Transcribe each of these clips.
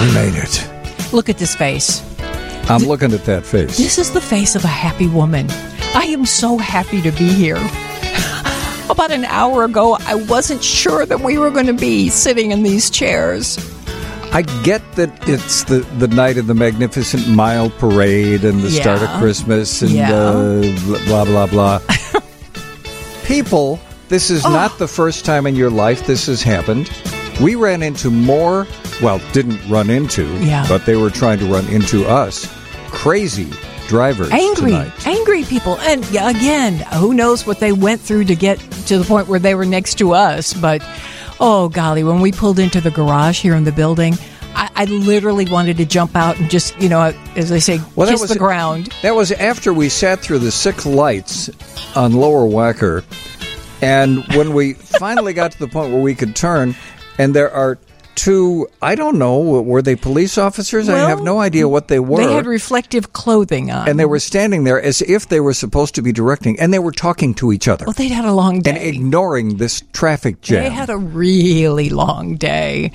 We made it. Look at this face. I'm looking at that face. This is the face of a happy woman. I am so happy to be here. About an hour ago, I wasn't sure that we were going to be sitting in these chairs. I get that it's the, the night of the Magnificent Mile Parade and the start of Christmas and Yeah. uh, blah, blah, blah. People, this is Oh. not the first time in your life this has happened. We ran into more, well, didn't run into, Yeah. but they were trying to run into us, crazy drivers angry, tonight. angry people. And again, who knows what they went through to get to the point where they were next to us. But oh, golly, when we pulled into the garage here in the building, I, I literally wanted to jump out and just, you know, as they say, Well, kiss was- the ground. That was after we sat through the six lights on Lower Wacker. And when we finally got to the point where we could turn, and there are two, I don't know, were they police officers? I have no idea what they were. They had reflective clothing on. and they were standing there as if they were supposed to be directing, and they were talking to each other well, they'd had a long day. and ignoring this traffic jam. They had a really long day.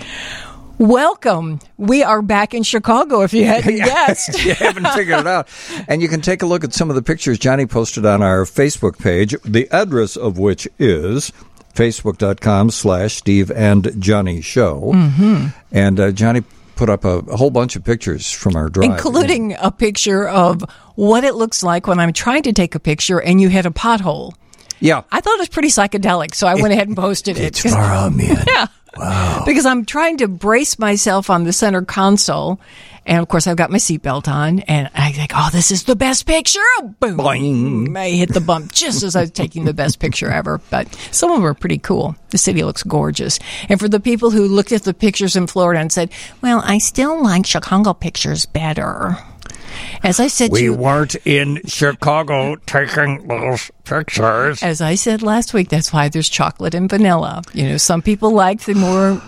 Welcome. We are back in Chicago, if you hadn't guessed. you haven't figured it out. And you can take a look at some of the pictures Johnnie posted on our Facebook page, the address of which is facebook.com slash Steve and Johnnie Show. Mm-hmm. And uh, Johnnie put up a, a whole bunch of pictures from our drive. including a picture of what it looks like when I'm trying to take a picture and you hit a pothole. Yeah. I thought it was pretty psychedelic, so I went ahead and posted it. It's far out, man. Yeah. Wow. Because I'm trying to brace myself on the center console. And of course, I've got my seatbelt on, and I think, oh, this is the best picture. Boom. Boing. I hit the bump just as I was taking the best picture ever. But some of them are pretty cool. The city looks gorgeous. And for the people who looked at the pictures in Florida and said, well, I still like Chicago pictures better. As I said We you, weren't in Chicago taking those pictures. as I said last week, that's why there's chocolate and vanilla. You know, some people like the more.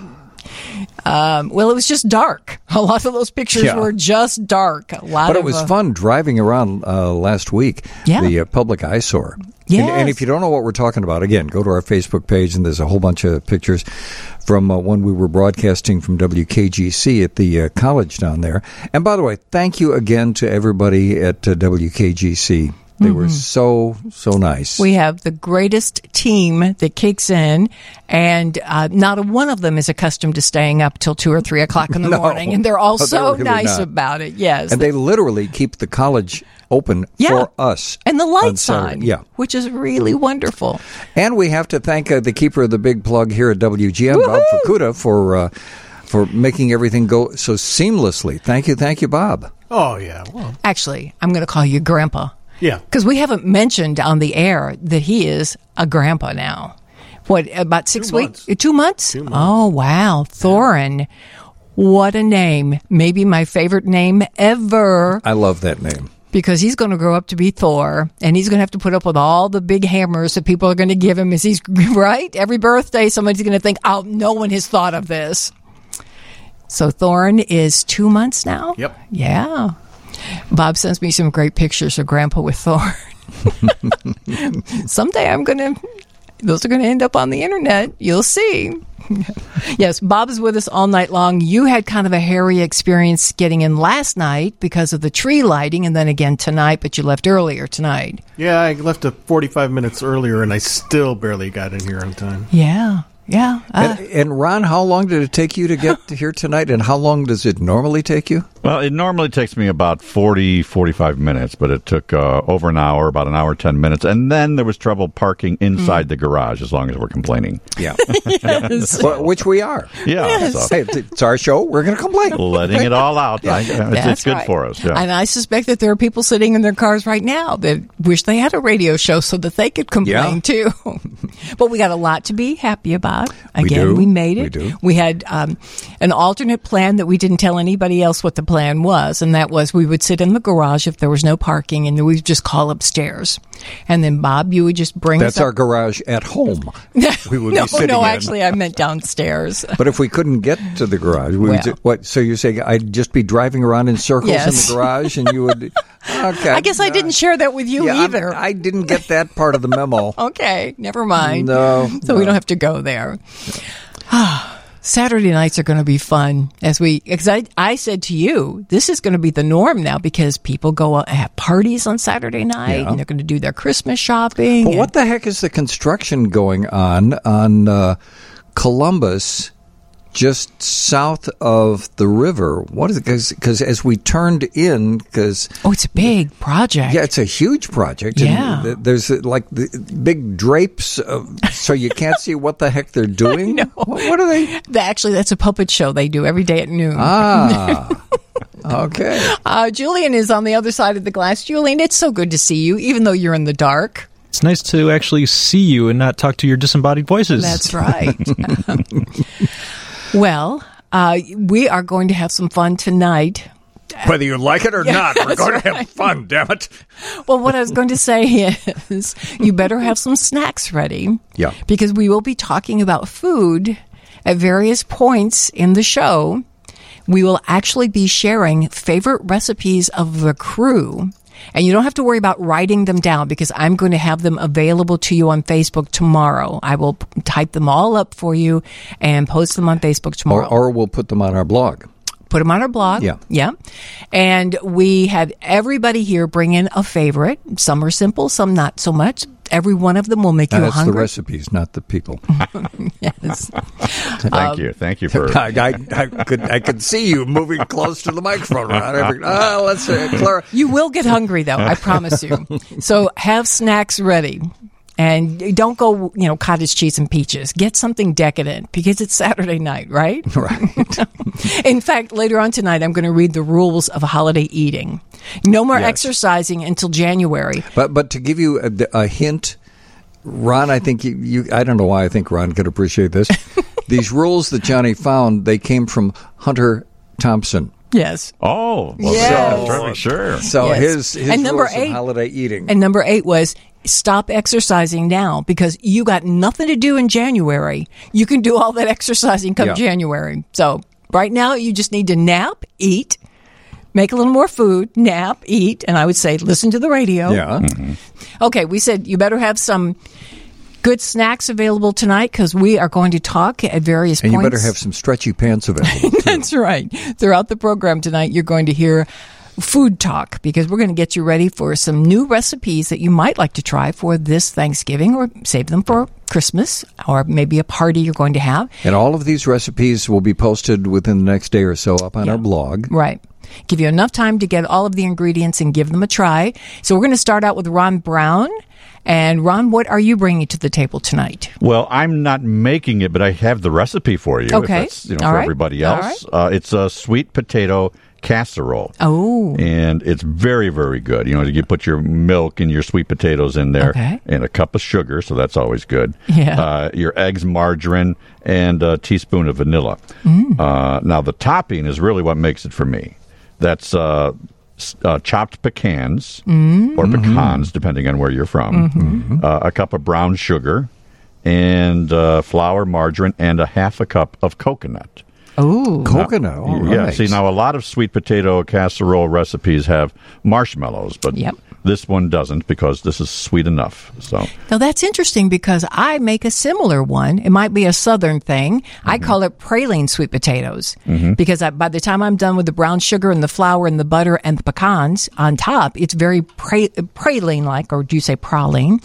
Um, well, it was just dark. A lot of those pictures Yeah. were just dark. A lot But of it was uh, fun driving around uh, last week. Yeah. The uh, public eyesore. And, Yes. and if you don't know what we're talking about, again, go to our Facebook page and there's a whole bunch of pictures from uh, when we were broadcasting from WKGC at the uh, college down there. And by the way, thank you again to everybody at uh, WKGC. They were so, so nice. Mm-hmm. We have the greatest team that kicks in, and uh, not a one of them is accustomed to staying up till two or three o'clock in the No. morning, and they're all Oh, they're so really nice not. about it. Yes, and they literally keep the college open Yeah. for us. and the lights Saturday. on, Yeah. which is really wonderful. And we have to thank uh, the keeper of the big plug here at WGN, Bob Fukuda, for uh, for making everything go so seamlessly. Thank you, thank you, Bob. Oh yeah, well, Actually, I'm going to call you Grandpa. Yeah. Because we haven't mentioned on the air that he is a grandpa now. What, about six Two weeks? months. Two months? Two months. Oh, wow. Thorin. What a name. Maybe my favorite name ever I love that name. because he's going to grow up to be Thor and he's going to have to put up with all the big hammers that people are going to give him as he's, right? Every birthday, somebody's going to think, oh, no one has thought of this. So Thorin is two months now? Yep. Yeah. Bob sends me some great pictures of Grandpa with Thorin. Someday I'm going to, those are going to end up on the internet. You'll see. yes, Bob is with us all night long. You had kind of a hairy experience getting in last night because of the tree lighting, and then again tonight, but you left earlier tonight. Yeah, I left a 45 minutes earlier and I still barely got in here on time. Yeah, yeah. Uh, And, and Ron, how long did it take you to get here tonight? And how long does it normally take you? Well, it normally takes me about 40, 45 minutes, but it took uh, over an hour, about an hour, 10 minutes. And then there was trouble parking inside the garage as long as we're complaining. Yeah, yes. Well, which we are. Yeah. so Hey, it's our show. We're going to complain. letting it all out. I, it's, That's it's good right. for us. Yeah. And I suspect that there are people sitting in their cars right now that wish they had a radio show so that they could complain Yeah. too. but we got a lot to be happy about. We Again, do. we made We it. do. We had um, an alternate plan that we didn't tell anybody else what the plan was, and that was we would sit in the garage if there was no parking, and we'd just call upstairs. And then Bob, you would just bring us That's our garage at home. We would no, be sitting no, in. actually, I meant downstairs. But if we couldn't get to the garage, we Well. would ju- what? So you're saying I'd just be driving around in circles Yes. in the garage, and you would? Okay. I guess I didn't share that with you Yeah, I'm- either. I didn't get that part of the memo. okay, never mind. No, so we don't have to go there. Saturday nights are going to be fun as we, because I, I said to you, this is going to be the norm now because people go out and have parties on Saturday night Yeah. and they're going to do their Christmas shopping. But and- what the heck is the construction going on on uh, Columbus, just south of the river? What is it? Because as we turned in, because oh, it's a big project. yeah, it's a huge project. Yeah. th- there's uh, like the big drapes, of, so you can't see what the heck they're doing. know. What, what are they? Actually, that's a puppet show they do every day at noon. Ah, okay. Uh, Julian is on the other side of the glass. Julian, it's so good to see you, even though you're in the dark. It's nice to actually see you and not talk to your disembodied voices. That's right. well, uh, we are going to have some fun tonight. Whether you like it or not, we're going to have fun. Damn it! Well, what I was going to say is you better have some snacks ready. Yeah. Because we will be talking about food at various points in the show. We will actually be sharing favorite recipes of the crew. And you don't have to worry about writing them down because I'm going to have them available to you on Facebook tomorrow. I will type them all up for you and post them on Facebook Or, tomorrow or we'll put them on our blog. put them on our blog. Yeah. Yeah. And we had everybody here bring in a favorite. Some are simple, some not so much. Every one of them will make you And that's the recipes, not the people. yes. Thank you. Thank you for. I, I, I could I could see you moving close to the microphone. Ron. Every, ah, let's uh, Clara. You will get hungry though, I promise you. So have snacks ready. And don't go, you know, cottage cheese and peaches. Get something decadent because it's Saturday night, right? Right. In fact, later on tonight, I'm going to read the rules of holiday eating. No more Yes. exercising until January. But but to give you a, a hint, Ron, I think you, you. I don't know why I think Ron could appreciate this. These rules that Johnnie found, they came from Hunter Thompson. Yes. Oh, well, Yes. sure, sure. So Yes. his his And number rules eight- holiday eating. And number eight was stop exercising now because you got nothing to do in January. You can do all that exercising come Yeah. January. So right now you just need to nap, eat, make a little more food, nap, eat, and I would say listen to the radio. yeah. Mm-hmm. Okay, we said you better have some good snacks available tonight because we are going to talk at various And you better have some stretchy pants available. That's right. Throughout the program tonight, you're going to hear food talk because we're going to get you ready for some new recipes that you might like to try for this Thanksgiving or save them for Christmas or maybe a party you're going to have. and all of these recipes will be posted within the next day or so up on our blog. Right. Give you enough time to get all of the ingredients and give them a try. So we're going to start out with Ron Brown. And Ron, what are you bringing to the table tonight? Well, I'm not making it, but I have the recipe for you. if Okay. that's, you know, All for right. everybody All else. Uh, it's a sweet potato casserole. Oh, And it's very, very good. You know, you put your milk and your sweet potatoes in there, Okay. and a cup of sugar, so that's always good. Yeah. Uh, your eggs, margarine, and a teaspoon of vanilla. Mm. Uh, now, the topping is really what makes it for me. That's uh, uh, chopped pecans Mm. or pecans, depending on where you're from. Mm-hmm. Uh, a cup of brown sugar, and uh, flour, margarine, and a half a cup of coconut. Oh, Coconut. all Yeah. right. See, now a lot of sweet potato casserole recipes have marshmallows, but Yep. this one doesn't because this is sweet enough. So Now that's interesting because I make a similar one. It might be a southern thing. I Mm-hmm. call it praline sweet potatoes because I, by the time I'm done with the brown sugar and the flour and the butter and the pecans on top, it's very pra- praline like, or do you say praline?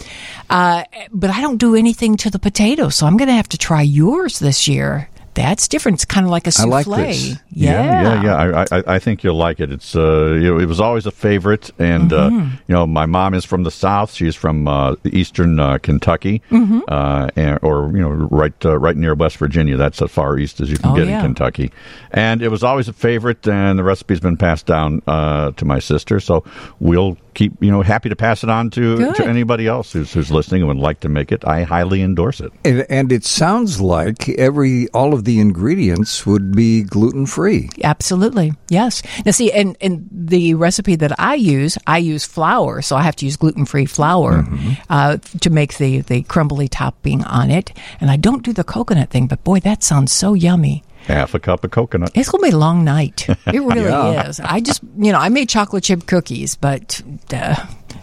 Uh, but I don't do anything to the potatoes, so I'm going to have to try yours this year. That's different. It's kind of like a souffle. like this. Yeah, yeah, yeah. I, I, I think you'll like it. It's uh, you know, it was always a favorite, and uh, Mm-hmm. you know, my mom is from the South. She's from uh, eastern uh, Kentucky, Mm-hmm. uh, and, or you know, right uh, right near West Virginia. That's as far east as you can Oh, get yeah. in Kentucky, and it was always a favorite. And the recipe's been passed down uh, to my sister, so we'll keep you know happy to pass it on to, Good. to anybody else who's, who's listening and would like to make it. I highly endorse it. And, and it sounds like every all of the ingredients would be gluten free. Absolutely. Yes. Now see, and, and the recipe that I use, I use flour, so I have to use gluten-free flour uh, to make the, the crumbly topping on it. And I don't do the coconut thing, but boy, that sounds so yummy. Half a cup of coconut. It's going to be a long night. It really Yeah. is. I just, you know, I made chocolate chip cookies, but uh,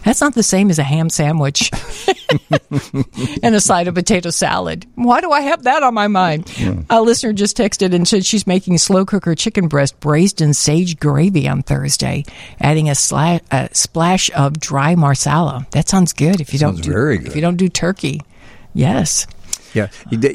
That's not the same as a ham sandwich and a side of potato salad. Why do I have that on my mind? A listener just texted and said she's making slow cooker chicken breast braised in sage gravy on Thursday, adding a, sla- a splash of dry marsala. That sounds good. If you don't do, very good. if you don't do turkey, yes. Yeah.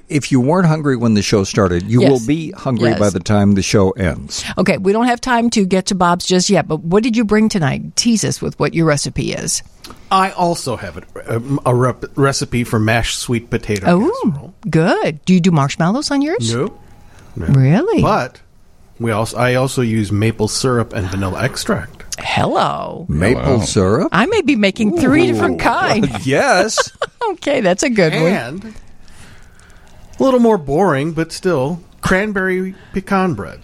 If you weren't hungry when the show started, you Yes. will be hungry Yes. by the time the show ends. Okay, we don't have time to get to Bob's just yet, but what did you bring tonight? Tease us with what your recipe is. I also have it, um, a rep- recipe for mashed sweet potato Oh, good. Do you do marshmallows on yours? No, no. Really? But we also I also use maple syrup and vanilla extract. Hello. Maple wow. syrup? I may be making three different kinds. yes. Okay, that's a good one. And a little more boring, but still cranberry pecan bread.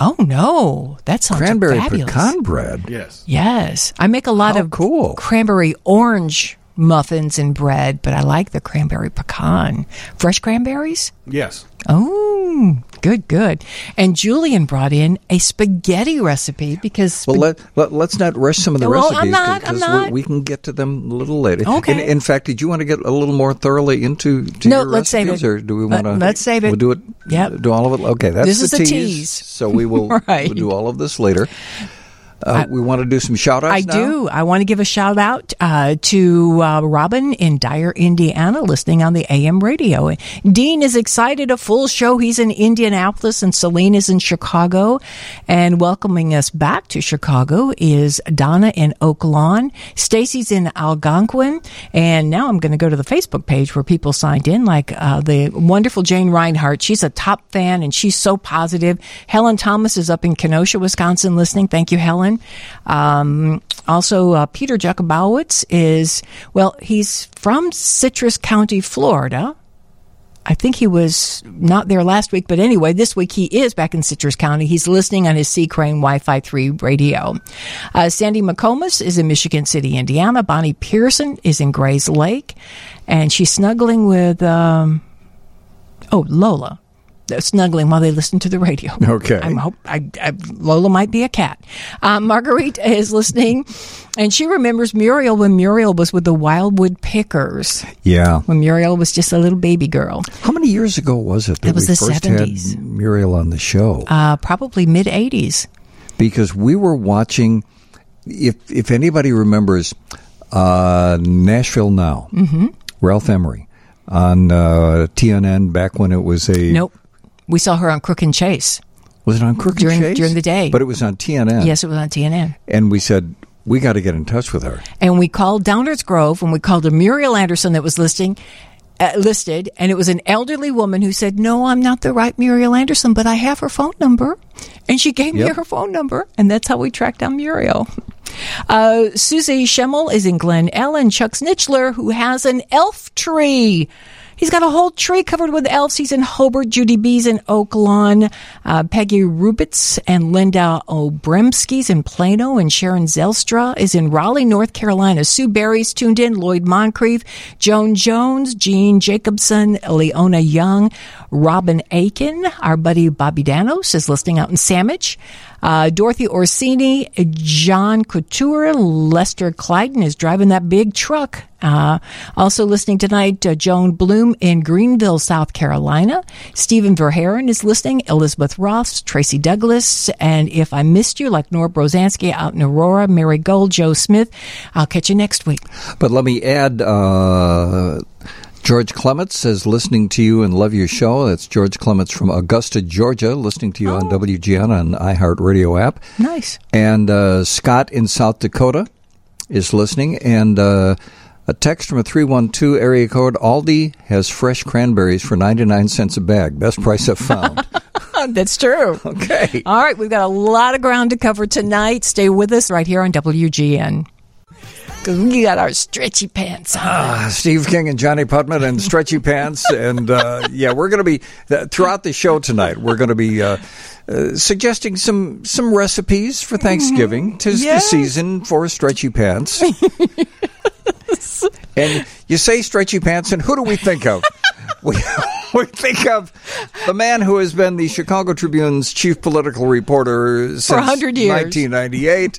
Oh no, that sounds Cranberry fabulous. pecan bread. Yes. Yes, I make a lot How of cool. cranberry orange muffins and bread, but I like the cranberry pecan. Fresh cranberries? Yes. Oh, good, good. And Julian brought in a spaghetti recipe because Well, let, let, let's not rush some of the Well, recipes I'm not, I'm because not. We, we can get to them a little later. Okay. In, in fact, did you want to get a little more thoroughly into to No, your let's save recipes, it. or do we want to let's save it? We'll do it. Yep. Do all of it. Okay, that's This the is a tease. tease. So we will Right. we'll do all of this later. Uh, we want to do some shout outs I now? do. I want to give a shout out uh, to uh, Robin in Dyer, Indiana, listening on the AM radio. Dean is excited. A full show. He's in Indianapolis, and Celine is in Chicago. And welcoming us back to Chicago is Donna in Oak Lawn. Stacy's in Algonquin. And now I'm going to go to the Facebook page where people signed in, like uh, the wonderful Jane Reinhardt. She's a top fan, and she's so positive. Helen Thomas is up in Kenosha, Wisconsin, listening. Thank you, Helen. Um, also, uh, Peter Jakubowicz is, well, he's from Citrus County, Florida. I think he was not there last week, but anyway, this week he is back in Citrus County. He's listening on his C. Crane Wi Fi 3 radio. Uh, Sandy McComas is in Michigan City, Indiana. Bonnie Pearson is in Grayslake, and she's snuggling with, um, oh, Lola. Snuggling while they listen to the radio. Okay. I'm hope I, I, Lola might be a cat. Uh, Marguerite is listening, and she remembers Muriel when Muriel was with the Wildwood Pickers. Yeah. When Muriel was just a little baby girl, How many years ago was it that It was we the first 70s. had Muriel on the show? uh, probably mid '80s. because we were watching. If if anybody remembers, uh, Nashville Now, mm-hmm. Ralph Emery on uh, TNN back when it was a Nope, we saw her on Crook and Chase. was it on Crooked During- Chase? during the day. but it was on TNN. Yes, it was on TNN. and we said we got to get in touch with her. And we called Downers Grove, and we called a Muriel Anderson that was listing. Uh, listed, and it was an elderly woman who said, "No, I'm not the right Muriel Anderson, but I have her phone number." And she gave me her phone number, and that's how we tracked down Muriel. Uh, Susie Schemmel is in Glen Ellyn. Chuck Snitchler, who has an elf tree. He's got a whole tree covered with elves. He's in Hobart. Judy B's in Oak Lawn. Uh, Peggy Rubitz and Linda Obremski's in Plano. And Sharon Zelstra is in Raleigh, North Carolina. Sue Berry's tuned in. Lloyd Moncrief. Joan Jones. Jean Jacobson. Leona Young. Robin Aiken. Our buddy Bobby Danos is listening out in Sandwich. Uh, Dorothy Orsini, John Couture, Lester Clyden is driving that big truck. Uh, also listening tonight, uh, Joan Bloom in Greenville, South Carolina. Stephen Verheeren is listening. Elizabeth Ross, Tracy Douglas, and if I missed you, like Nora Brozansky out in Aurora, Mary Gold, Joe Smith, I'll catch you next week. But let me add. Uh, George Clements says, listening to you and love your show. That's George Clements from Augusta, Georgia, listening to you on WGN on iHeartRadio app. Nice. And uh, Scott in South Dakota is listening. And uh, a text from a 312 area code Aldi has fresh cranberries for 99 cents a bag. Best price I've found. That's true. okay. All right, we've got a lot of ground to cover tonight. Stay with us right here on WGN. Because we got our stretchy pants on. Uh, Steve King and Johnnie Putman and Stretchy Pants. And uh, yeah, we're going to be, throughout the show tonight, we're going to be. Uh, uh, suggesting some some recipes for Thanksgiving. Tis Yeah. the season for stretchy pants. and you say stretchy pants, and who do we think of? we, we think of the man who has been the Chicago Tribune's chief political reporter since 100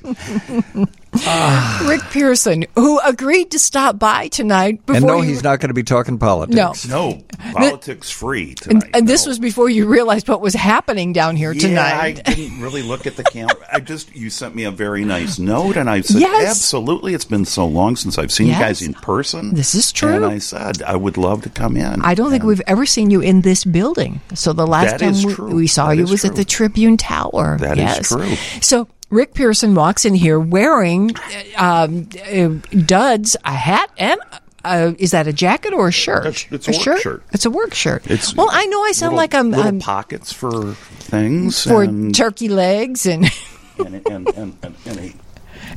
years. 1998. Rick Pearson, who agreed to stop by tonight before And no, you- he's not going to be talking politics. No. No, politics free And, tonight. and this no. was before you realized what was happening down here Yeah, tonight. I didn't really look at the camera. I just you sent me a very nice note, and I said, Yes. "Absolutely, it's been so long since I've seen Yes. you guys in person." This is true. And I said, "I would love to come in." I don't think we've ever seen you in this building. So the last That time we, we saw That you is was at the Tribune Tower. That is yes. true. So Rick Pearson walks in here wearing um, uh, duds, a hat, and uh, is that a jacket or a shirt? It's- it's a work shirt. It's a work shirt. It's well, I know I sound little- like I'm, little I'm pockets for things for and, turkey legs and and, and, and, and, and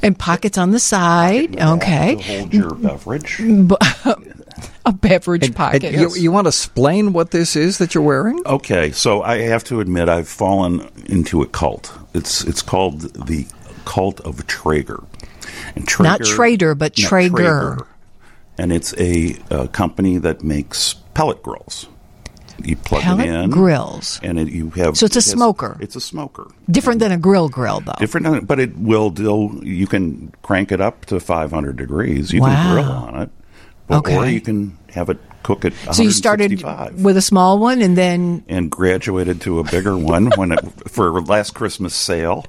a pockets on the side. to Okay, hold your beverage. a beverage And pocket. you, you want to explain what this is that you're wearing? Okay, so I have to admit I've fallen into a cult. It's it's called the cult of Traeger. And Traeger Not Trader, but No, Traeger. And it's a, uh company that makes pellet grills. You plug Pellet it in grills. and it, you have. So it's a it has- smoker. It's a smoker. Different than a grill grill, though. Different, but it will do. You can crank it up to 500 degrees. You Wow. can grill on it, but, or you can have it cook at 165 So you started with a small one, and then and graduated to a bigger one when it, for last Christmas sale.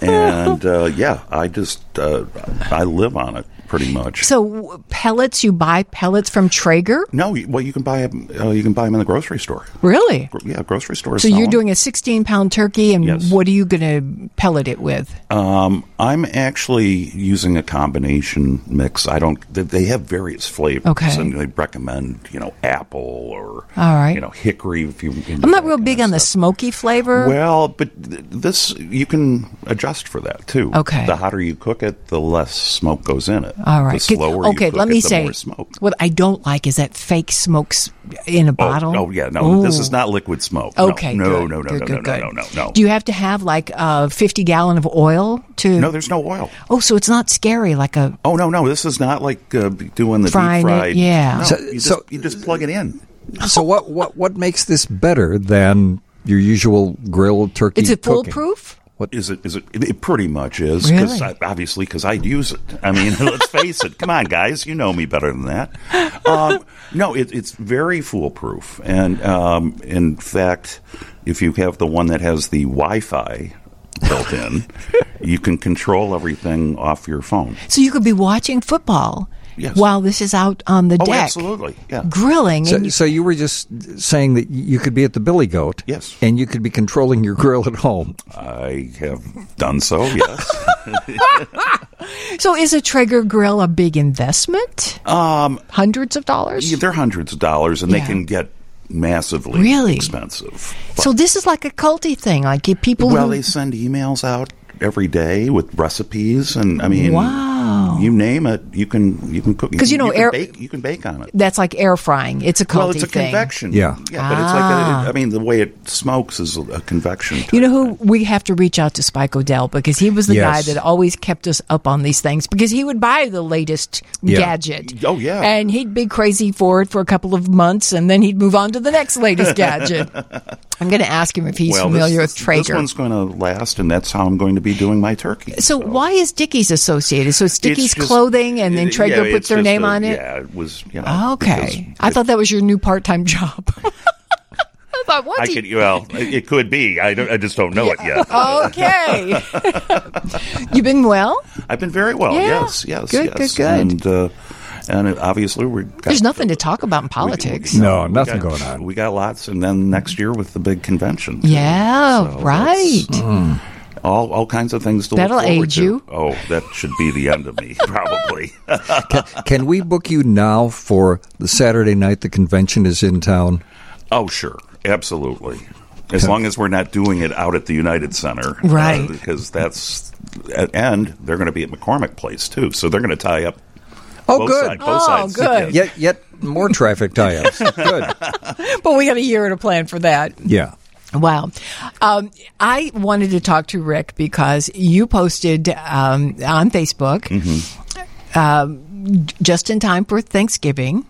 And uh, yeah, I just uh, I live on it pretty much. so pellets. You buy pellets from Traeger, no, well, you can buy 'em, uh, you can buy them in the grocery store. really? Yeah, grocery stores. So you're doing a 16 pound turkey, and Yes. what are you going to pellet it with? Um, I'm actually using a combination mix. I don't. they- They have various flavors, Okay. and they recommend you know apple or All right. you know hickory. If you, I'm not real big on the smoky flavor. Well, but this you can adjust for that too. Okay. The hotter you cook it, the less smoke goes in it. All right. The slower okay, you cook let it, me the say smoke. what I don't like is that fake smokes in a Oh, bottle. Oh, yeah, no, this is not liquid smoke. Okay, no, good, no, no, good, no, good, no, good. no, no, no, no. Do you have to have like a 50 gallon of oil to? No, there's no oil. Oh, so it's not scary like a. Oh no, no, this is not like uh, doing the Frying deep fried. yeah. No, So- you, just, so- you just plug it in. So what what what makes this better than your usual grilled turkey? Is it cooking? Foolproof? Is it? Is it? It, pretty much is. Cause I, obviously, because I'd use it. I mean, let's face it. Come on, guys. You know me better than that. Um, no, it, it's very foolproof. And um, in fact, if you have the one that has the Wi-Fi built in, you can control everything off your phone. So you could be watching football Yes. while this is out on the Oh, deck. absolutely. Yeah. Grilling. So, you- so you were just saying that you could be at the Billy Goat, Yes. and you could be controlling your grill at home. I have done so. Yes. so is a Traeger grill a big investment? um, Hundreds of dollars? yeah, they're hundreds of dollars, and Yeah. they can get massively Really? expensive. so this is like a culty thing. Like people Well, who, they send emails out every day with recipes, and I mean, Wow. You name it, you can you can cook. Because you know, can air- bake, you can bake on it. that's like air frying. It's a culty Well, it's a thing. convection. Yeah. yeah, but it's like a, ah. I mean, the way it smokes is a convection. You know type who we have to reach out to Spike O'Dell because he was the Yes. guy that always kept us up on these things because he would buy the latest Yeah. gadget. Oh, yeah. And he'd be crazy for it for a couple of months and then he'd move on to the next latest gadget. I'm going to ask him if he's well, familiar this, with Traeger. This one's going to last, and that's how I'm going to be doing my turkey. so why is Dickies associated? So it's Dickies It's just- clothing and then yeah, Traeger it's puts their name a- on it? Yeah, it was. You know, Okay. because I it- thought that was your new part-time job. I thought, what I do you- Well, it it could be. I don't. I just don't know it yet. Okay. You've been well? I've been very well. Yeah. Yes. Yes. Good, yes. good, good. And uh, and obviously we're. Got, There's nothing to talk about in politics. No, we nothing got- going on. We got lots, and then next year with the big convention. Yeah, So right. that's- All all kinds of things to That'll look forward age to. you. Oh, that should be the end of me, probably. Can we book you now for the Saturday night the convention is in town? oh, sure, absolutely. As long as we're not doing it out at the United Center, uh, Right. because that's and they're going to be at McCormick Place too, so they're going to tie up. Oh, both good. Side, both Oh, sides. good. Yet, yet more traffic tie-ups. Good. But we got a year to plan for that. Yeah. Wow. Um, I wanted to talk to Rick because you posted um, on Facebook Mm-hmm. um, just in time for Thanksgiving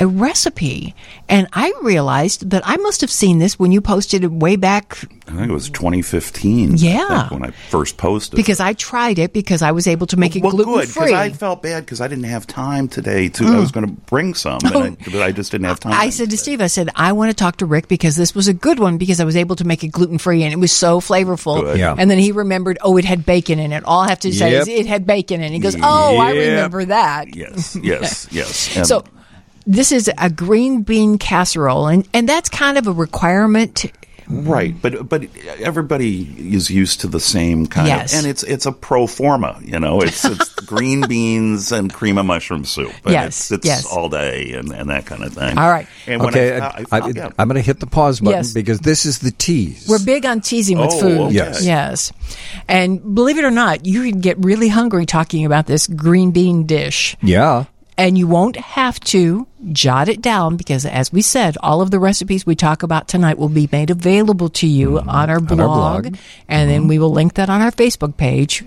a recipe, and I realized that I must have seen this when you posted it way back I think it was 2015. Yeah. think, when I first posted. because I tried it because I was able to make it well, gluten good because free. I felt bad because I didn't have time today to. I mm. was going to bring some, and I, oh. but I just didn't have time. Oh. I said to Steve, I said, I want to talk to Rick because this was a good one because I was able to make it gluten free and it was so flavorful. Good. Yeah. And then he remembered, oh, it had bacon in it. All I have to say Yep. is it had bacon in it. He goes, oh, I remember that. Yes, yes, yes. And So this is a green bean casserole, and, and that's kind of a requirement. right, but but everybody is used to the same kind Yes. of, and it's it's a pro forma. You know, it's it's green beans and cream of mushroom soup. And Yes, it's, it's yes. all day and, and that kind of thing. All right. And Okay, I, I, I, I, yeah. am going to hit the pause button Yes. because this is the tease. We're big on teasing with Oh, food. okay. Yes. Yes. And believe it or not, you can get really hungry talking about this green bean dish. yeah. And you won't have to jot it down because, as we said, all of the recipes we talk about tonight will be made available to you on our blog. Mm-hmm. our blog. And then we will link that on our Facebook page.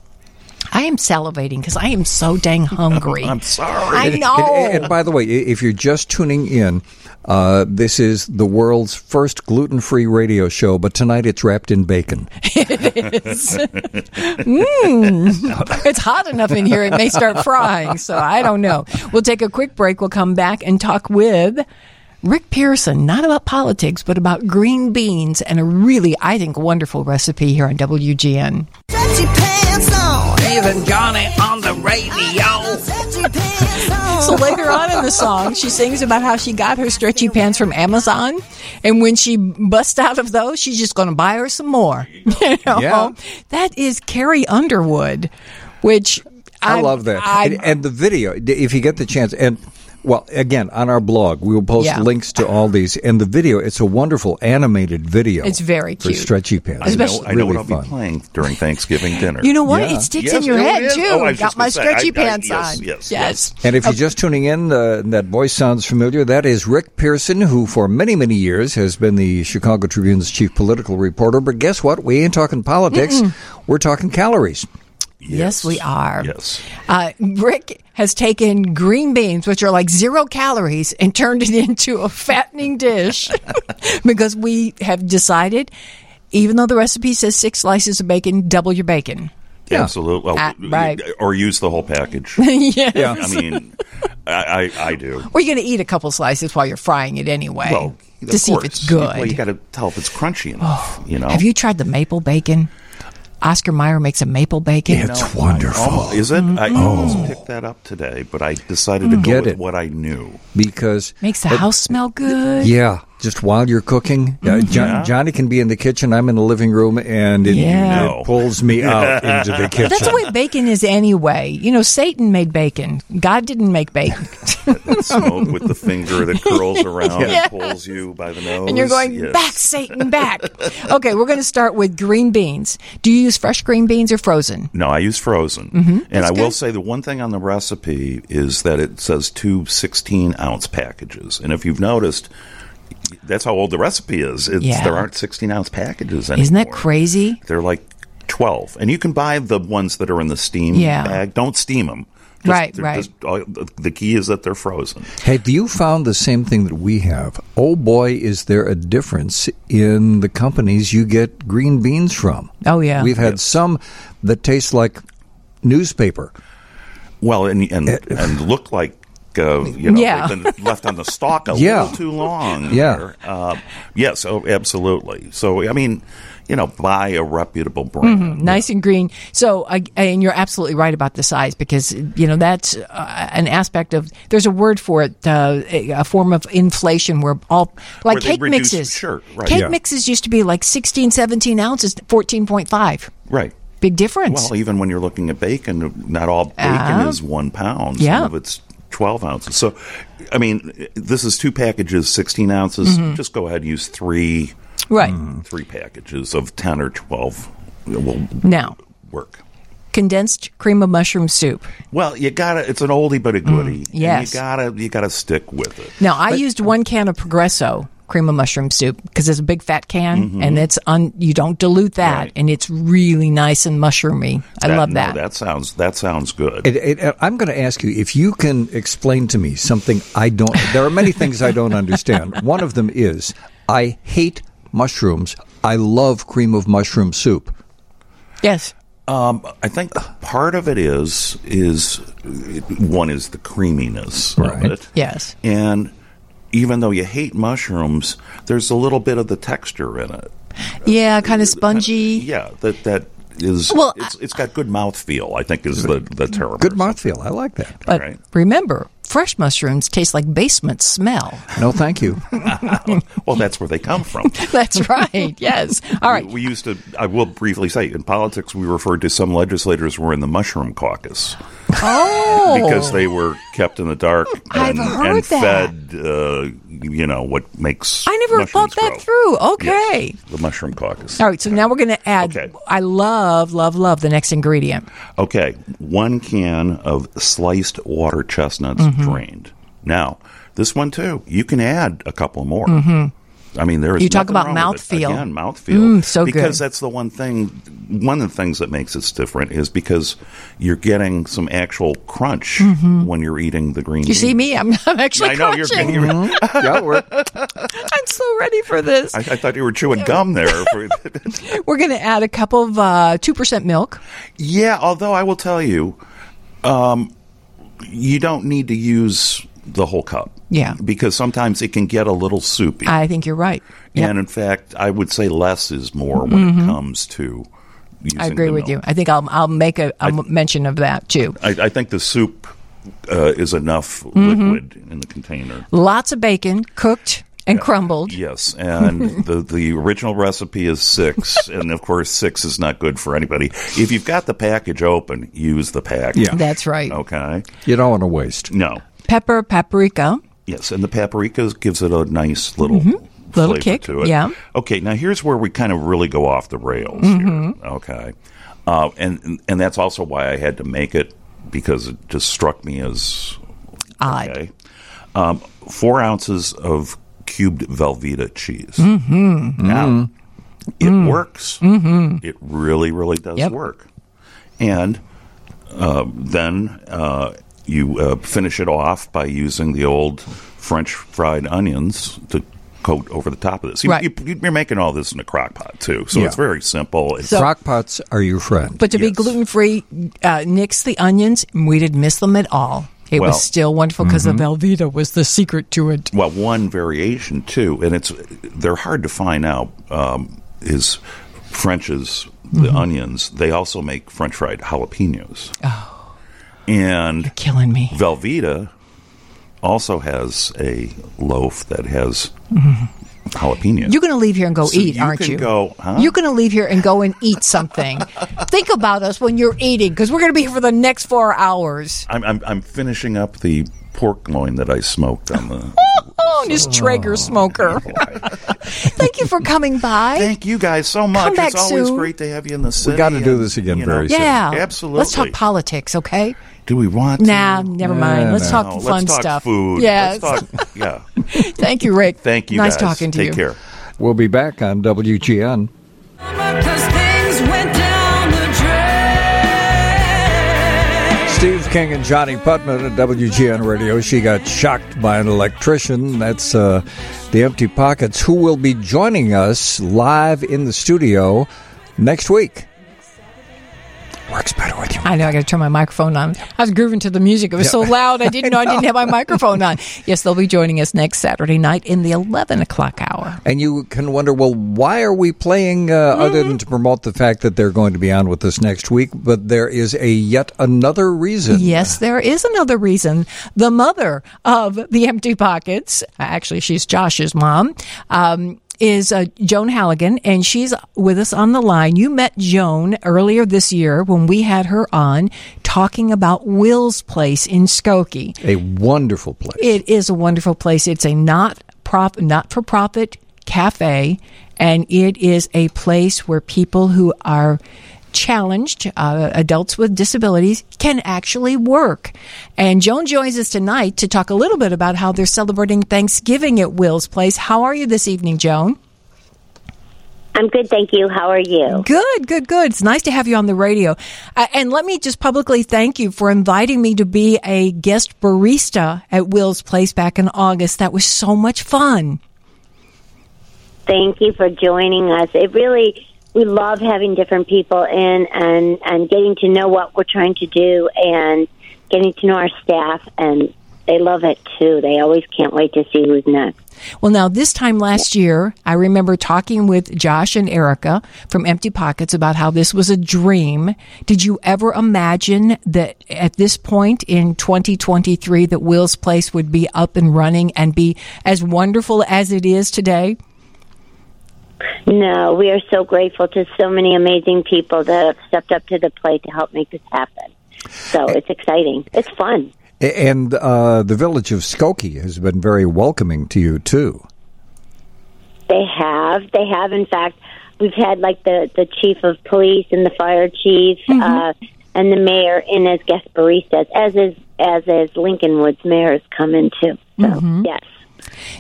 I am salivating because I am so dang hungry. I'm sorry. I know. And, and by the way, if you're just tuning in, uh, this is the world's first gluten-free radio show, but tonight it's wrapped in bacon. it's It's hot enough in here, it may start frying. So I don't know. We'll take a quick break. We'll come back and talk with Rick Pearson, not about politics, but about green beans and a really, I think, wonderful recipe here on WGN. Pants on. Even Johnnie on the radio. So later on in the song, she sings about how she got her stretchy pants from Amazon, and when she busts out of those, she's just going to buy her some more. You know? Yeah. that is Carrie Underwood, which I, love that. I- and, and the video, if you get the chance, and well, again, on our blog, we will post Yeah. links to all these. And the video, it's a wonderful animated video. It's very cute. for cute. stretchy pants. I know, Especially- I know really what I'll fun. be playing during Thanksgiving dinner. You know what? Yeah. It sticks Yes, in your head is? too. Oh, I was Got my say, stretchy I- I- pants yes, on. yes, yes. And if you're just tuning in, uh, that voice sounds familiar. That is Rick Pearson, who for many, many years has been the Chicago Tribune's chief political reporter. But guess what? We ain't talking politics. We're talking calories. Yes, we are. Yes. Uh, Rick has taken green beans, which are like zero calories, and turned it into a fattening dish because we have decided, even though the recipe says six slices of bacon, double your bacon. Yeah. Absolutely. Well, Ah, right. Or use the whole package. yes. Yeah. I mean, I, I, I do. Or you're going to eat a couple slices while you're frying it anyway Well, to of see if it's good. Well, you got to tell if it's crunchy enough. you know. Have you tried the maple bacon? Oscar Mayer makes a maple bacon. It's wonderful. Almost, is it? I Mm-hmm. almost picked that up today, but I decided to go Get with it. what I knew. because Makes the house smell good. yeah, just while you're cooking, uh, Jo- Yeah. Johnnie can be in the kitchen. I'm in the living room, and it, Yeah. it pulls me out into the kitchen. That's the way bacon is anyway. You know, Satan made bacon. God didn't make bacon. That smoke with the finger that curls around Yes. and pulls you by the nose. and you're going Yes. back, Satan, back. okay, we're going to start with green beans. Do you use fresh green beans or frozen? No, I use frozen. Mm-hmm. And I will say the one thing on the recipe is that it says two 16 ounce packages. And if you've noticed, that's how old the recipe is. It's, Yeah. There aren't 16 ounce packages anymore. Isn't that crazy? They're like 12. And you can buy the ones that are in the steam Yeah. bag. Don't steam them. Right, right. the key is that they're frozen. Have you found the same thing that we have? Oh boy, is there a difference in the companies you get green beans from? Oh, yeah. We've had some that taste like newspaper. Well, and and, eh, and look like uh, you know Yeah. they've been left on the stalk a Yeah. little too long. Yeah. Uh, yes, oh, absolutely. So I mean, you know, buy a reputable brand. Nice and green. So, I, and you're absolutely right about the size because you know that's uh, an aspect of. There's a word for it, uh, a form of inflation where all like Where cake reduce- mixes. sure, right. Cake Yeah. mixes used to be like 16, 17 ounces, fourteen point five. Right. Big difference. Well, even when you're looking at bacon, not all bacon Ah. is one pound. Yeah. Some of it's 12 ounces. So, I mean, this is two packages, 16 ounces. Mm-hmm. Just go ahead and use three, right three packages of 10 or 12 will now, work. condensed cream of mushroom soup. Well, you gotta. It's an oldie but a goodie. and Mm, yes. you gotta. You gotta stick with it. Now, I used one can of Progresso cream of mushroom soup because it's a big fat can and it's un, you don't dilute that Mm-hmm. Right. and it's really nice and mushroomy. I love no, that. that sounds that sounds good. It, it, uh, I'm going to ask you if you can explain to me something I don't. There are many things I don't understand. One of them is I hate mushrooms. I love cream of mushroom soup. yes. Um, I think part of it is is one is the creaminess Right. of it. Yes. And even though you hate mushrooms, there's a little bit of the texture in it. Yeah, kind of spongy. Yeah, that that is. Well, it's, it's got good mouthfeel. I think is the the term. Good mouthfeel. I like that. But Right. remember, fresh mushrooms taste like basement smell. No, thank you. Well, that's where they come from. That's right. Yes. All right. We used to. I will briefly say, in politics, we referred to some legislators were in the mushroom caucus Oh. because they were kept in the dark and, and fed. Uh, you know what makes. I never thought that grow. through. Okay. Yes, the mushroom caucus. All right. So now we're going to add. Okay. I love, love, love the next ingredient. Okay, one can of sliced water chestnuts Mm-hmm. drained. Now, this one too, you can add a couple more. I mean, there is. Mm-hmm. You talk about wrong with it. mouthfeel. Again, mouthfeel. Mm, so because good. that's the one thing. One of the things that makes it different is because you're getting some actual crunch when you're eating the green. Mm-hmm. You see me? I'm, I'm actually I know you're. crunching. you're yeah, we're, I'm so ready for this. I, I thought you were chewing gum there. We're going to add a cup of uh, 2% milk. Yeah, although I will tell you, um, you don't need to use the whole cup. Yeah. Because sometimes it can get a little soupy. I think you're right. Yep. And in fact, I would say less is more when it comes to using I agree the with you. I think I'll, I'll make a, a mention of that too. I, I think the soup uh, is enough Mm-hmm. liquid in the container. Lots of bacon, cooked and crumbled. Yes, and the the original recipe is six, and of course six is not good for anybody. If you've got the package open, use the package. Yeah. That's right. Okay. you don't want to waste. No. Pepper, paprika. Yes, and the paprika gives it a nice little Mm-hmm. Little kick, to it. yeah. Okay, now here's where we kind of really go off the rails Mm-hmm. here. Okay, uh, and and that's also why I had to make it because it just struck me as Odd. okay. Um, four ounces of cubed Velveeta cheese. Mm-hmm. Now it works. It really, really does Yep. work. And uh, then uh, you uh, finish it off by using the old French fried onions to coat over the top of this. You, Right. you, you're making all this in a crock pot too, so Yeah. it's very simple. It's, So- Crock pots are your friend. But to be gluten free, uh, nix the onions. We didn't miss them at all. It Well- was still wonderful because the Velveeta was the secret to it. well, one variation too, and it's they're hard to find out. Um, is French's the Mm-hmm. onions? They also make French fried jalapenos. Oh, and Killing me. Velveeta also has a loaf that has jalapenos. You're going to leave here and go So eat, you aren't can you? go, huh? You're going to leave here and go and eat something. Think about us when you're eating because we're going to be here for the next four hours. I'm, I'm I'm finishing up the pork loin that I smoked on the. Oh, this Traeger oh. smoker. Thank you for coming by. Thank you guys so much. Come back it's always soon. great to have you in the city. We gotta do and, this again you know, very soon. yeah, Absolutely. Let's talk politics, okay? Do we want? to? Nah, never mind. Nah, Let's nah. talk No, fun let's talk stuff. Food. Yes. Let's talk. Yeah. Thank you, Rick. Thank you. Nice guys. talking to Take you. Take care. We'll be back on WGN. King and Johnnie Putman at WGN Radio. She got shocked by an electrician. That's uh, the Empty Pockets, who will be joining us live in the studio next week. Works better with you. I know I got to turn my microphone on. I was grooving to the music. It was so loud. I didn't know I didn't have my microphone on. Yes, they'll be joining us next Saturday night in the 11 o'clock hour. And you can wonder, well, why are we playing uh, other than to promote the fact that they're going to be on with us next week? But there is a yet another reason. Yes, there is another reason. The mother of the Empty Pockets, actually, she's Josh's mom, um, is uh, Joan Halligan, and she's with us on the line. You met Joan earlier this year when we had her on talking about Will's Place in Skokie. A wonderful place. It is a wonderful place. It's a not prop, not for profit cafe, and it is a place where people who are challenged, uh, adults with disabilities, can actually work. And Joan joins us tonight to talk a little bit about how they're celebrating Thanksgiving at Will's Place. How are you this evening, Joan? I'm good, thank you. How are you? Good, good, good. It's nice to have you on the radio. Uh, and let me just publicly thank you for inviting me to be a guest barista at Will's Place back in August. That was so much fun. Thank you for joining us. It really we love having different people in and and getting to know what we're trying to do and getting to know our staff and they love it too. They always can't wait to see who's next. Well, now, this time last year, I remember talking with Josh and Erica from Empty Pockets about how this was a dream. Did you ever imagine that at this point in 2023 that Will's Place would be up and running and be as wonderful as it is today? No, we are so grateful to so many amazing people that have stepped up to the plate to help make this happen. So it's exciting. It's fun. And uh, the village of Skokie has been very welcoming to you too. They have. They have. In fact, we've had like the the chief of police and the fire chief uh, and the mayor in as guest baristas, as is as is Lincolnwood's mayor has come in too. So yes,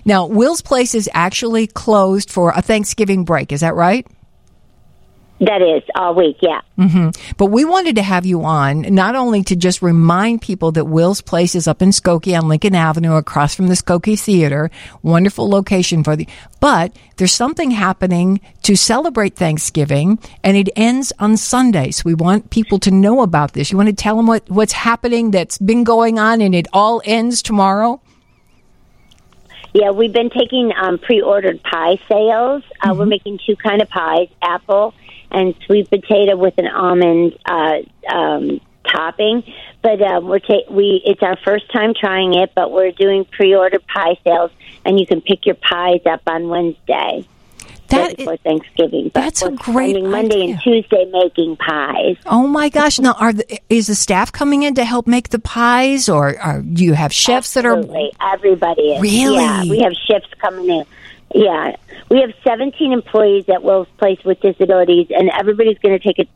Now, Will's Place is actually closed for a Thanksgiving break. Is that right? that is all week. Yeah. Mm-hmm. But we wanted to have you on not only to just remind people that Will's Place is up in Skokie on Lincoln Avenue across from the Skokie Theater, wonderful location for the, but there's something happening to celebrate Thanksgiving and it ends on Sunday. So we want people to know about this. You want to tell them what, what's happening that's been going on and it all ends tomorrow? Yeah, we've been taking um, pre-ordered pie sales. Uh, We're making two kind of pies: apple and sweet potato with an almond uh, um, topping. But um, we're ta- we it's our first time trying it, but we're doing pre-ordered pie sales, and you can pick your pies up on Wednesday. That before Thanksgiving. But that's a great Monday idea. and Tuesday making pies. Oh my gosh! Now, are the, is the staff coming in to help make the pies, or are, do you have chefs that are? Absolutely. Everybody is. Really? Yeah, we have shifts coming in. Yeah, we have 17 employees at Will's Place with disabilities, and everybody's going to take a,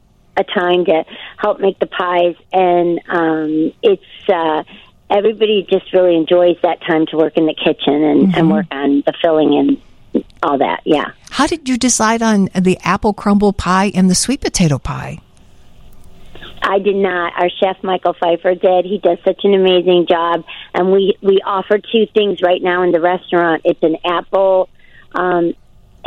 a time to help make the pies. And um, it's uh, everybody just really enjoys that time to work in the kitchen and, Mm-hmm. and work on the filling and all that. Yeah. How did you decide on the apple crumble pie and the sweet potato pie? I did not. Our chef Michael Pfeiffer did. He does such an amazing job, and we we offer two things right now in the restaurant. It's an apple um,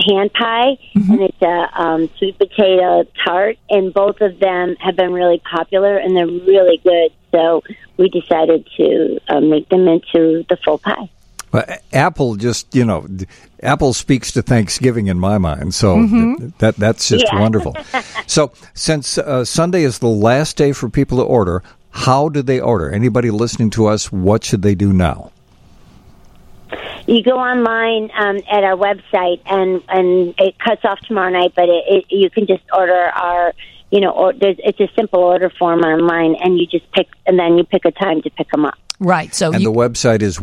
hand pie, and it's a um, sweet potato tart, and both of them have been really popular, and they're really good. So we decided to uh, make them into the full pie. Well, Apple just, you know, d- Apple speaks to Thanksgiving in my mind. So th- that that's just Yeah. wonderful. So since uh, Sunday is the last day for people to order, how do they order? Anybody listening to us, what should they do now? You go online um, at our website, and and it cuts off tomorrow night. But it, it, you can just order our, you know, or, there's, it's a simple order form online, and you just pick, and then you pick a time to pick them up. Right. So And you, the website is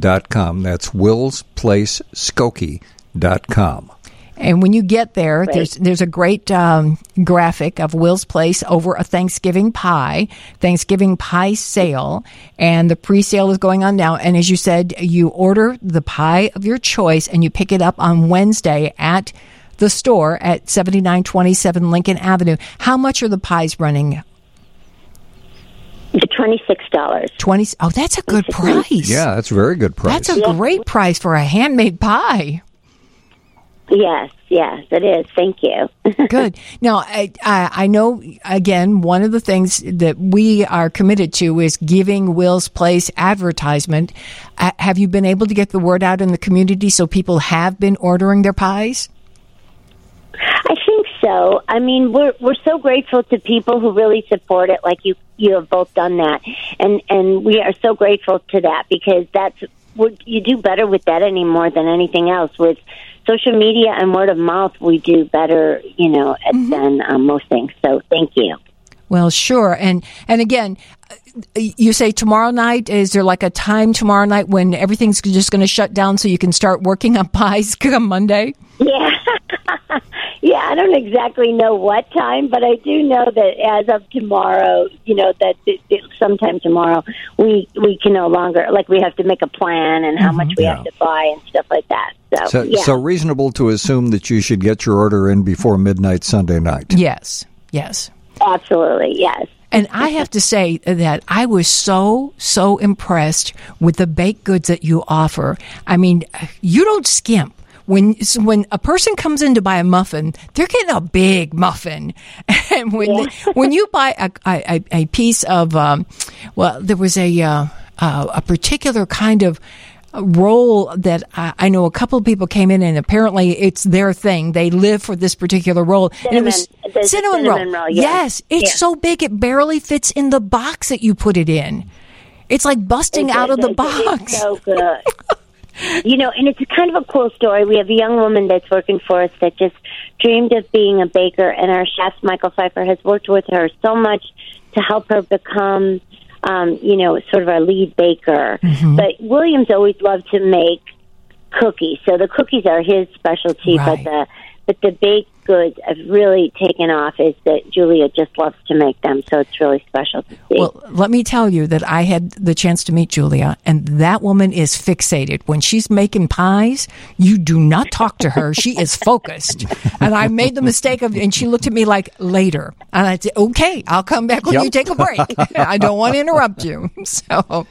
willsplaceskokie.com. That's willsplaceskokie.com. and when you get there, there's there's a great um, graphic of Will's Place over a Thanksgiving pie, Thanksgiving pie sale, and the pre-sale is going on now. And as you said, you order the pie of your choice, and you pick it up on Wednesday at the store at seventy nine twenty seven Lincoln Avenue. How much are the pies running? Twenty six dollars. Twenty. Oh, that's a good price. Yeah, that's a very good price. That's a great price for a handmade pie. Yes, yes, it is. Thank you. Good. Now, I, I, I know, again, one of the things that we are committed to is giving Will's Place advertisement. Uh, have you been able to get the word out in the community so people have been ordering their pies? I think so. I mean, we're we're so grateful to people who really support it, like you you have both done that, and and we are so grateful to that because that's what you do better with that anymore than anything else with social media and word of mouth. We do better, you know, at, than um, most things. So thank you. Well, sure. And and again, uh, you say tomorrow night. Is there like a time tomorrow night when everything's just going to shut down so you can start working on pies come Monday? Yeah, yeah. I don't exactly know what time, but I do know that as of tomorrow, you know that it, it, sometime tomorrow we we can no longer like we have to make a plan and how much we Yeah. have to buy and stuff like that. So, So, yeah, so reasonable to assume that you should get your order in before midnight Sunday night. Yes, yes. absolutely, yes. And I have to say that I was so, so impressed with the baked goods that you offer. I mean, you don't skimp. When when a person comes in to buy a muffin, they're getting a big muffin, and when they- when you buy a, a, a piece of, um, well, there was a uh, uh, a particular kind of roll that I, I know a couple of people came in and apparently it's their thing. They live for this particular roll. and it was Cinnamon. Cinnamon, cinnamon roll, yeah. Yes, it's Yeah. so big it barely fits in the box that you put it in. It's like busting It's- out of the box. It's so good. you know, and it's kind of a cool story. We have a young woman that's working for us that just dreamed of being a baker, and our chef Michael Pfeiffer has worked with her so much to help her become, um, you know, sort of our lead baker. Mm-hmm. But Williams always loved to make cookies, so the cookies are his specialty. Right. But the but the baked goods have really taken off. Is that Julia just loves to make them, so it's really special to see. Well, let me tell you that I had the chance to meet Julia, and that woman is fixated. When she's making pies, you do not talk to her. She is focused. And I made the mistake of, and she looked at me like later. And I said, okay, I'll come back when Yep. you take a break. I don't want to interrupt you. So,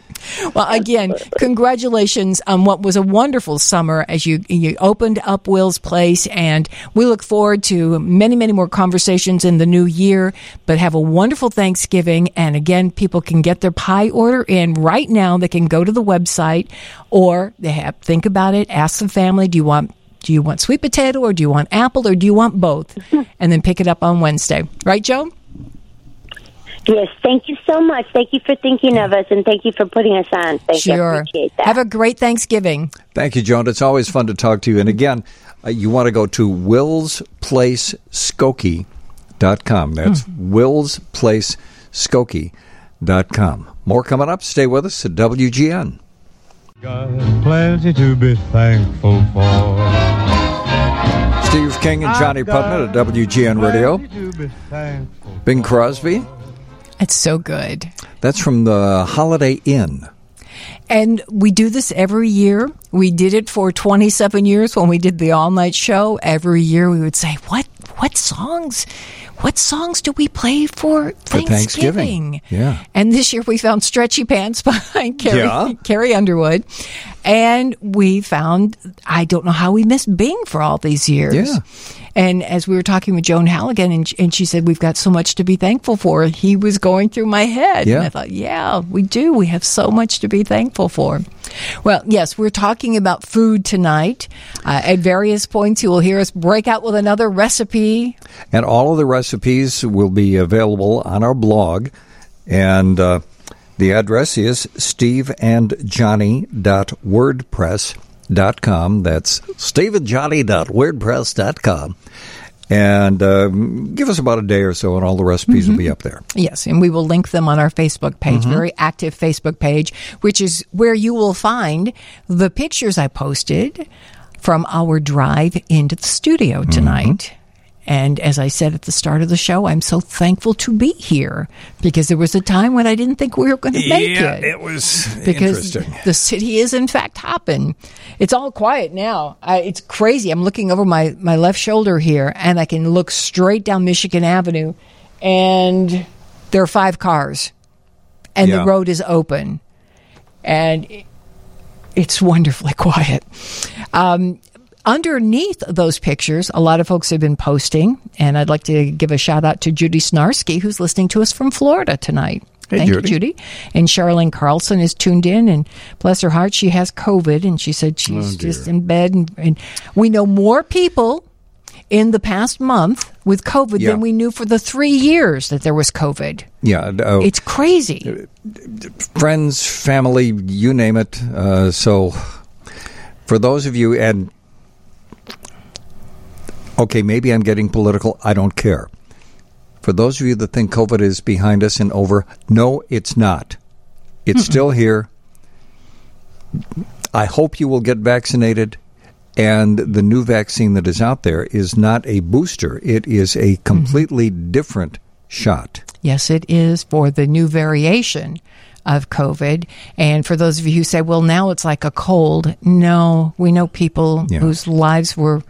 well, again, congratulations on what was a wonderful summer as you, you opened up Will's Place. And we look forward to many, many more conversations in the new year. But have a wonderful Thanksgiving. And again, people can get their pie order in right now. They can go to the website or they have, think about it, ask the family, do you want do you want sweet potato or do you want apple or do you want both? And then pick it up on Wednesday. Right, Joe? Yes, thank you so much. Thank you for thinking of us, and thank you for putting us on. Thank you. Sure. appreciate. Have a great Thanksgiving. Thank you, Joan. It's always fun to talk to you. And again, uh, you want to go to willsplaceskokie.com. That's willsplaceskokie.com. More coming up. Stay with us at WGN. Got plenty to be thankful for. Steve King and Johnnie Putman at WGN Radio. Plenty to Bing Crosby. It's so good. That's from the Holiday Inn. And we do this every year. We did it for 27 years when we did the all night show. Every year we would say, what, what songs, what songs do we play for Thanksgiving? Thanksgiving. Yeah. And this year we found Stretchy Pants by Carrie, Yeah. Carrie Underwood. And we found, I don't know how we missed Bing for all these years. Yeah. And as we were talking with Joan Halligan, and, and she said, We've got so much to be thankful for, he was going through my head. Yeah. And I thought, Yeah, we do. We have so much to be thankful for. Well, yes, we're talking about food tonight. Uh, at various points, you will hear us break out with another recipe. And all of the recipes will be available on our blog. And uh, the address is steveandjohnnie.wordpress.com. That's steveandjohnnie.wordpress.com. And um, give us about a day or so, and all the recipes will be up there. Yes, and we will link them on our Facebook page, Mm-hmm. very active Facebook page, which is where you will find the pictures I posted from our drive into the studio Mm-hmm. And as I said at the start of the show, I'm so thankful to be here because there was a time when I didn't think we were going to make it. It was because the city is in fact hopping. It's all quiet now. I, it's crazy. I'm looking over my, my left shoulder here, and I can look straight down Michigan Avenue, and there are five cars, and Yeah. the road is open, and it- it's wonderfully quiet. Um, underneath those pictures, a lot of folks have been posting, and I'd like to give a shout out to Judy Snarsky, who's listening to us from Florida tonight. Hey, Thank Judy. you, Judy. And Charlene Carlson is tuned in, and bless her heart, she has COVID, and she said she's Oh, just in bed. And, and we know more people in the past month with COVID Yeah. than we knew for the three years that there was COVID. Yeah, uh, It's crazy. friends, family, you name it. Uh, so, for those of you, and okay, maybe I'm getting political. I don't care. For those of you that think COVID is behind us and over, no, it's not. It's still here. I hope you will get vaccinated. And the new vaccine that is out there is not a booster, it is a mm-hmm. completely different shot. Yes, it is for the new variation of COVID. And for those of you who say, well, now it's like a cold, no, we know people Yeah. whose lives were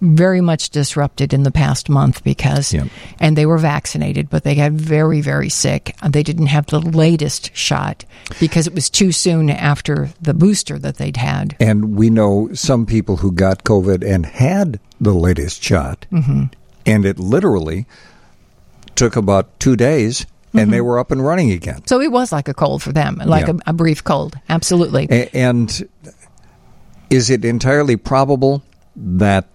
very much disrupted in the past month because, Yeah. and they were vaccinated, but they got very, very sick. They didn't have the latest shot because it was too soon after the booster that they'd had. And we know some people who got COVID and had the latest shot, mm-hmm. and it literally took about two days, and they mm-hmm. were up and running again. So it was like a cold for them, like Yeah. a, a brief cold. Absolutely. A- and is it entirely probable that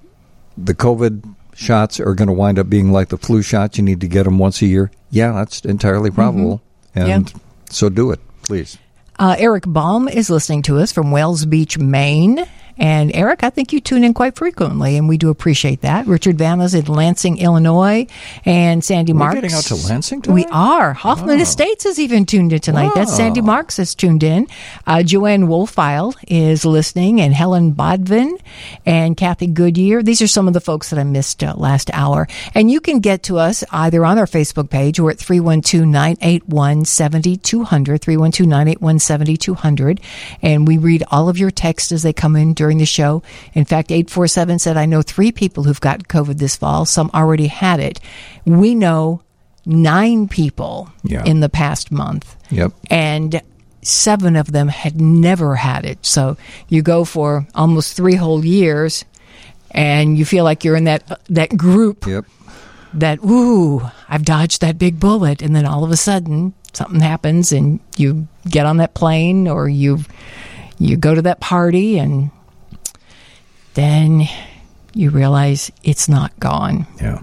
the COVID shots are going to wind up being like the flu shots? You need to get them once a year. Yeah, that's entirely probable. Mm-hmm. And so do it, please. Uh, Eric Baum is listening to us from Wells Beach, Maine. And Eric, I think you tune in quite frequently, and we do appreciate that. Richard Vanna's in Lansing, Illinois, and Sandy We're Marks. getting out to Lansing tonight? We are. Hoffman Estates is even tuned in tonight. That's Sandy Marks is tuned in. Uh, Joanne Wolfile is listening, and Helen Bodvin and Kathy Goodyear. These are some of the folks that I missed uh, last hour. And you can get to us either on our Facebook page or at 312 981 7200. 312 981 7200. And we read all of your texts as they come in during the show. In fact, 847 said, I know three people who've got COVID this fall. Some already had it. We know nine people Yeah. in the past month. Yep. And seven of them had never had it. So you go for almost three whole years and you feel like you're in that that group Yep. that ooh, I've dodged that big bullet and then all of a sudden something happens and you get on that plane or you you go to that party and then you realize it's not gone. Yeah.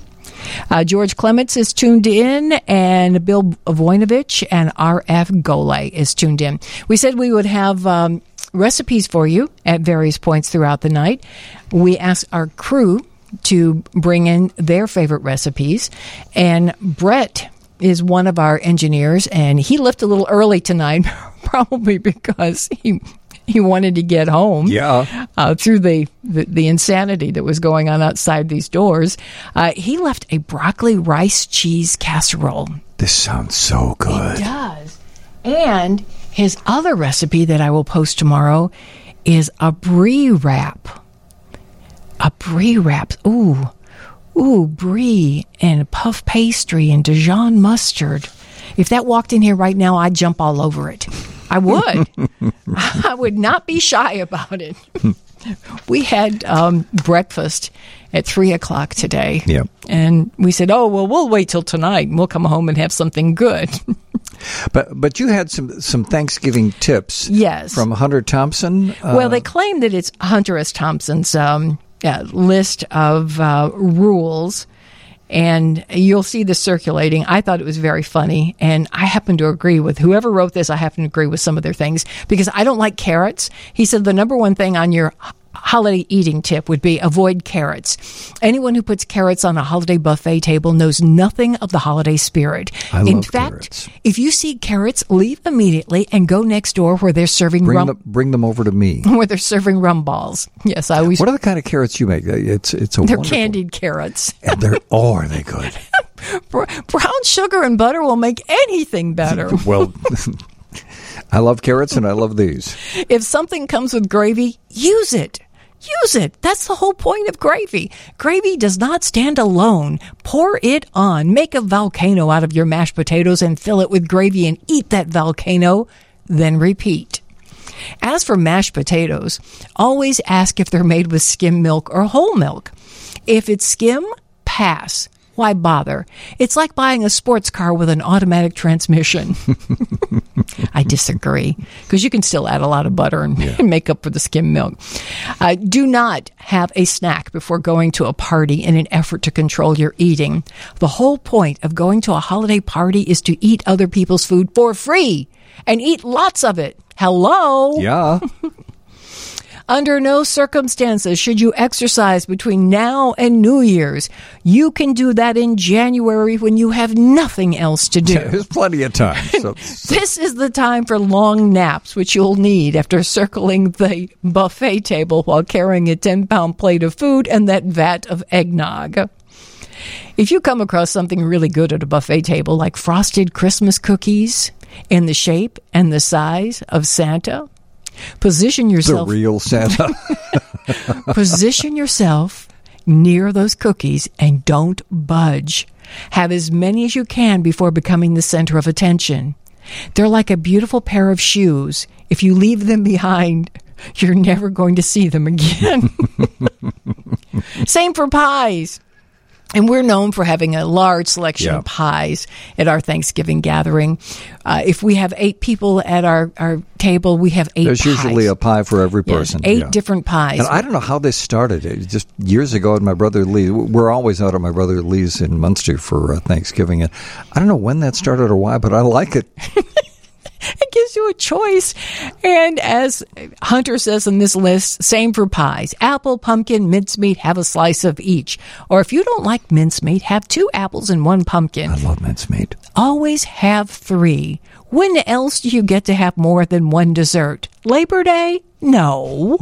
Uh, George Clements is tuned in, and Bill Voinovich and R.F. Golay is tuned in. We said we would have um, recipes for you at various points throughout the night. We asked our crew to bring in their favorite recipes, and Brett is one of our engineers, and he left a little early tonight, probably because he he wanted to get home Yeah. uh, through the, the the insanity that was going on outside these doors. Uh, he left a broccoli rice cheese casserole. This sounds so good. It does. And his other recipe that I will post tomorrow is a brie wrap. A brie wrap. Ooh. Ooh, brie and puff pastry and Dijon mustard. If that walked in here right now, I'd jump all over it. I would. I would not be shy about it. we had um, breakfast at three o'clock today. Yep. And we said, oh, well, we'll wait till tonight and we'll come home and have something good. But but you had some some Thanksgiving tips. Yes. From Hunter Thompson. Uh, well, they claim that it's Hunter S. Thompson's um, uh, list of uh, rules. And you'll see this circulating. I thought it was very funny. And I happen to agree with whoever wrote this. I happen to agree with some of their things because I don't like carrots. He said the number one thing on your holiday eating tip would be avoid carrots. Anyone who puts carrots on a holiday buffet table knows nothing of the holiday spirit. I In love fact, carrots. if you see carrots, leave immediately and go next door where they're serving bring rum them bring them over to me. where they're serving rum balls. Yes, I always. What are the kind of carrots you make? Uh, it's it's a they're wonderful- candied carrots. And they're oh, are they good? Brown sugar and butter will make anything better. Well, I love carrots and I love these. if something comes with gravy, use it. Use it. That's the whole point of gravy. Gravy does not stand alone. Pour it on. Make a volcano out of your mashed potatoes and fill it with gravy and eat that volcano. Then repeat. As for mashed potatoes, always ask if they're made with skim milk or whole milk. If it's skim, pass. Why bother? It's like buying a sports car with an automatic transmission. I disagree because you can still add a lot of butter and, and make up for the skim milk. Uh, do not have a snack before going to a party in an effort to control your eating. The whole point of going to a holiday party is to eat other people's food for free and eat lots of it. Hello. Yeah. Under no circumstances should you exercise between now and New Year's. You can do that in January when you have nothing else to do. There's plenty of time. So, This is the time for long naps, which you'll need after circling the buffet table while carrying a 10 pound plate of food and that vat of eggnog. If you come across something really good at a buffet table, like frosted Christmas cookies in the shape and the size of Santa, position yourself. the real Santa. position yourself near those cookies and don't budge. Have as many as you can before becoming the center of attention. They're like a beautiful pair of shoes. If you leave them behind, you're never going to see them again. Same for pies. And we're known for having a large selection Yeah. of pies at our Thanksgiving gathering. Uh, if we have eight people at our, our table, we have eight There's pies. usually a pie for every Yes, person. eight yeah. different pies. And I don't know how this started. It just years ago at my brother Lee. We're always out at my brother Lee's in Munster for uh, Thanksgiving, and I don't know when that started or why, but I like it. it gives you a choice. And as Hunter says in this list, same for pies. Apple, pumpkin, mincemeat, have a slice of each. Or if you don't like mincemeat, have two apples and one pumpkin. I love mincemeat. Always have three. When else do you get to have more than one dessert? Labor Day? No.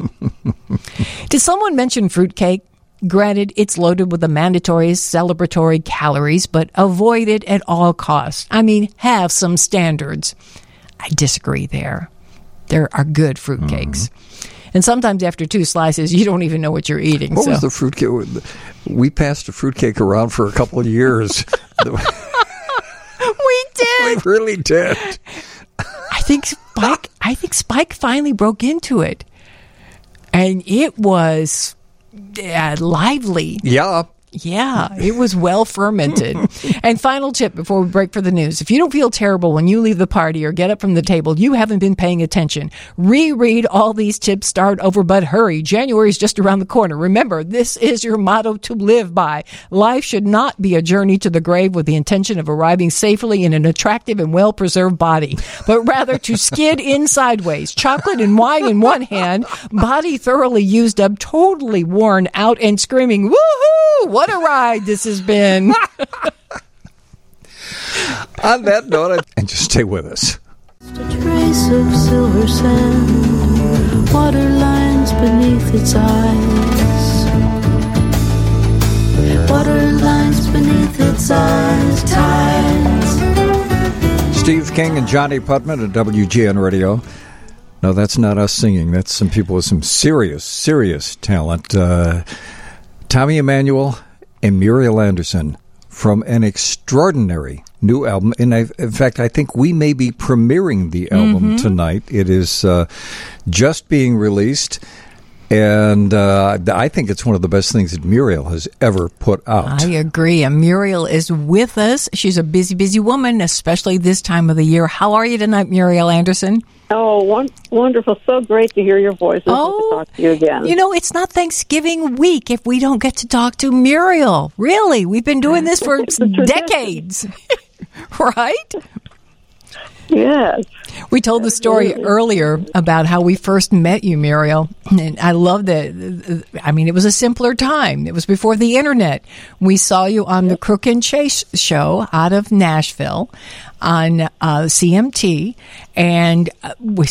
Did someone mention fruitcake? Granted, it's loaded with the mandatory celebratory calories, but avoid it at all costs. I mean, have some standards. I disagree there. There are good fruitcakes. And sometimes after two slices, you don't even know what you're eating. What so. was the fruitcake? We passed a fruitcake around for a couple of years. we did. we really did. I think Spike. I think Spike finally broke into it, and it was uh, lively. Yeah. Yeah, it was well fermented. and final tip before we break for the news. If you don't feel terrible when you leave the party or get up from the table, you haven't been paying attention. Reread all these tips, start over, but hurry. January's just around the corner. Remember, this is your motto to live by. Life should not be a journey to the grave with the intention of arriving safely in an attractive and well preserved body, but rather to skid in sideways, chocolate and wine in one hand, body thoroughly used up, totally worn out, and screaming, Woohoo! What a ride this has been. On that note, I- and just stay with us. A trace of silver sand, water lines beneath its eyes. Water lines beneath its eyes, tides. Steve King and Johnnie Putman at WGN Radio. No, that's not us singing. That's some people with some serious, serious talent. Uh, Tommy Emmanuel and Muriel Anderson from an extraordinary new album. And I, in fact, I think we may be premiering the album tonight. It is uh, just being released. And uh, I think it's one of the best things that Muriel has ever put out. I agree. And Muriel is with us. She's a busy, busy woman, especially this time of the year. How are you tonight, Muriel Anderson? Oh, won- wonderful. So great to hear your voices Oh, talk to you again. You know, it's not Thanksgiving week if we don't get to talk to Muriel. Really, we've been doing this for decades, right? yes. We told the story earlier about how we first met you, Muriel. And I love that. I mean, it was a simpler time. It was before the internet. We saw you on the Crook and Chase show out of Nashville on uh, CMT. And uh, we,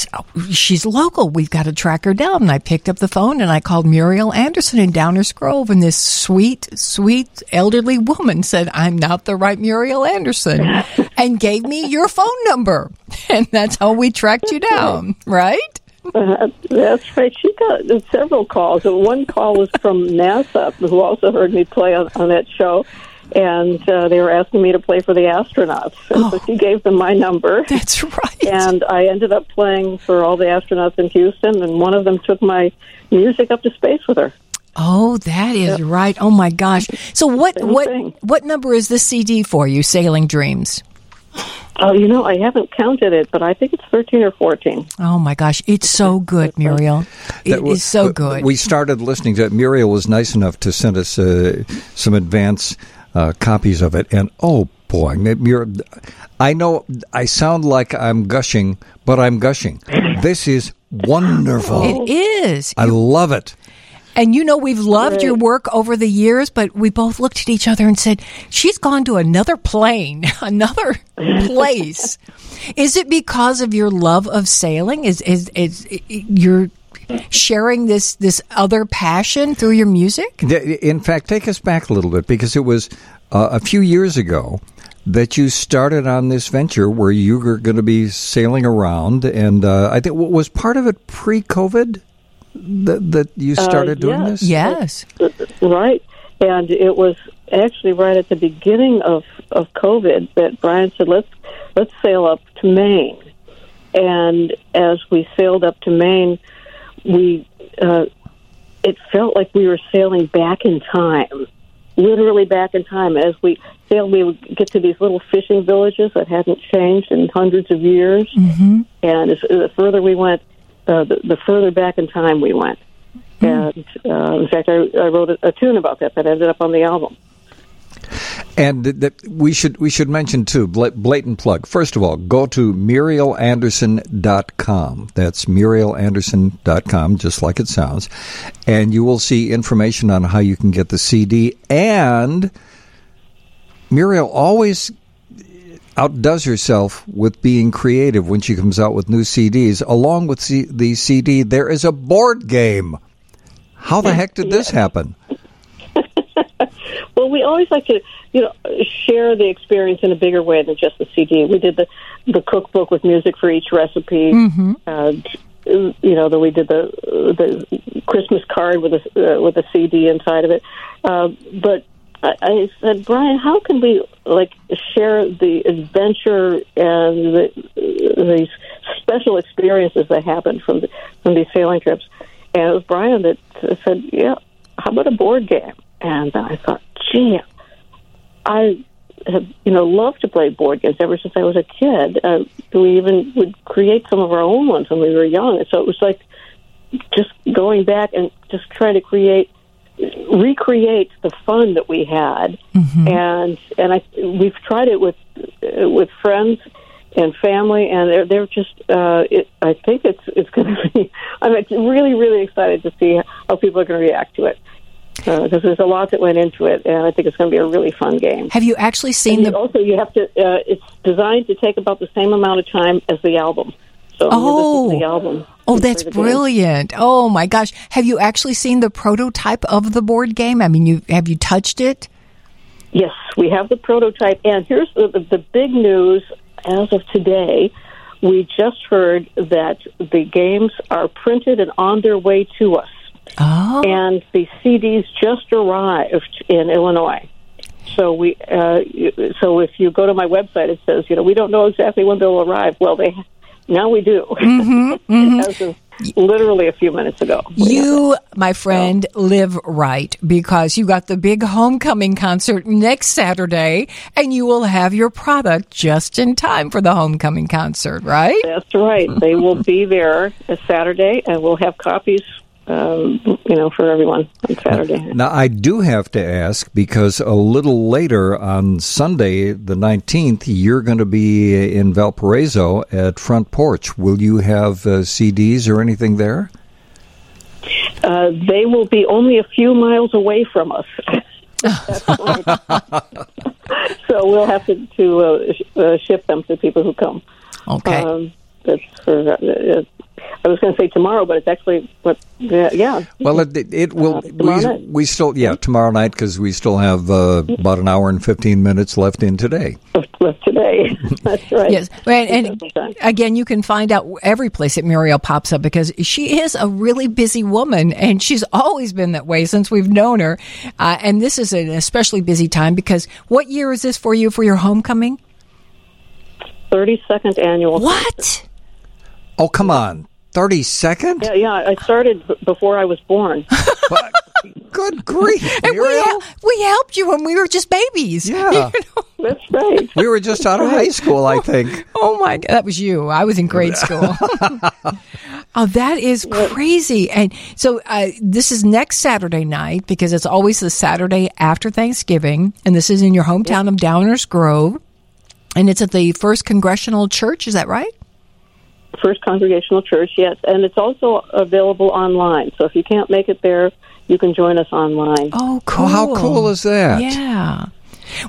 she's local. We've got to track her down. And I picked up the phone and I called Muriel Anderson in Downers Grove. And this sweet, sweet elderly woman said, I'm not the right Muriel Anderson and gave me your phone number. And that's how we tracked you down, right? Uh, that's right. She got several calls. And one call was from NASA, who also heard me play on, on that show. And uh, they were asking me to play for the astronauts. And so she gave them my number. That's right. And I ended up playing for all the astronauts in Houston. And one of them took my music up to space with her. Oh, that is right. Oh my gosh. So what Same what thing. what number is this CD for you, Sailing Dreams? Oh, you know, I haven't counted it, but I think it's 13 or 14. Oh my gosh, it's so good, Muriel. It was- is so good. We started listening to it. Muriel was nice enough to send us uh, some advance uh, copies of it, and oh boy, Muriel, I know I sound like I'm gushing, but I'm gushing. This is wonderful. It is. I love it. And you know, we've loved your work over the years, but we both looked at each other and said, she's gone to another plane, another place. is it because of your love of sailing? Is, is, is you're sharing this, this other passion through your music? In fact, take us back a little bit because it was uh, a few years ago that you started on this venture where you were going to be sailing around, and uh, I think what was part of it pre-COVID that that you started Uh, doing this. Yes. Right. And it was actually right at the beginning of, of COVID that Brian said, let's, let's sail up to Maine. And as we sailed up to Maine, we, uh, it felt like we were sailing back in time, literally back in time. As we sailed, we would get to these little fishing villages that hadn't changed in hundreds of years. Mm-hmm. And as, the further we went, uh, the, the further back in time we went. And uh, in fact, I, I wrote a, a tune about that that ended up on the album. And that we should we should mention too, blatant plug. First of all, go to murielanderson.com. That's murielanderson.com, just like it sounds. And you will see information on how you can get the CD. And Muriel always outdoes herself with being creative when she comes out with new CDs. Along with C- the CD, there is a board game. How the heck did this happen? Well, we always like to, you know, share the experience in a bigger way than just the CD. We did the the cookbook with music for each recipe. Mm-hmm. And, you know, that we did the the Christmas card with a uh, with a CD inside of it. Uh, but I, I said, Brian, how can we like share the adventure and the, these special experiences that happened from the, from these sailing trips? And it was Brian that said, "Yeah, how about a board game?" And I thought, gee, I have you know loved to play board games ever since I was a kid. Uh, we even would create some of our own ones when we were young, and so it was like just going back and just trying to create recreate the fun that we had and and I we've tried it with uh, with friends and family and they're they're just uh it I think it's it's going to be I'm really really excited to see how people are going to react to it because there's a lot that went into it and I think it's going to be a really fun game. Have you actually seen And the? also you have to uh, it's designed to take about the same amount of time as the album. So when you listen to the album. Oh, that's game. brilliant! Oh my gosh, have you actually seen the prototype of the board game? I mean, you have you touched it? Yes, we have the prototype. And here's the, the, the big news as of today. We just heard that the games are printed and on their way to us. Oh. And the CDs just arrived in Illinois. So we, uh, so if you go to my website, it says, you know, we don't know exactly when they'll arrive. Well, they now we do. Mm-hmm, As mm-hmm. of literally a few minutes ago. You, my friend, live right because you got the big homecoming concert next Saturday, and you will have your product just in time for the homecoming concert, right? That's right. They will be there Saturday, and we'll have copies, um, you know, for everyone on Saturday. Now, I do have to ask because a little later on Sunday, the 19th, you're going to be in Valparaiso at Front Porch. Will you have uh, CDs or anything there? Uh, they will be only a few miles away from us. so we'll have to, to uh, sh- uh, ship them to people who come. Okay. Um, that's for, uh, I was going to say tomorrow, but it's actually what? Yeah, yeah. Well, it, it, it will. tomorrow we, we still, yeah, tomorrow night because we still have uh, about an hour and 15 minutes left in today. left today. That's right. Yes, and, and again, you can find out every place that Muriel pops up because she is a really busy woman, and she's always been that way since we've known her. Uh, and this is an especially busy time because what year is this for you for your homecoming? Thirty second annual. What? Oh, come on. 30 seconds? Yeah, yeah. I started b- before I was born. Good grief. And we, hel- we helped you when we were just babies. Yeah. That's right. We were just out of high school, I think. Oh my god, that was you. I was in grade school. oh, that is crazy. And so uh, this is next Saturday night because it's always the Saturday after Thanksgiving, and this is in your hometown of Downers Grove, and it's at the First Congressional Church. Is that right? First Congregational Church, yes, and it's also available online. So if you can't make it there, you can join us online. Oh, cool! how cool is that? Yeah.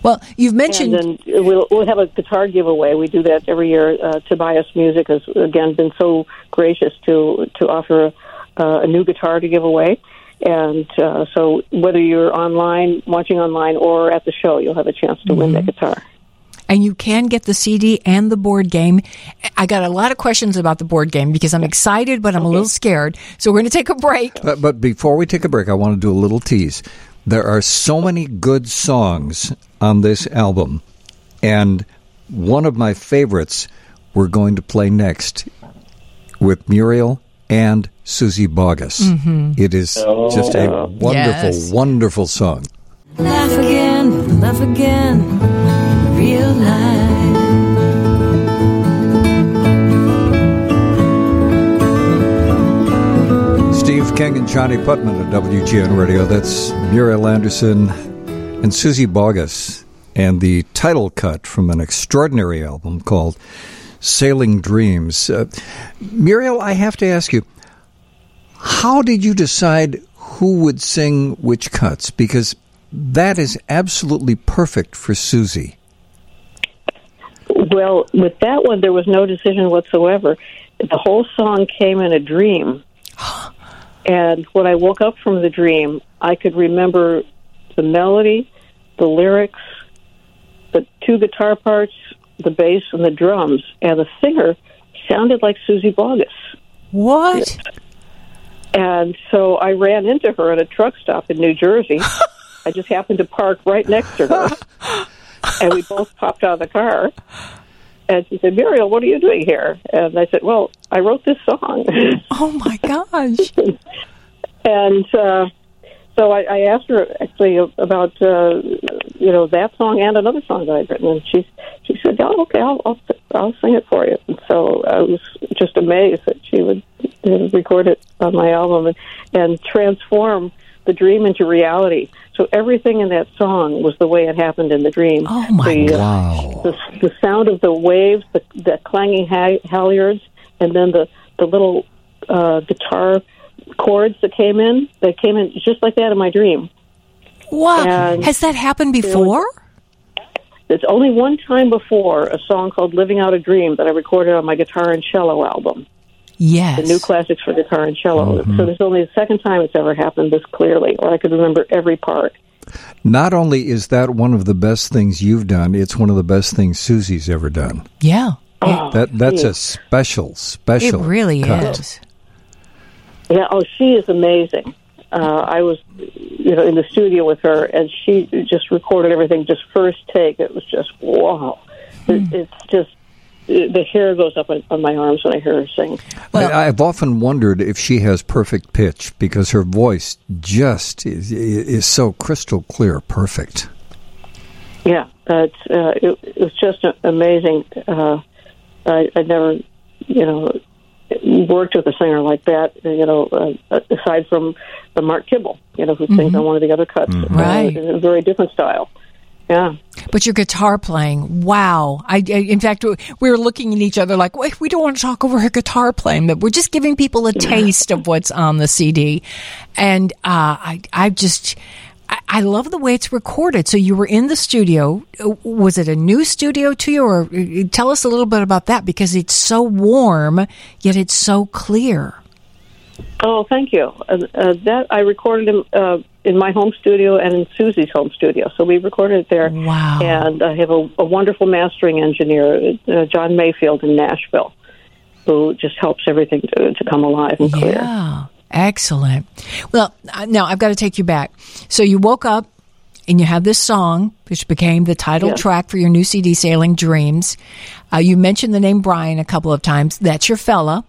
Well, you've mentioned. And then we'll, we'll have a guitar giveaway. We do that every year. Uh, Tobias Music has again been so gracious to to offer uh, a new guitar to give away. And uh, so, whether you're online, watching online, or at the show, you'll have a chance to win that guitar. And you can get the CD and the board game. I got a lot of questions about the board game because I'm excited, but I'm a little scared. So we're going to take a break. But, but before we take a break, I want to do a little tease. There are so many good songs on this album, and one of my favorites we're going to play next with Muriel and Suzy Bogguss. Mm-hmm. It is just a oh, wonderful, Yes. wonderful song. Laugh again, laugh again, Steve King and Johnnie Putman at WGN Radio. That's Muriel Anderson and Suzy Bogguss, and the title cut from an extraordinary album called Sailing Dreams. Uh, Muriel, I have to ask you, how did you decide who would sing which cuts? Because that is absolutely perfect for Suzy. Well, with that one, there was no decision whatsoever. The whole song came in a dream. And when I woke up from the dream, I could remember the melody, the lyrics, the two guitar parts, the bass, and the drums. And the singer sounded like Suzy Bogguss. What? And so I ran into her at a truck stop in New Jersey. I just happened to park right next to her. and we both popped out of the car. And she said, Muriel, what are you doing here? And I said, Well, I wrote this song. Oh my gosh. and uh, so I, I asked her actually about uh, you know that song and another song that I'd written, and she she said, "Oh, okay, I'll I'll, I'll sing it for you." And so I was just amazed that she would uh, record it on my album and and transform the dream into reality. So everything in that song was the way it happened in the dream. Oh, my the, uh, Wow. the, the sound of the waves, the, the clanging ha- halyards, and then the the little uh, guitar chords that came in. They came in just like that in my dream. Wow. And Has that happened before? There's only one time before a song called "Living Out a Dream" that I recorded on my guitar and cello album, Yes. the new classics for guitar and cello. So there's only the second time it's ever happened this clearly, or I could remember every part. Not only is that one of the best things you've done, it's one of the best things Suzy's ever done. yeah. Oh, That that's a special, special. It really cut. is. Yeah, oh, she is amazing. Uh, I was, you know, in the studio with her, and she just recorded everything just first take. It was just wow. It, it's just the hair goes up on, on my arms when I hear her sing. Well- I, I've often wondered if she has perfect pitch because her voice just is, is so crystal clear, perfect. Yeah, it's uh, it, it was just amazing. Uh, I, I never, you know, worked with a singer like that. You know, uh, aside from the Mark Kibble, you know, who sings on one of the other cuts, uh, Right. in a very different style. Yeah. But your guitar playing, wow! I, I in fact we were looking at each other like, wait, we don't want to talk over her guitar playing, but we're just giving people a taste of what's on the CD, and uh, I, I just. I- I love the way it's recorded. So you were in the studio. Was it a new studio to you, or uh, tell us a little bit about that? Because it's so warm, yet it's so clear. Oh, thank you. Uh, uh, that I recorded uh, in my home studio and in Suzy's home studio. So we recorded it there. Wow. And I have a, a wonderful mastering engineer, uh, John Mayfield in Nashville, who just helps everything to, to come alive and clear. Yeah, excellent. Well, now I've got to take you back. So you woke up and you have this song, which became the title Yeah. track for your new CD, Sailing Dreams. Uh, you mentioned the name Brian a couple of times. That's your fella,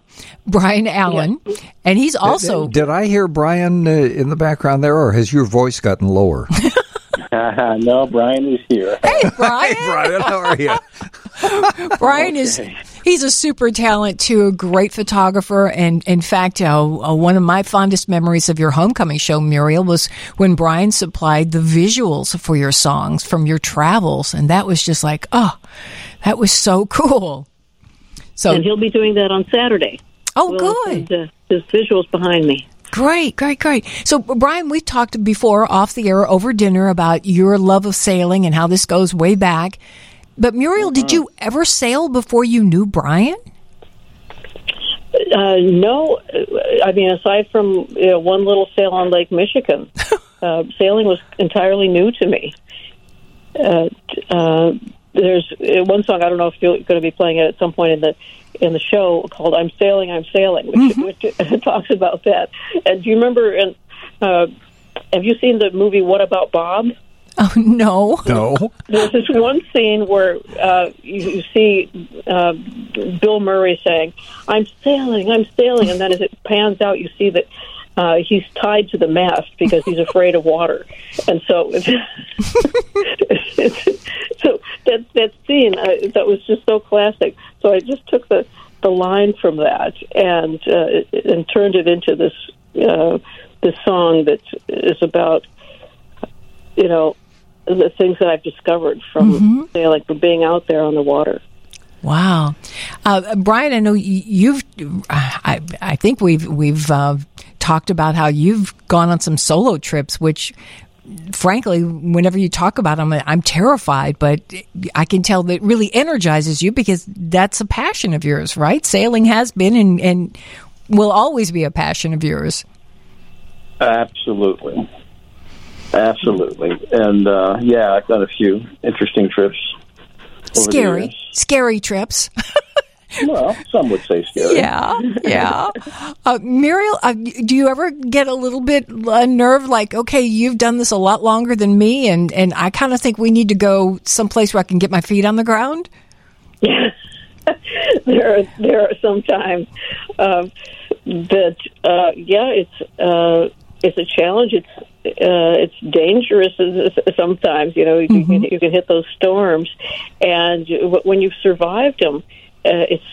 Brian Allen, and he's also Did I hear Brian uh, in the background there, or has your voice gotten lower? no, Brian is here. Hey, Brian. hey, Brian, how are you? Brian is he's a super talent too, a great photographer, and in fact, uh, uh, one of my fondest memories of your homecoming show, Muriel, was when Brian supplied the visuals for your songs from your travels, and that was just like, oh, that was so cool. So and he'll be doing that on Saturday. Oh, We'll good. his visuals behind me. Great, great, great. So, Brian, we've talked before off the air over dinner about your love of sailing and how this goes way back. But, Muriel, did you ever sail before you knew Brian? Uh, no, I mean, aside from you know, one little sail on Lake Michigan, uh, sailing was entirely new to me. Uh, uh, there's uh, one song I don't know if you're going to be playing it at some point in the in the show called "I'm Sailing, I'm Sailing," which, which talks about that. And do you remember? In, uh, have you seen the movie What About Bob? Oh, no. No. There's this one scene where uh, you, you see uh, Bill Murray saying, "I'm sailing, I'm sailing," and then as it pans out, you see that uh, he's tied to the mast because he's afraid of water, and so so that that scene uh, that was just so classic. So I just took the the line from that and uh, and turned it into this uh, this song that is about you know the things that I've discovered from sailing, from being out there on the water. Wow, uh, Brian, I know you've. I, I think we've we've uh, talked about how you've gone on some solo trips, which, frankly, whenever you talk about them, I'm terrified. But I can tell that really energizes you because that's a passion of yours, right? Sailing has been and, and will always be a passion of yours. Absolutely. Absolutely. And uh, yeah, I've done a few interesting trips. Scary, scary trips. Well, some would say scary. Yeah, yeah. Uh, Muriel, uh, do you ever get a little bit unnerved? Like, okay, you've done this a lot longer than me, and and I kind of think we need to go someplace where I can get my feet on the ground. there are there are some times um, that uh, yeah, it's uh, it's a challenge. It's uh, it's dangerous as- sometimes. You know, you, can, you can hit those storms, and when you've survived them, uh, it's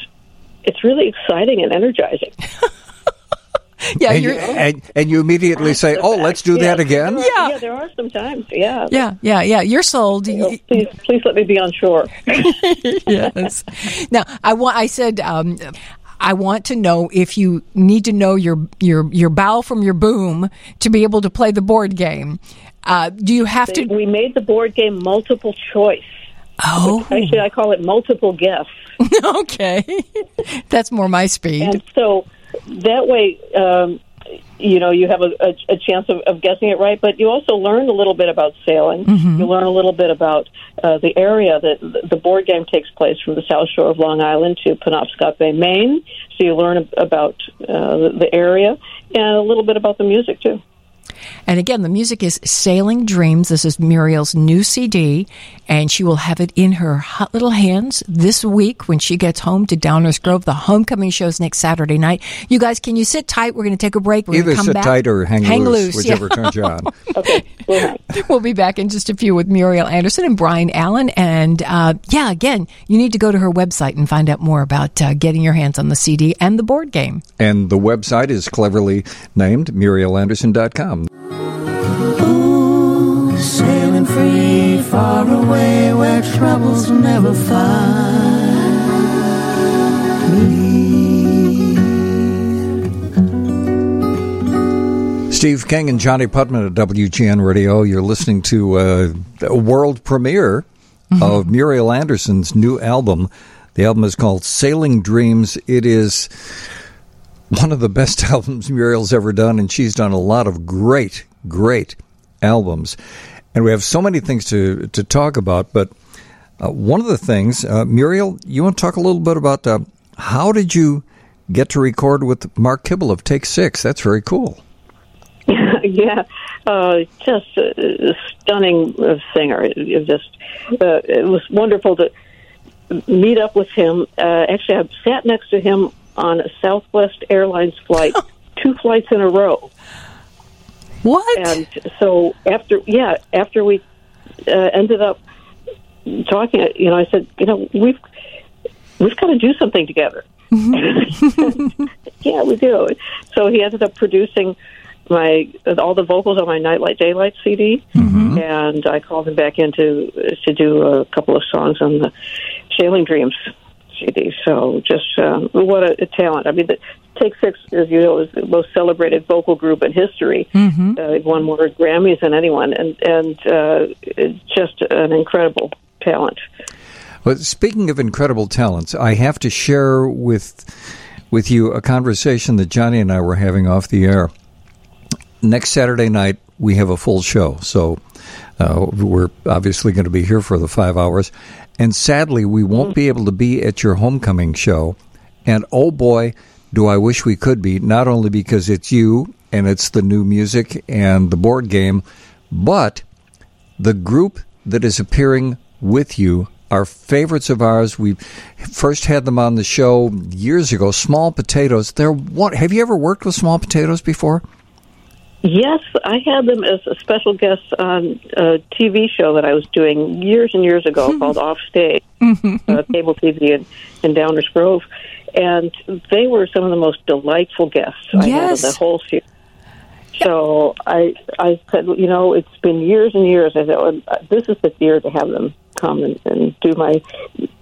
it's really exciting and energizing. Yeah, and, you, you're- and, and you immediately say, "Oh, let's do that again." There are- yeah, there are some times. Yeah, Yeah, yeah, yeah. You're sold. please, please let me be on shore. yes. Now, I want. I said. Um, I want to know if you need to know your your your bow from your boom to be able to play the board game. Uh, do you have to? We made the board game multiple choice. Oh, Actually, I call it multiple gifts. okay, that's more my speed. And so that way, um, you know, you have a, a, a chance of, of guessing it right, but you also learn a little bit about sailing. Mm-hmm. You learn a little bit about uh, the area that the- board game takes place from the South Shore of Long Island to Penobscot Bay, Maine. So you learn about uh, the area and a little bit about the music, too. And again, the music is Sailing Dreams. This is Muriel's new CD, and she will have it in her hot little hands this week when she gets home to Downers Grove. The homecoming show's next Saturday night. You guys, can you sit tight? We're going to take a break. We're Either come sit back. tight or hang, loose, yeah. whichever turns you on. we'll be back in just a few with Muriel Anderson and Brian Allen. And uh, yeah, again, you need to go to her website and find out more about uh, getting your hands on the CD and the board game. And the website is cleverly named MurielAnderson.com. far away where troubles never find me. Steve King and Johnnie Putman at WGN Radio. You're listening to uh, a world premiere of Muriel Anderson's new album. The album is called Sailing Dreams. It is one of the best albums Muriel's ever done, and she's done a lot of great, great albums. And we have so many things to, to talk about, but uh, one of the things, uh, Muriel, you want to talk a little bit about uh, how did you get to record with Mark Kibble of Take Six? That's very cool. yeah, uh, just a stunning uh, singer. It, it just uh, it was wonderful to meet up with him. Uh, actually, I sat next to him on a Southwest Airlines flight, two flights in a row. What? And so after, yeah, after we uh, ended up talking, you know, I said, you know, we've we've got to do something together. yeah, we do. So he ended up producing my all the vocals on my Nightlight Daylight CD, and I called him back in to to do a couple of songs on the Sailing Dreams CD. So just uh, what a, a talent. I mean, the Take Six, as you know, is the most celebrated vocal group in history. Mm-hmm. Uh, they've won more Grammys than anyone, and and uh, it's just an incredible talent. But speaking of incredible talents, I have to share with with you a conversation that Johnnie and I were having off the air. Next Saturday night, we have a full show, so uh, we're obviously going to be here for the five hours. And sadly, we won't be able to be at your homecoming show. And oh boy, do I wish we could be, not only because it's you and it's the new music and the board game, but the group that is appearing with you are favorites of ours. We first had them on the show years ago. Small Potatoes. They're what? Have you ever worked with Small Potatoes before? Yes, I had them as a special guest on a TV show that I was doing years and years ago called Offstage, uh, cable TV in, in Downers Grove, and they were some of the most delightful guests I had in the whole series. So I, I said, you know, it's been years and years. I said, well, this is the year to have them come and, and do my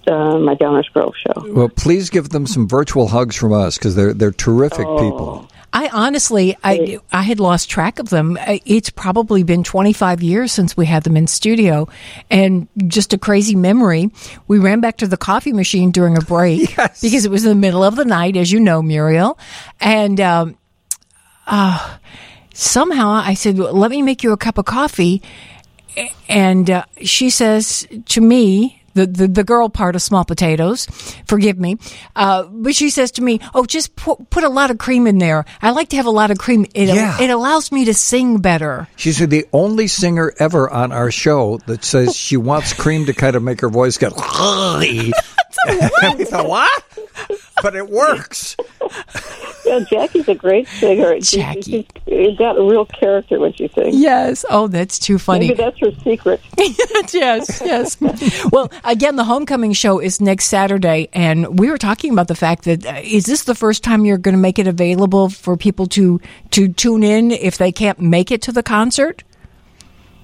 uh, my Downers Grove show. Well, please give them some virtual hugs from us because they're they're terrific people. I honestly, I I had lost track of them. It's probably been 25 years since we had them in studio, and just a crazy memory. We ran back to the coffee machine during a break because it was in the middle of the night, as you know, Muriel, and um, uh, somehow I said, "Let me make you a cup of coffee," and uh, she says to me. The, the, the girl part of small potatoes, forgive me, uh, but she says to me, "Oh, just put, put a lot of cream in there. I like to have a lot of cream. It Yeah. it allows me to sing better." She's the only singer ever on our show that says she wants cream to kind of make her voice go. we thought, what? But it works. Yeah, Jackie's a great singer. Jackie. she, she's got a real character when she sings. Yes. Oh, that's too funny. Maybe that's her secret. yes, yes. well, again, the homecoming show is next Saturday, and we were talking about the fact that uh, is this the first time you're going to make it available for people to to tune in if they can't make it to the concert?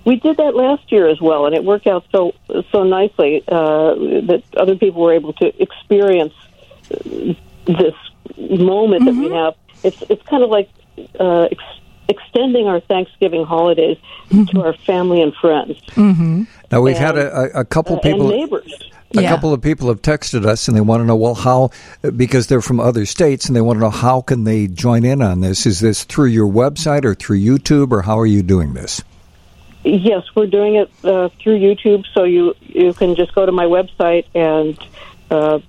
We did that last year as well, and it worked out so so nicely uh, that other people were able to experience uh, this moment that we have. It's it's kind of like uh, ex- extending our Thanksgiving holidays to our family and friends Mm-hmm. Now we've had And- a, a, a couple uh, people. and neighbors. A Yeah. couple of people have texted us and they want to know, well, how, because they're from other states and they want to know how can they join in on this? Is this through your website or through YouTube or how are you doing this? Yes, we're doing it uh, through YouTube, so you you can just go to my website and uh,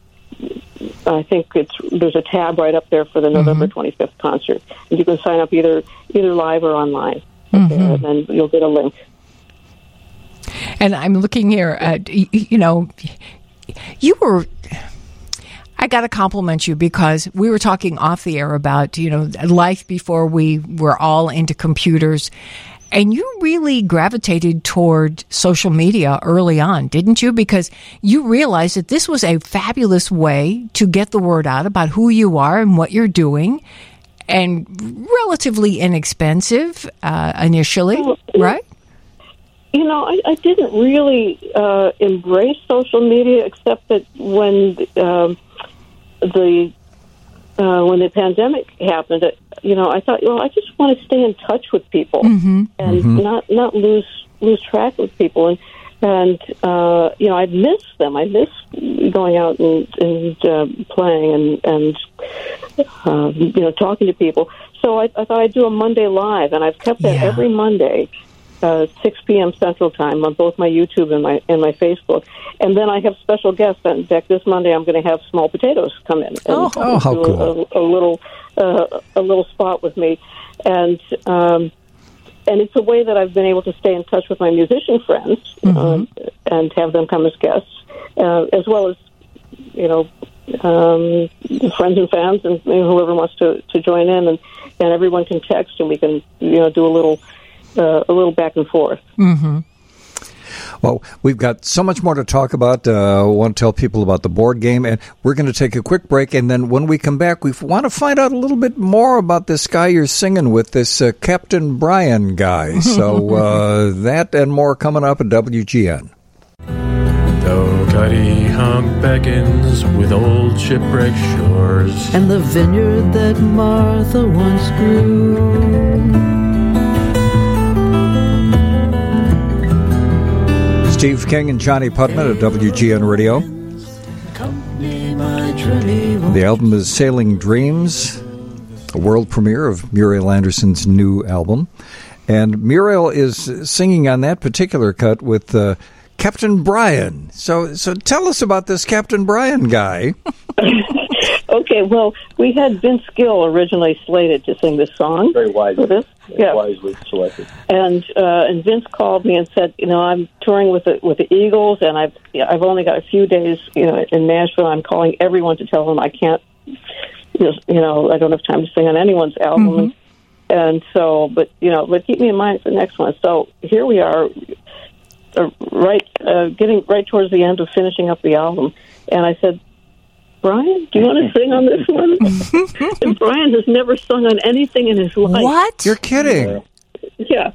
I think it's there's a tab right up there for the November 25th concert, and you can sign up either either live or online, okay, and then you'll get a link. And I'm looking here at you know, you were. I got to compliment you because we were talking off the air about you know life before we were all into computers, and you really gravitated toward social media early on, didn't you? Because you realized that this was a fabulous way to get the word out about who you are and what you're doing, and relatively inexpensive uh, initially, right? You know, I, I didn't really uh, embrace social media except that when um, the uh, when the pandemic happened, you know, I thought, well, I just want to stay in touch with people and not not lose lose track with people, and and uh, you know, I miss them. I miss going out and, and uh, playing and and uh, you know talking to people. So I, I thought I'd do a Monday live, and I've kept that Yeah. every Monday uh, 6 p.m. Central Time on both my YouTube and my and my Facebook. And then I have special guests. In fact, this Monday I'm going to have Small Potatoes come in and Oh. Oh, how do cool. a, a little uh, a little spot with me, and um, and it's a way that I've been able to stay in touch with my musician friends um, and have them come as guests, uh, as well as you know um, friends and fans and you whoever wants to, to join in, and and everyone can text and we can you know do a little uh, a little back and forth. Well, we've got so much more to talk about. Uh, I want to tell people about the board game, and we're going to take a quick break. And then when we come back, we want to find out a little bit more about this guy you're singing with, this uh, Captain Brian guy. So uh, that and more coming up at WGN. Don't Hump beckons with old shipwreck shores. And the vineyard that Martha once grew. Steve King and Johnnie Putman at WGN Radio. The album is Sailing Dreams, a world premiere of Muriel Anderson's new album. And Muriel is singing on that particular cut with uh, Captain Brian. So, so tell us about this Captain Brian guy. okay, well, we had Vince Gill originally slated to sing this song. Very wise. For this, yeah. Wisely selected. And uh, and Vince called me and said, you know, I'm touring with the with the Eagles, and I've I've only got a few days, you know, in Nashville. I'm calling everyone to tell them I can't, you know, I don't have time to sing on anyone's album. Mm-hmm. And so, but you know, but keep me in mind for the next one. So here we are, uh, right, uh, getting right towards the end of finishing up the album, and I said, Brian, do you want to sing on this one? and Brian has never sung on anything in his life. What? You're kidding. Yeah.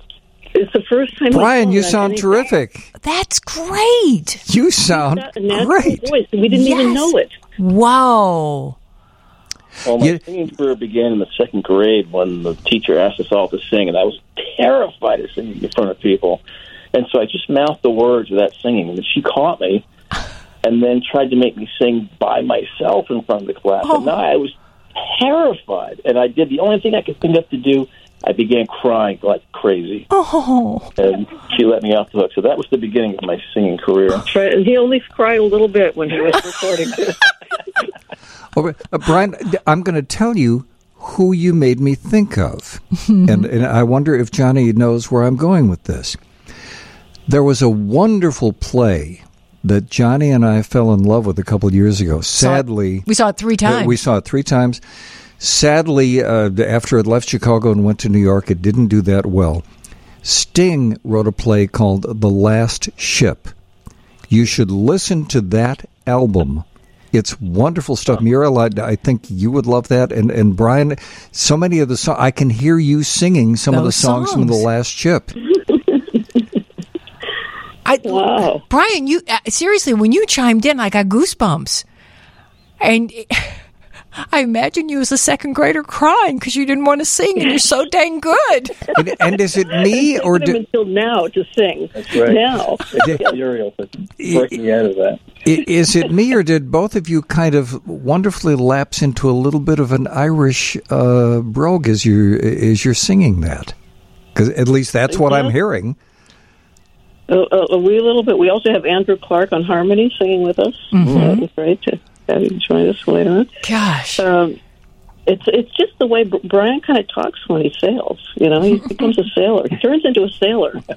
It's the first time. Brian, you sound anything. terrific. That's great. You sound Got a natural great. voice. We didn't even know it. Wow. Well, my You- singing career began in the second grade when the teacher asked us all to sing, and I was terrified of singing in front of people. And so I just mouthed the words without singing, and she caught me, and then tried to make me sing by myself in front of the class. Oh. And now I was terrified, and I did the only thing I could think of to do. I began crying like crazy, Oh. and she let me off the hook. So that was the beginning of my singing career. Right, and he only cried a little bit when he was recording this. Oh, uh, Brian, I'm going to tell you who you made me think of. and, and I wonder if Johnnie knows where I'm going with this. There was a wonderful play that Johnnie and I fell in love with a couple of years ago. Sadly, We saw it three times. we saw it three times. Sadly, uh, after it left Chicago and went to New York, it didn't do that well. Sting wrote a play called The Last Ship. You should listen to that album. It's wonderful stuff. Muriel, I, I think you would love that. And, and Brian, so many of the songs, I can hear you singing some of the Those songs, from The. Last Ship. I, Wow. Brian, you uh, seriously, when you chimed in, I got goosebumps, and I imagine you as a second grader crying because you didn't want to sing, and you're so dang good. And, and is it me or do, until now to sing. That's right. Now. Muriel to break me out of that. I- Is it me, or did both of you kind of wonderfully lapse into a little bit of an Irish uh, brogue as you as you're singing that? Because at least that's what I'm hearing. A, a, a wee little bit. We also have Andrew Clark on harmony singing with us. Mm-hmm. Great to have you join us later on. Gosh, Um, it's it's just the way Brian kind of talks when he sails. You know, he becomes a sailor. He turns into a sailor.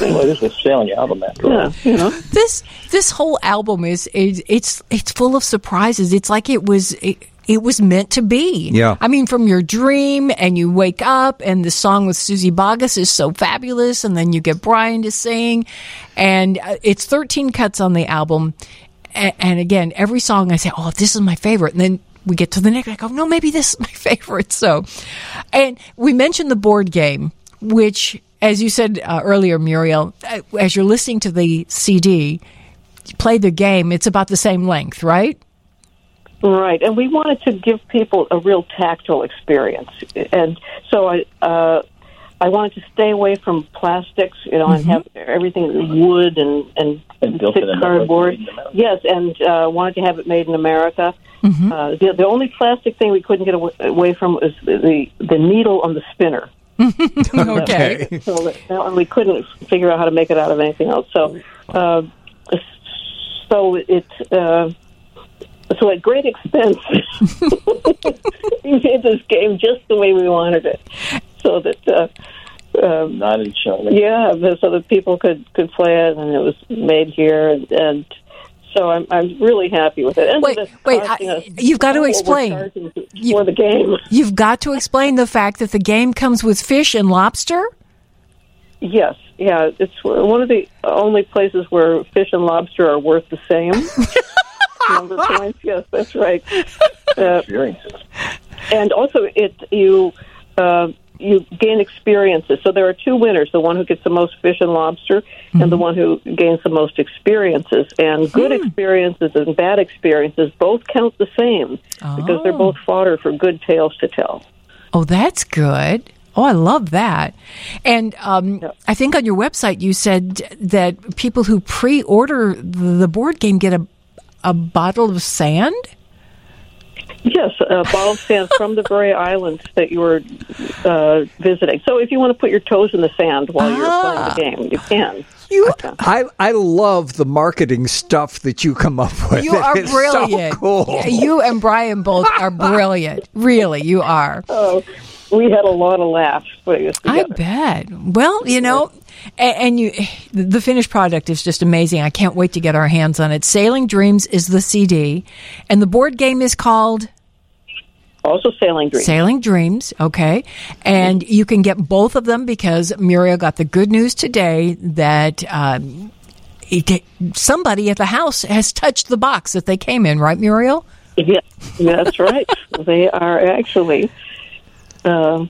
Well, this is a sailing album after all. Yeah, you know. this this whole album is, is it's it's full of surprises. It's like it was. It, it was meant to be. Yeah. I mean, from your dream and you wake up and the song with Suzy Bogguss is so fabulous and then you get Brian to sing and uh, it's 13 cuts on the album. And, and again, every song I say, oh, this is my favorite. And then we get to the next, I go, no, maybe this is my favorite. So, and we mentioned the board game, which, as you said uh, earlier, Muriel, uh, as you're listening to the CD, play the game, it's about the same length, right? Right, and we wanted to give people a real tactile experience, and so I uh, I wanted to stay away from plastics, you know, and have everything wood and and, And built thick cardboard. made in America. Yes, and uh, wanted to have it made in America. Uh, the, the only plastic thing we couldn't get away, away from was the the needle on the spinner. okay. So that, that we couldn't figure out how to make it out of anything else. So, uh, so it uh, so at great expense, we made this game just the way we wanted it, so that. Uh, um, Not in show. yeah, so that people could could play it, and it was made here, and, and so I'm I'm really happy with it. And Wait, wait, I- you've got to explain. charging for the game. You've got to explain the fact that the game comes with fish and lobster. Yes, yeah, it's one of the only places where fish and lobster are worth the same. Number points, yes, that's right. Uh, Experiences. and also, it you uh, you gain experiences. So there are two winners: the one who gets the most fish and lobster, and the one who gains the most experiences. And good experiences and bad experiences both count the same because they're both fodder for good tales to tell. Oh, that's good. Oh, I love that. And um, I think on your website you said that people who pre-order the board game get a a bottle of sand. Yes, a bottle of sand from the very islands that you were uh, visiting. So if you want to put your toes in the sand while you're playing the game, you can. You, I, I love the marketing stuff that you come up with. You are It is so brilliant. cool. You and Brian both are brilliant. Really, you are. Oh, we had a lot of laughs putting this I bet. Well, you know, and, and you, the finished product is just amazing. I can't wait to get our hands on it. Sailing Dreams is the CD, and the board game is called Also, Sailing Dreams. Sailing Dreams. Okay, and you can get both of them because Muriel got the good news today that. Um, it, somebody at the house has touched the box that they came in, right, Muriel? Yeah, that's right. they are actually uh,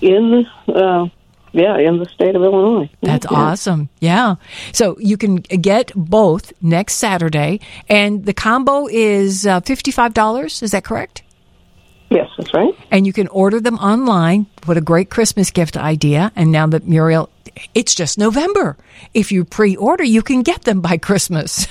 in, uh, yeah, in the state of Illinois. That's Yeah. awesome. Yeah. So you can get both next Saturday, and the combo is uh, $55. Is that correct? Yes, that's right. And you can order them online. What a great Christmas gift idea. And now that Muriel, it's just November. If you pre order, you can get them by Christmas.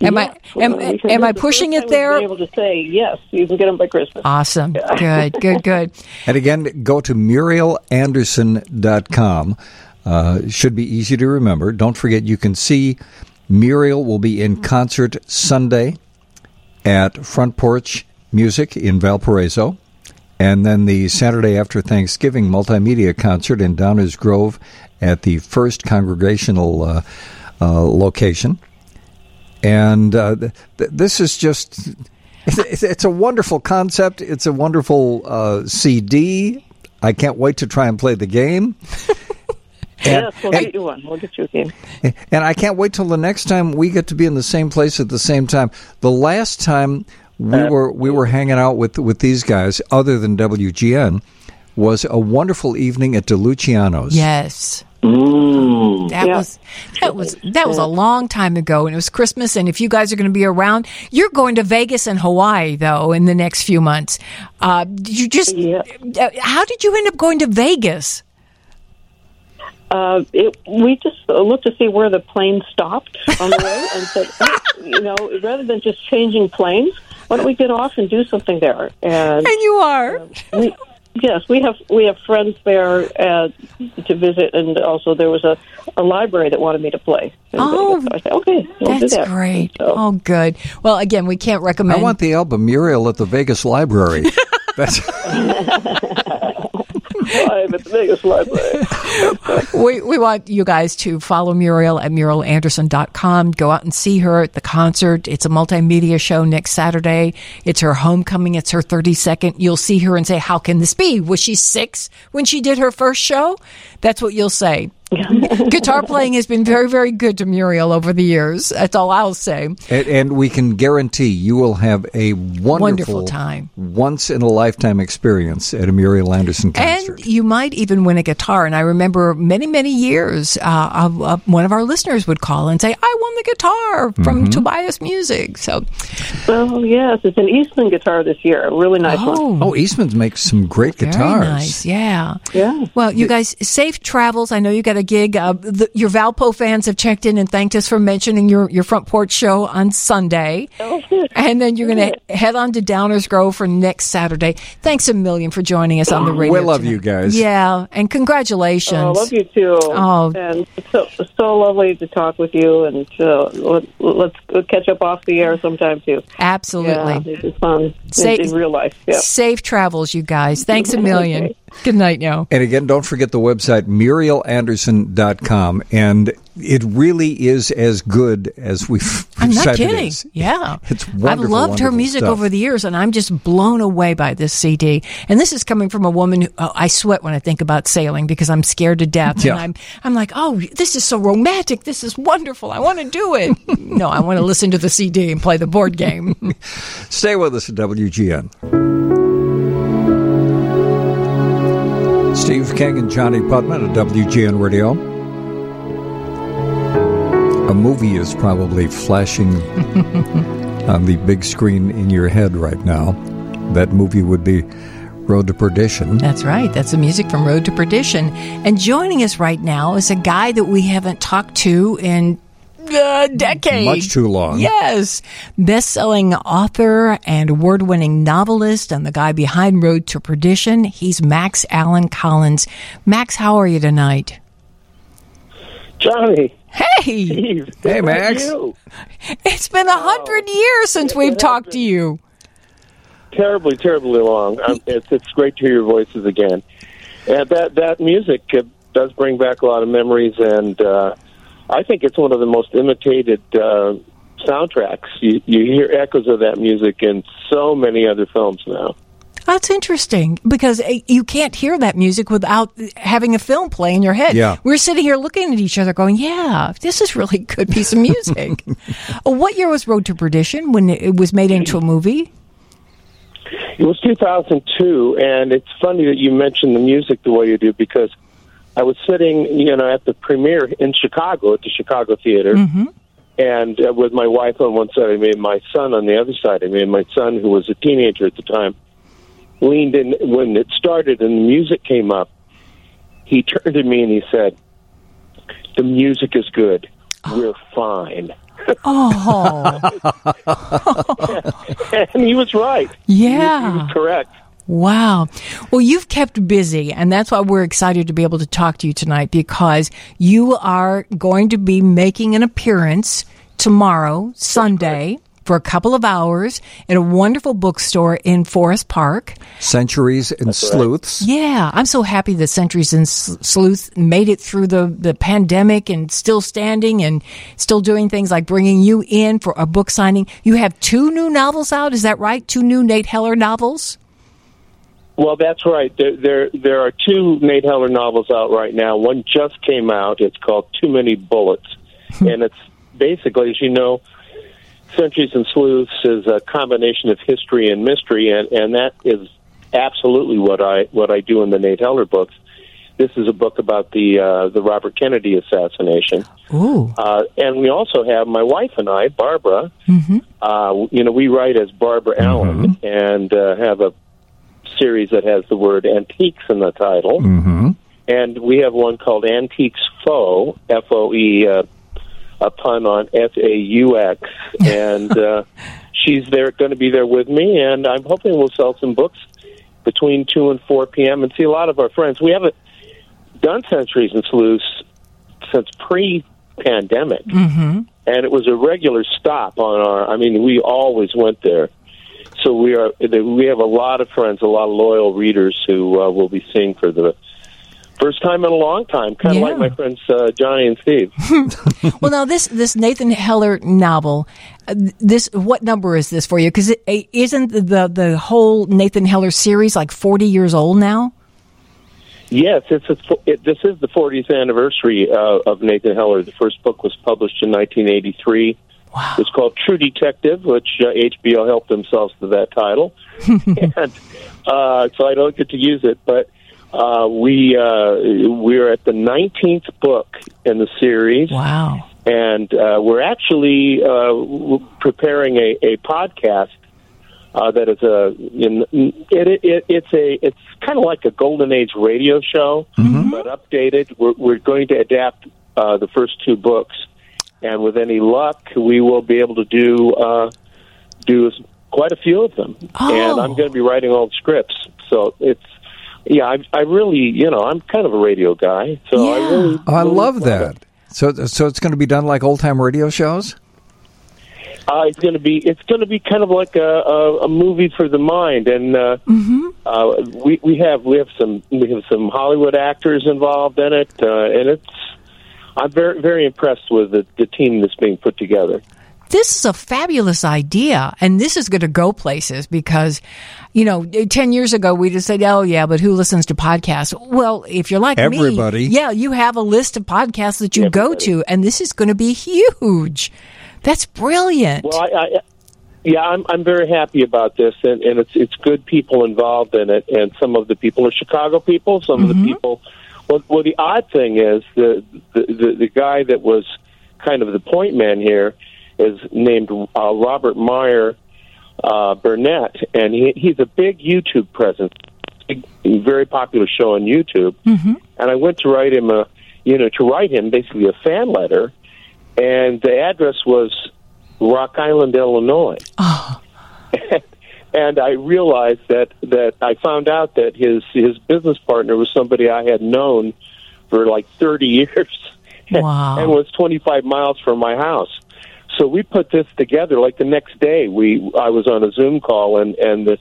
am Yeah. I am, am I pushing first it there? been able to say yes, you can get them by Christmas. Awesome. Good, good, good. And again, go to murielanderson.com. Uh, should be easy to remember. Don't forget, you can see Muriel will be in concert Sunday at Front Porch Music in Valparaiso. And then the Saturday after Thanksgiving multimedia concert in Downers Grove at the First Congregational uh, uh, location. And uh, th- th- this is just, it's, it's a wonderful concept. It's a wonderful uh, CD. I can't wait to try and play the game. yes, we'll and- get you one. We'll get you a game. And I can't wait till the next time we get to be in the same place at the same time. The last time we were we were hanging out with with these guys, other than WGN, was a wonderful evening at DeLuciano's. Yes. Mm, That yeah. was that was that was a long time ago, and it was Christmas. And if you guys are going to be around, you're going to Vegas and Hawaii though in the next few months. Uh, did you just? uh, How did you end up going to Vegas? Uh, it, we just looked to see where the plane stopped on the way and said, "Oh, you know, rather than just changing planes, why don't we get off and do something there? And, and you are. we, yes, we have we have friends there uh, to visit, and also there was a, a library that wanted me to play. And Oh, so I said, okay, we'll do That's that. great. Oh, good. Well, again, we can't recommend. I want the album Muriel at the Vegas Library. That's Live Vegas we, we want you guys to follow Muriel at murielanderson.com. Go out and see her at the concert. It's a multimedia show next Saturday. It's her homecoming. It's her 32nd. You'll see her and say, How can this be? Was she six when she did her first show? That's what you'll say. Guitar playing has been very, very good to Muriel over the years. That's all I'll say. and, and we can guarantee you will have a wonderful, Wonderful time. once in a lifetime experience at a Muriel Anderson concert. And you might even win a guitar. And I remember many, many years, uh, of, of one of our listeners would call and say, I won the guitar from Mm-hmm. Tobias Music. So, Oh yes, it's an Eastman guitar this year. A really nice one. oh, Eastman's makes some great very guitars. nice. Yeah. Yeah. Well, you guys, safe travels. I know you got a gig. Uh, the, your Valpo fans have checked in and thanked us for mentioning your, your front porch show on Sunday. Oh. And then you're going to head on to Downers Grove for next Saturday. Thanks a million for joining us on the radio. We love tonight. you guys. Yeah. And congratulations. Oh, I love you too. Oh. and it's so so lovely to talk with you, and uh, let, let's catch up off the air sometime too. Absolutely. Yeah, it's fun Say- in, in real life. Yeah. Safe travels, you guys. Thanks a million. Okay. Good night now. And again, don't forget the website, murielanderson.com. And it really is as good as we've I'm not it kidding. Yeah. It's wonderful. I've loved her music stuff. over the years, and I'm just blown away by this CD. And this is coming from a woman who oh, I sweat when I think about sailing because I'm scared to death. Yeah. And I'm, I'm like, oh, this is so romantic. This is wonderful. I want to do it. no, I want to listen to the CD and play the board game. Stay with us at WGN. King and Johnnie Putman at WGN Radio. A movie is probably flashing on the big screen in your head right now. That movie would be Road to Perdition. That's right. That's the music from Road to Perdition. And joining us right now is a guy that we haven't talked to in a decade. Much too long. Yes. Best selling author and award winning novelist and the guy behind Road to Perdition. He's Max Allan Collins. Max, how are you tonight? Johnnie. Hey. Steve, Hey, Max. It's been a hundred years since we've talked to you. Terribly, terribly long. Um, it's, it's great to hear your voices again. And that that music uh, does bring back a lot of memories, and uh, I think it's one of the most imitated uh, soundtracks. You, you hear echoes of that music in so many other films now. That's interesting because uh, you can't hear that music without having a film play in your head. Yeah. We're sitting here looking at each other going, yeah, this is really good piece of music. Uh, what year was Road to Perdition when it was made into a movie? It was 2002, and it's funny that you mentioned the music the way you do because I was sitting, you know, at the premiere in Chicago at the Chicago Theater, and uh, with my wife on one side of me and my son on the other side of me, and my son, who was a teenager at the time, leaned in when it started and the music came up. He turned to me and he said, "The music is good. We're fine." Oh, and he was right. Yeah. he was correct. Wow. Well, you've kept busy, and that's why we're excited to be able to talk to you tonight because you are going to be making an appearance tomorrow, Sunday, for a couple of hours at a wonderful bookstore in Forest Park. Centuries and Sleuths. Yeah, I'm so happy that Centuries and S- Sleuth made it through the, the pandemic and still standing and still doing things like bringing you in for a book signing. You have two new novels out, is that right? Two new Nate Heller novels? Well, that's right. There, there, there are two Nate Heller novels out right now. One just came out. It's called Too Many Bullets, and it's basically, as you know, Centuries and Sleuths is a combination of history and mystery, and, and that is absolutely what I what I do in the Nate Heller books. This is a book about the uh, the Robert Kennedy assassination. Ooh. Uh, and we also have my wife and I, Barbara. Uh, you know, we write as Barbara Allan and uh, have a series that has the word antiques in the title. Mm-hmm. And we have one called Antiques Foe, F O E, uh, a pun on F A U X. And uh, she's there, going to be there with me, and I'm hoping we'll sell some books between 2 and 4 p.m. and see a lot of our friends. We haven't done Centuries and Sleuths since pre pandemic Mm-hmm. and it was a regular stop on our. I mean, we always went there. So we are. We have a lot of friends, a lot of loyal readers who uh, will be seeing for the first time in a long time. Kind of Yeah. like my friends uh, Johnnie and Steve. well, now this this Nathan Heller novel, uh, this what number is this for you? Because it, it, isn't the the whole Nathan Heller series like forty years old now? Yes, it's a, it, this is the 40th anniversary uh, of Nathan Heller. The first book was published in 1983. Wow. It's called True Detective, which uh, HBO helped themselves to that title, and uh, so I don't get to use it. But uh, we uh, we're at the 19th book in the series. Wow. and uh, we're actually uh, preparing a, a podcast uh, that is a in, it, it, it's a it's kind of like a golden age radio show, but updated. We're, we're going to adapt uh, the first two books, and with any luck, we will be able to do uh, do quite a few of them. And I'm going to be writing all the scripts, so it's. Yeah, I, I really, you know, I'm kind of a radio guy, so I really. Oh, I really love it. that. So, so it's going to be done like old time radio shows. Uh, it's going to be it's going to be kind of like a, a, a movie for the mind, and uh, uh, we we have we have some we have some Hollywood actors involved in it, uh, and it's I'm very very impressed with the, the team that's being put together. This is a fabulous idea, and this is going to go places because, you know, eh, ten years ago we just said, "Oh yeah, but who listens to podcasts?" Well, if you're like Everybody. me, yeah, you have a list of podcasts that you go to, and this is going to be huge. That's brilliant. Well, I, I Yeah, I'm I'm very happy about this, and, and it's it's good people involved in it, and some of the people are Chicago people. Some of the mm-hmm. people. Well, well, the odd thing is the the the, the guy that was kind of the point man here is named uh, Robert Meyer uh, Burnett, and he, he's a big YouTube presence, big, very popular show on YouTube. Mm-hmm. And I went to write him a, you know, to write him basically a fan letter, and the address was Rock Island, Illinois. and I realized that that I found out that his his business partner was somebody I had known for like 30 years Wow. and was 25 miles from my house. So we put this together. Like the next day, we I was on a Zoom call, and and this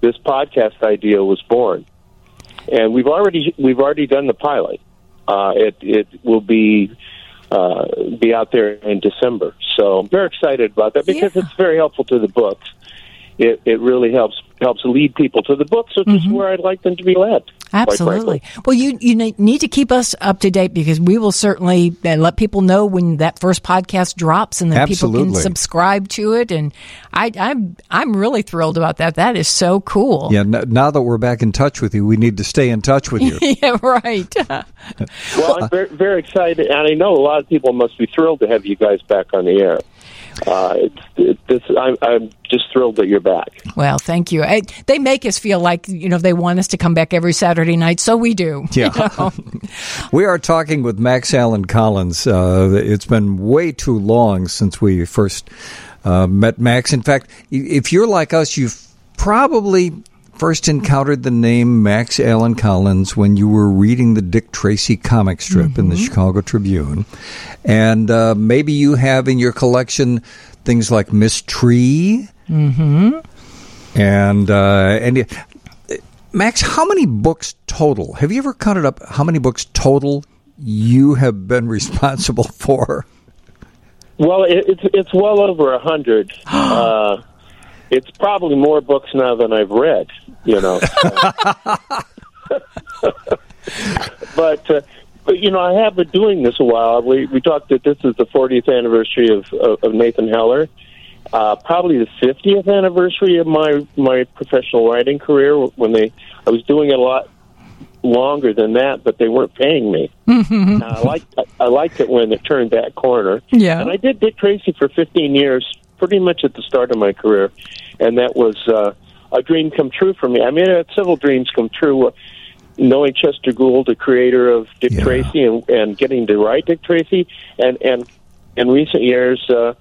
this podcast idea was born. And we've already we've already done the pilot. Uh, it it will be uh, be out there in December. So I'm very excited about that because it's very helpful to the books. It it really helps helps lead people to the books, which is where I'd like them to be led. Absolutely. Well, you you need to keep us up to date because we will certainly uh, let people know when that first podcast drops, and then people can subscribe to it. And I, I'm I'm really thrilled about that. That is so cool. Yeah, now that we're back in touch with you, we need to stay in touch with you. yeah, right. Well, I'm very, very excited, and I know a lot of people must be thrilled to have you guys back on the air. Uh, it's, it, this, I'm, I'm just thrilled that you're back. well, thank you. I, they make us feel like you know they want us to come back every Saturday night, so we do. Yeah. you know? We are talking with Max Allan Collins. Uh, it's been way too long since we first uh, met Max. In fact, if you're like us, you've probably first encountered the name Max Allan Collins when you were reading the Dick Tracy comic strip in the Chicago Tribune. And uh, maybe you have in your collection things like Ms. Tree Mm-hmm. and uh, and it- Max, how many books total? Have you ever counted up how many books total you have been responsible for? Well, it, it's it's well over a hundred. uh, it's probably more books now than I've read. You know, but. Uh, but you know, I have been doing this a while. We we talked that this is the 40th anniversary of of, of Nathan Heller, uh, probably the 50th anniversary of my my professional writing career. When they, I was doing it a lot longer than that, but they weren't paying me. Mm-hmm. I liked I liked it when it turned that corner. Yeah. and I did Dick Tracy for 15 years, pretty much at the start of my career, and that was uh, a dream come true for me. I mean, I had several dreams come true. Uh, knowing Chester Gould, the creator of Dick Tracy, and, and getting to write Dick Tracy, and and in recent years, uh,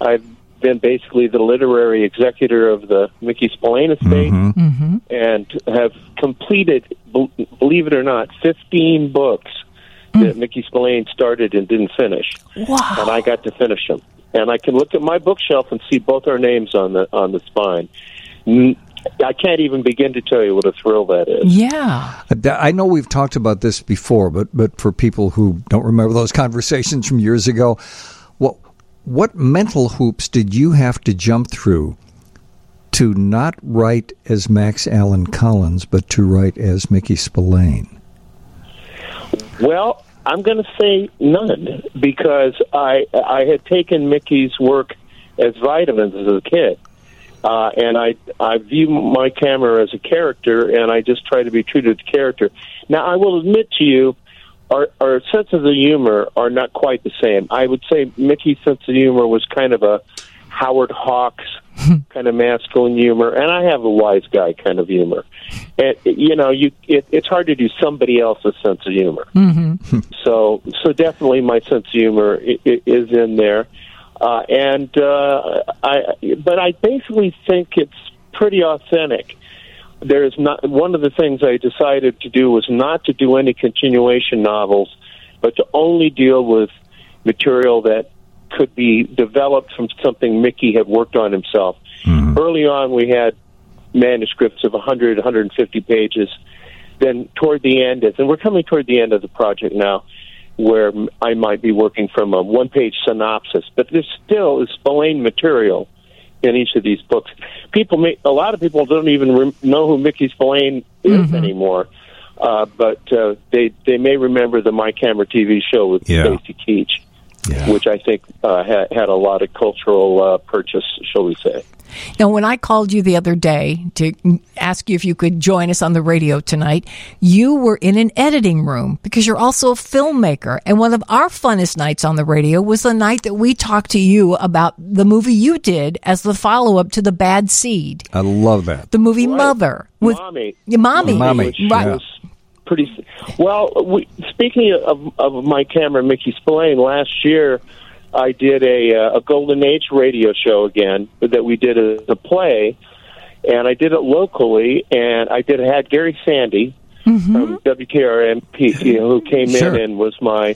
I've been basically the literary executor of the Mickey Spillane estate Mm-hmm. and have completed, believe it or not, 15 books that Mickey Spillane started and didn't finish. Wow. And I got to finish them. And I can look at my bookshelf and see both our names on the on the spine. I can't even begin to tell you what a thrill that is. Yeah. Uh, I know we've talked about this before, but but for people who don't remember those conversations from years ago, what what mental hoops did you have to jump through to not write as Max Allan Collins, but to write as Mickey Spillane? Well, I'm going to say none because I I had taken Mickey's work as vitamins as a kid, uh, and I I view Mike Hammer as a character, and I just try to be true to the character. Now, I will admit to you, our our senses of humor are not quite the same. I would say Mickey's sense of humor was kind of a Howard Hawks kind of masculine humor, and I have a wise guy kind of humor. And you know, you it, it's hard to do somebody else's sense of humor. Mm-hmm. So, so definitely my sense of humor is in there, uh, and uh, I. But I basically think it's pretty authentic. There is not one of the things I decided to do was not to do any continuation novels, but to only deal with material that could be developed from something Mickey had worked on himself. Early on, we had manuscripts of 100, 150 pages. Then toward the end, and we're coming toward the end of the project now, where I might be working from a one-page synopsis, but there still is Spillane material in each of these books. People, may, a lot of people don't even rem- know who Mickey Spillane is anymore, uh, but uh, they they may remember the Mike Hammer TV show with Yeah. Stacy Keach. Which I think uh, had, had a lot of cultural uh, purchase, shall we say. Now, when I called you the other day to ask you if you could join us on the radio tonight, you were in an editing room because you're also a filmmaker. And one of our funnest nights on the radio was the night that we talked to you about the movie you did as the follow up to The Bad Seed, I love that. the movie Mother. With, Mommy. Yeah, Mommy. Mommy, Which yeah. Pretty. Well, we, speaking of, of Mike Hammer, Mickey Spillane, last year I did a, uh, a Golden Age radio show again that we did as a play, and I did it locally, and I did had Gary Sandy from WKRP you know, who came Sure. in and was my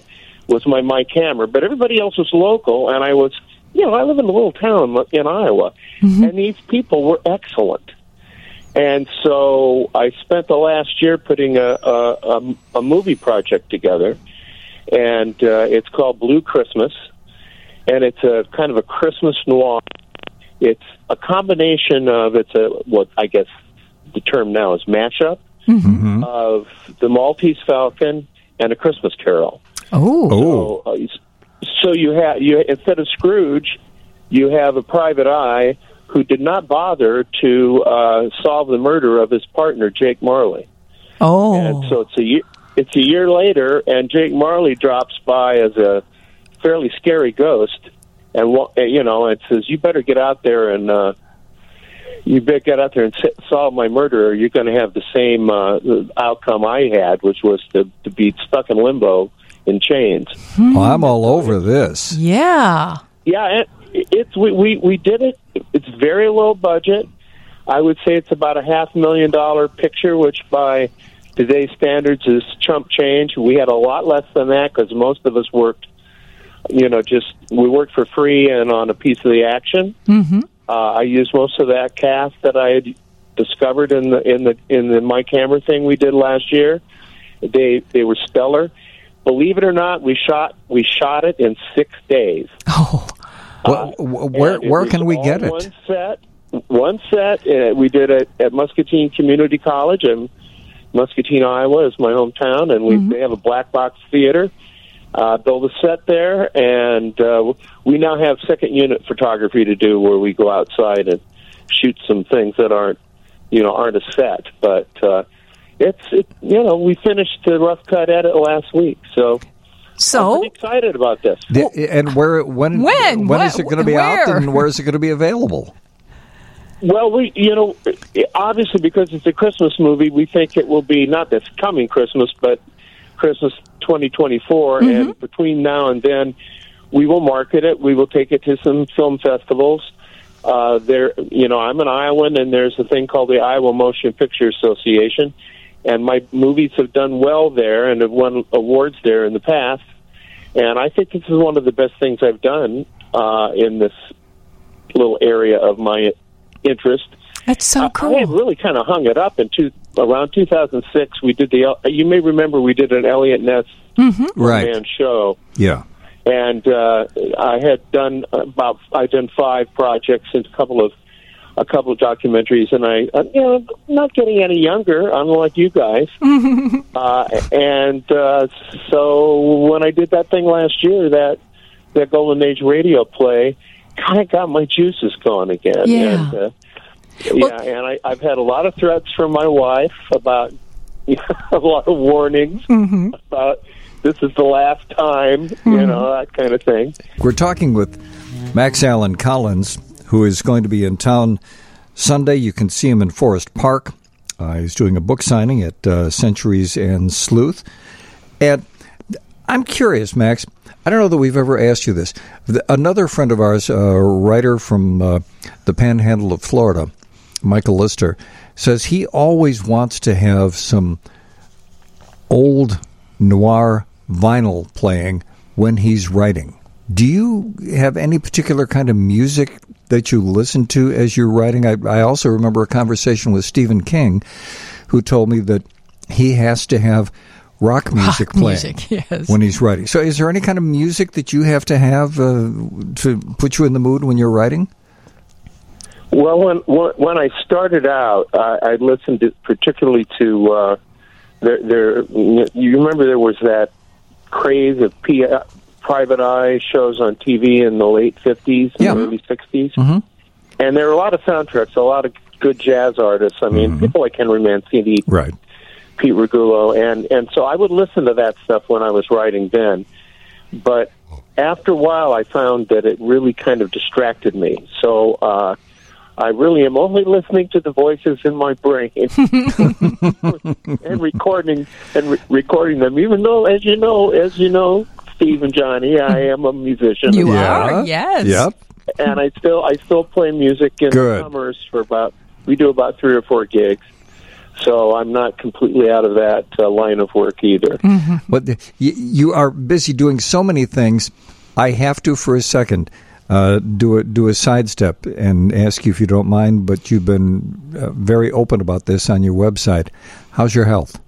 was my Mike Hammer, but everybody else was local, and I was you know I live in a little town in Iowa, and these people were excellent. And so I spent the last year putting a a, a, a movie project together, and uh, it's called Blue Christmas, and it's a kind of a Christmas noir. It's a combination of it's a what I guess the term now is mashup of the Maltese Falcon and a Christmas Carol. Oh, so, uh, so you have you instead of Scrooge, you have a private eye who did not bother to uh, solve the murder of his partner Jake Marley. Oh, And so it's a year, it's a year later, and Jake Marley drops by as a fairly scary ghost, and wa- you know, and says, "You better get out there and uh, you better get out there and s- solve my murder, or you're going to have the same uh, outcome I had, which was to, to be stuck in limbo in chains." Oh, I'm all over this. Yeah. Yeah, it, it's we, we we did it. It's very low budget. I would say it's about a half million dollar picture, which by today's standards is chump change. We had a lot less than that because most of us worked, you know, just we worked for free and on a piece of the action. Mm-hmm. Uh, I used most of that cast that I had discovered in the in the in the my camera thing we did last year. They they were stellar. Believe it or not, we shot we shot it in six days. Oh, Wh- wh- where where can we get it? One set, one set. Uh, we did it at Muscatine Community College, in Muscatine, Iowa, is my hometown, and we they have a black box theater. Uh, build a set there, and uh, we now have second unit photography to do, where we go outside and shoot some things that aren't, you know, aren't a set. But uh, it's, it, you know, we finished the rough cut edit last week, so so I'm excited about this. The- and where when When? when is Wh- it going to be out and where is it going to be available? Well, we, you know, obviously because it's a Christmas movie, we think it will be not this coming Christmas, but Christmas 2024. And between now and then, we will market it. We will take it to some film festivals. Uh, there, you know, I'm an Iowan, and there's a thing called the Iowa Motion Picture Association, and my movies have done well there and have won awards there in the past. And I think this is one of the best things I've done uh, in this little area of my interest. That's so cool. I had really kind of hung it up in two, around 2006. We did the. El- You may remember we did an Eliot Ness Right. man show, Yeah. and uh, I had done about I'd done five projects and a couple of a couple of documentaries, and I, uh, you know, not getting any younger, unlike you guys. uh, and uh, so when I did that thing last year, that that Golden Age radio play, kind of got my juices going again. Yeah. And, uh, yeah, and I, I've had a lot of threats from my wife about a lot of warnings about this is the last time, you know, that kind of thing. We're talking with Max Allan Collins, who is going to be in town Sunday. You can see him in Forest Park. Uh, he's doing a book signing at uh, Centuries and Sleuth. And I'm curious, Max. I don't know that we've ever asked you this. Another friend of ours, a writer from uh, the Panhandle of Florida, Michael Lister, says he always wants to have some old noir vinyl playing when he's writing. Do you have any particular kind of music that you listen to as you're writing? I, I also remember a conversation with Stephen King who told me that he has to have rock music playing music, yes. when he's writing. So, is there any kind of music that you have to have uh, to put you in the mood when you're writing? Well, when when when I started out, I, I listened to, particularly to uh, there. There, you remember there was that craze of P, private eye shows on TV in the late 50s and Yeah. early 60s. Mm-hmm. And there are a lot of soundtracks, a lot of good jazz artists. I mean, people like Henry Mancini, Right. Pete Rugolo, and and so I would listen to that stuff when I was writing then. But after a while, I found that it really kind of distracted me. So uh, I really am only listening to the voices in my brain and recording and re- recording them. Even though, as you know, as you know, Steve and Johnnie, I am a musician. You are, yes. Yep. and I still I still play music in Good. the summers for about we do about three or four gigs. So I'm not completely out of that uh, line of work either. But the, you, you are busy doing so many things. I have to, for a second, uh, do a do a sidestep and ask you if you don't mind. But you've been uh, very open about this on your website. How's your health?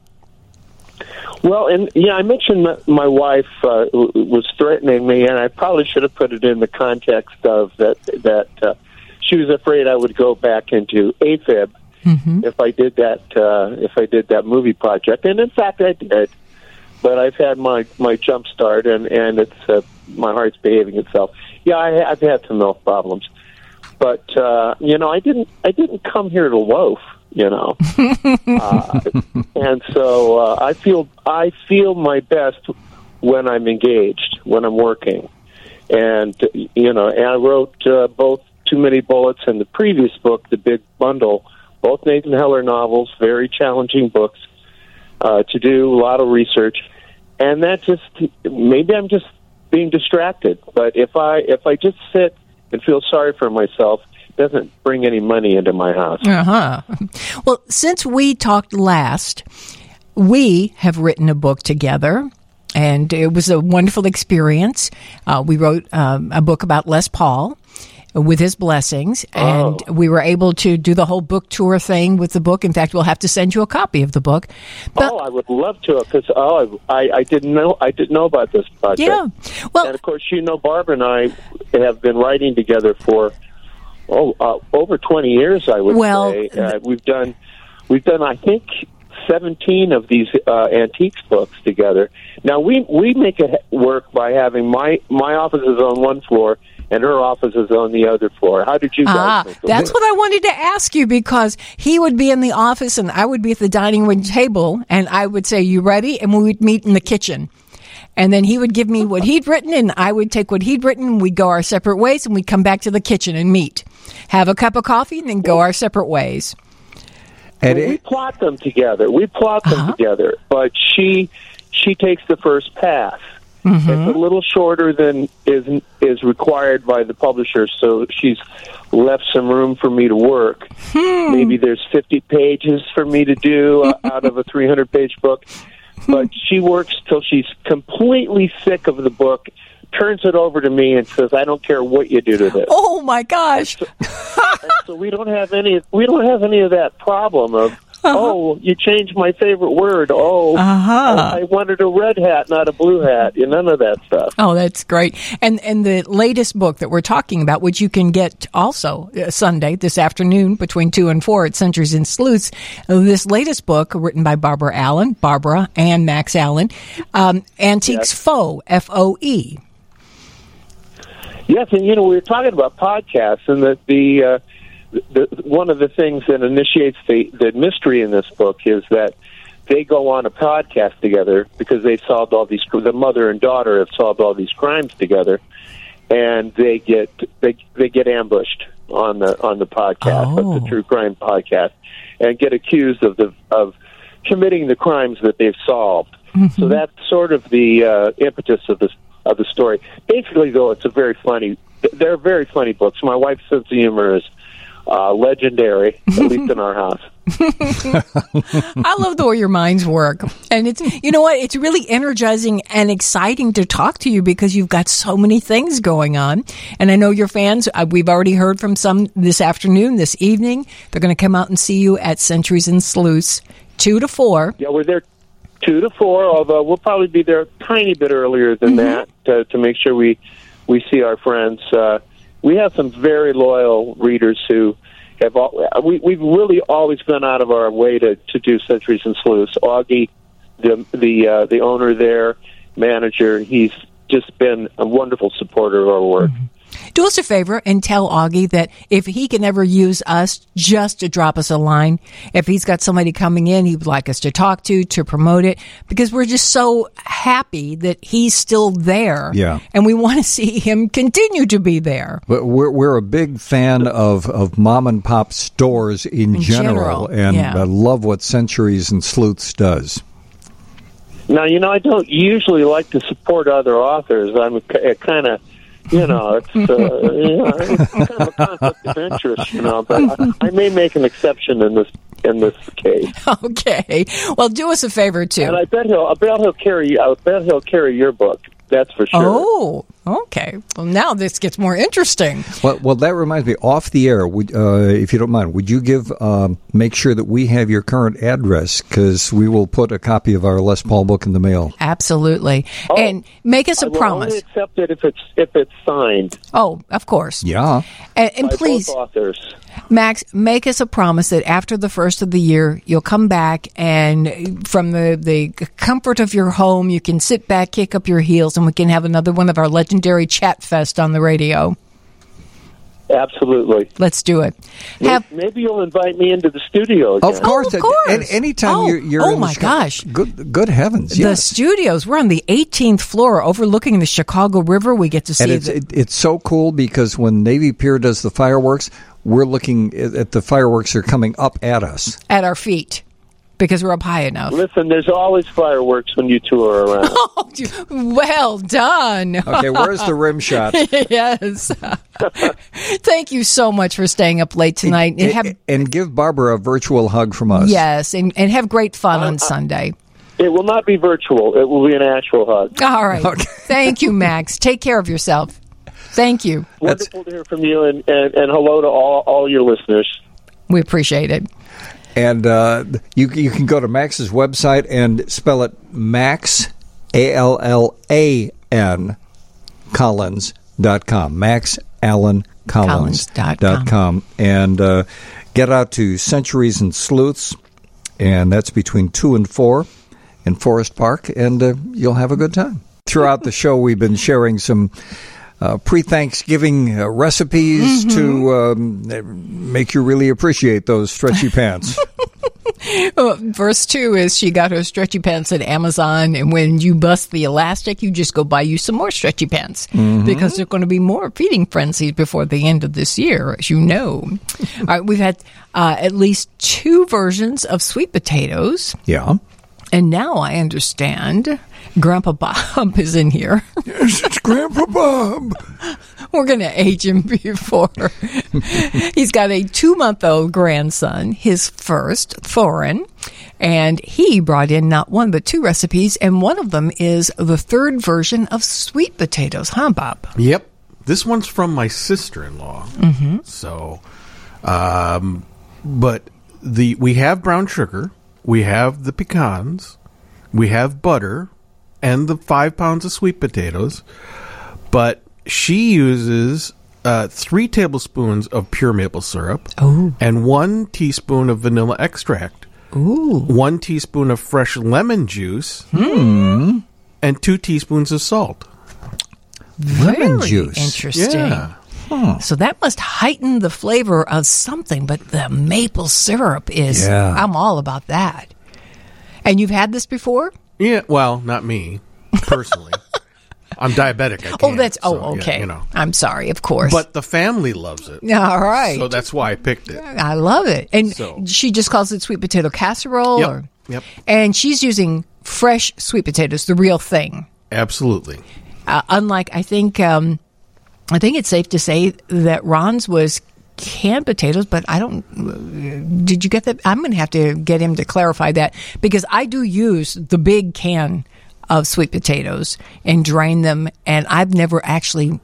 Well, and yeah, I mentioned that my wife uh, was threatening me, and I probably should have put it in the context of that that uh, she was afraid I would go back into AFib if I did that uh, if I did that movie project, and in fact I did. But I've had my my jump start, and and it's uh, my heart's behaving itself. Yeah, I, I've had some health problems, but uh, you know, I didn't I didn't come here to loaf. You know, uh, and so uh, I feel I feel my best when I'm engaged, when I'm working, and you know, and I wrote uh, both Too Many Bullets and the previous book, The Big Bundle, both Nathan Heller novels, very challenging books uh, to do, a lot of research, and that just maybe I'm just being distracted. But if I if I just sit and feel sorry for myself, doesn't bring any money into my house. Uh huh. Well, since we talked last, we have written a book together. And it was a wonderful experience. Uh, we wrote um, a book about Les Paul with his blessings, and we were able to do the whole book tour thing with the book. In fact, we'll have to send you a copy of the book. oh, I would love to because oh, I, I didn't know I didn't know about this project. Yeah, well, and of course, you know, Barbara and I have been writing together for oh uh, over twenty years. I would Well, say uh, we've done we've done I think seventeen of these uh, antiques books together. Now we we make it work by having my my office is on one floor and her office is on the other floor. How did you guys? Ah, that's work? what I wanted to ask you because he would be in the office and I would be at the dining room table and I would say, You ready? And we would meet in the kitchen. And then he would give me what he'd written and I would take what he'd written and we'd go our separate ways and we'd come back to the kitchen and meet. Have a cup of coffee and then go our separate ways. And Well, we plot them together. We plot them uh-huh. together, but she she takes the first pass. Mm-hmm. It's a little shorter than is is required by the publisher, so she's left some room for me to work. Hmm. Maybe there's 50 pages for me to do uh, out of a 300 page book, but she works till she's completely sick of the book, turns it over to me, and says, "I don't care what you do to this." Oh my gosh. and so we don't have any we don't have any of that problem of oh you changed my favorite word oh Uh-huh. I, I wanted a red hat not a blue hat Yeah, none of that stuff Oh, that's great. And and the latest book that we're talking about, which you can get also uh, Sunday this afternoon between two and four at Centuries and Sleuths. This latest book, written by Barbara Allan, Barbara and Max Allan, um, Antiques Foe, F O E. yes and you know we were talking about podcasts and that the uh the, one of the things that initiates the, the mystery in this book is that they go on a podcast together because they've solved all these. The mother and daughter have solved all these crimes together, and they get they they get ambushed on the on the podcast, Oh. the true crime podcast, and get accused of the of committing the crimes that they've solved. So that's sort of the uh, impetus of this of the story. Basically, though, it's a very funny. They're very funny books. My wife's sense of humor is uh, legendary, at least in our house. I love the way your minds work. And it's, you know what? It's really energizing and exciting to talk to you because you've got so many things going on. And I know your fans, uh, we've already heard from some this afternoon, this evening. They're going to come out and see you at Centuries and Sleuths, two to four. Yeah, we're there two to four. Although we'll probably be there a tiny bit earlier than that to, to make sure we we see our friends. Uh, we have some very loyal readers who have all, we we've really always gone out of our way to to do Centuries and Sleuths. Augie, the the uh, the owner there, manager, he's just been a wonderful supporter of our work. Do us a favor and tell Augie that if he can ever use us just to drop us a line, if he's got somebody coming in he would like us to talk to, to promote it, because we're just so happy that he's still there. Yeah. And we want to see him continue to be there. But we're we're a big fan of, of mom and pop stores in, In general, and yeah. I love what Centuries and Sleuths does. Now, you know, I don't usually like to support other authors. I'm kind of, you know, it's, uh, you know, it's kind of a conflict of interest, you know. But I, I may make an exception in this in this case. Okay. Well, do us a favor too. And I bet he'll, I bet he'll carry, I bet he'll carry your book. That's for sure. Oh, okay. Well, now this gets more interesting. Well, well, that reminds me. Off the air, would, uh, if you don't mind, would you give um, make sure that we have your current address because we will put a copy of our Les Paul book in the mail. Absolutely. and make us a Oh, will promise. only accept it if it's if it's signed Oh, of course. Yeah. And, and by please, both authors. Max, make us a promise that after the first of the year, you'll come back and from the, the comfort of your home, you can sit back, kick up your heels, and we can have another one of our legendary chat fest on the radio. Absolutely. Let's do it. Have, Maybe you'll invite me into the studio again. Of course. of course. And anytime Oh, you're, you're oh in my Chicago- gosh. Good, good heavens. the studios, we're on the 18th floor overlooking the Chicago River. We get to see and it's the, it, it's so cool because when Navy Pier does the fireworks, we're looking at at the fireworks are coming up at us. at our feet because we're up high enough. Listen, there's always fireworks when you tour around. Oh, well done. Okay, where's the rim shot? yes. Thank you so much for staying up late tonight. And have, and give Barbara a virtual hug from us. yes, and, and have great fun on uh, uh, Sunday. It will not be virtual. It will be an actual hug. All right. Thank you, Max. Take care of yourself. Thank you. Wonderful to hear from you, and, and, and hello to all, all your listeners. We appreciate it. And uh, you you can go to Max's website and spell it Max A L L A N Collins dot com. Max Allan Collins dot com. And uh, get out to Centuries and Sleuths, and that's between two and four in Forest Park, and uh, you'll have a good time. Throughout the show, we've been sharing some. Uh, pre-Thanksgiving uh, recipes to um, make you really appreciate those stretchy pants. Uh, verse 2 is she got her stretchy pants at Amazon, and when you bust the elastic, you just go buy you some more stretchy pants Mhm. because there's going to be more feeding frenzies before the end of this year, as you know. All right, we've had uh, at least two versions of sweet potatoes. Yeah. And now I understand Grandpa Bob is in here. Yes, it's Grandpa Bob. We're going to age him before. He's got a two month old grandson, his first, Thorin, and he brought in not one but two recipes, and one of them is the third version of sweet potatoes, huh, Bob? Yep. This one's from my sister in law. Mm-hmm. So, um, but the we have brown sugar, we have the pecans, we have butter, and the five pounds of sweet potatoes. But she uses uh, three tablespoons of pure maple syrup and one teaspoon of vanilla extract. Ooh. One teaspoon of fresh lemon juice. Hmm. And two teaspoons of salt. Lemon Very juice. Interesting. Yeah. So that must heighten the flavor of something, but the maple syrup is, Yeah. I'm all about that. And you've had this before? Yeah, well, not me personally. I'm diabetic. I oh, that's, oh, so, yeah, okay. you know, I'm sorry, of course. but the family loves it. All right. So that's why I picked it. I love it. And So- she just calls it sweet potato casserole. Yep. Or, Yep. And she's using fresh sweet potatoes, the real thing. Absolutely. Uh, unlike, I think, um, I think it's safe to say that Ron's was canned potatoes, but I don't. Did you get that? I'm going to have to get him to clarify that because I do use the big can of sweet potatoes and drain them, and I've never actually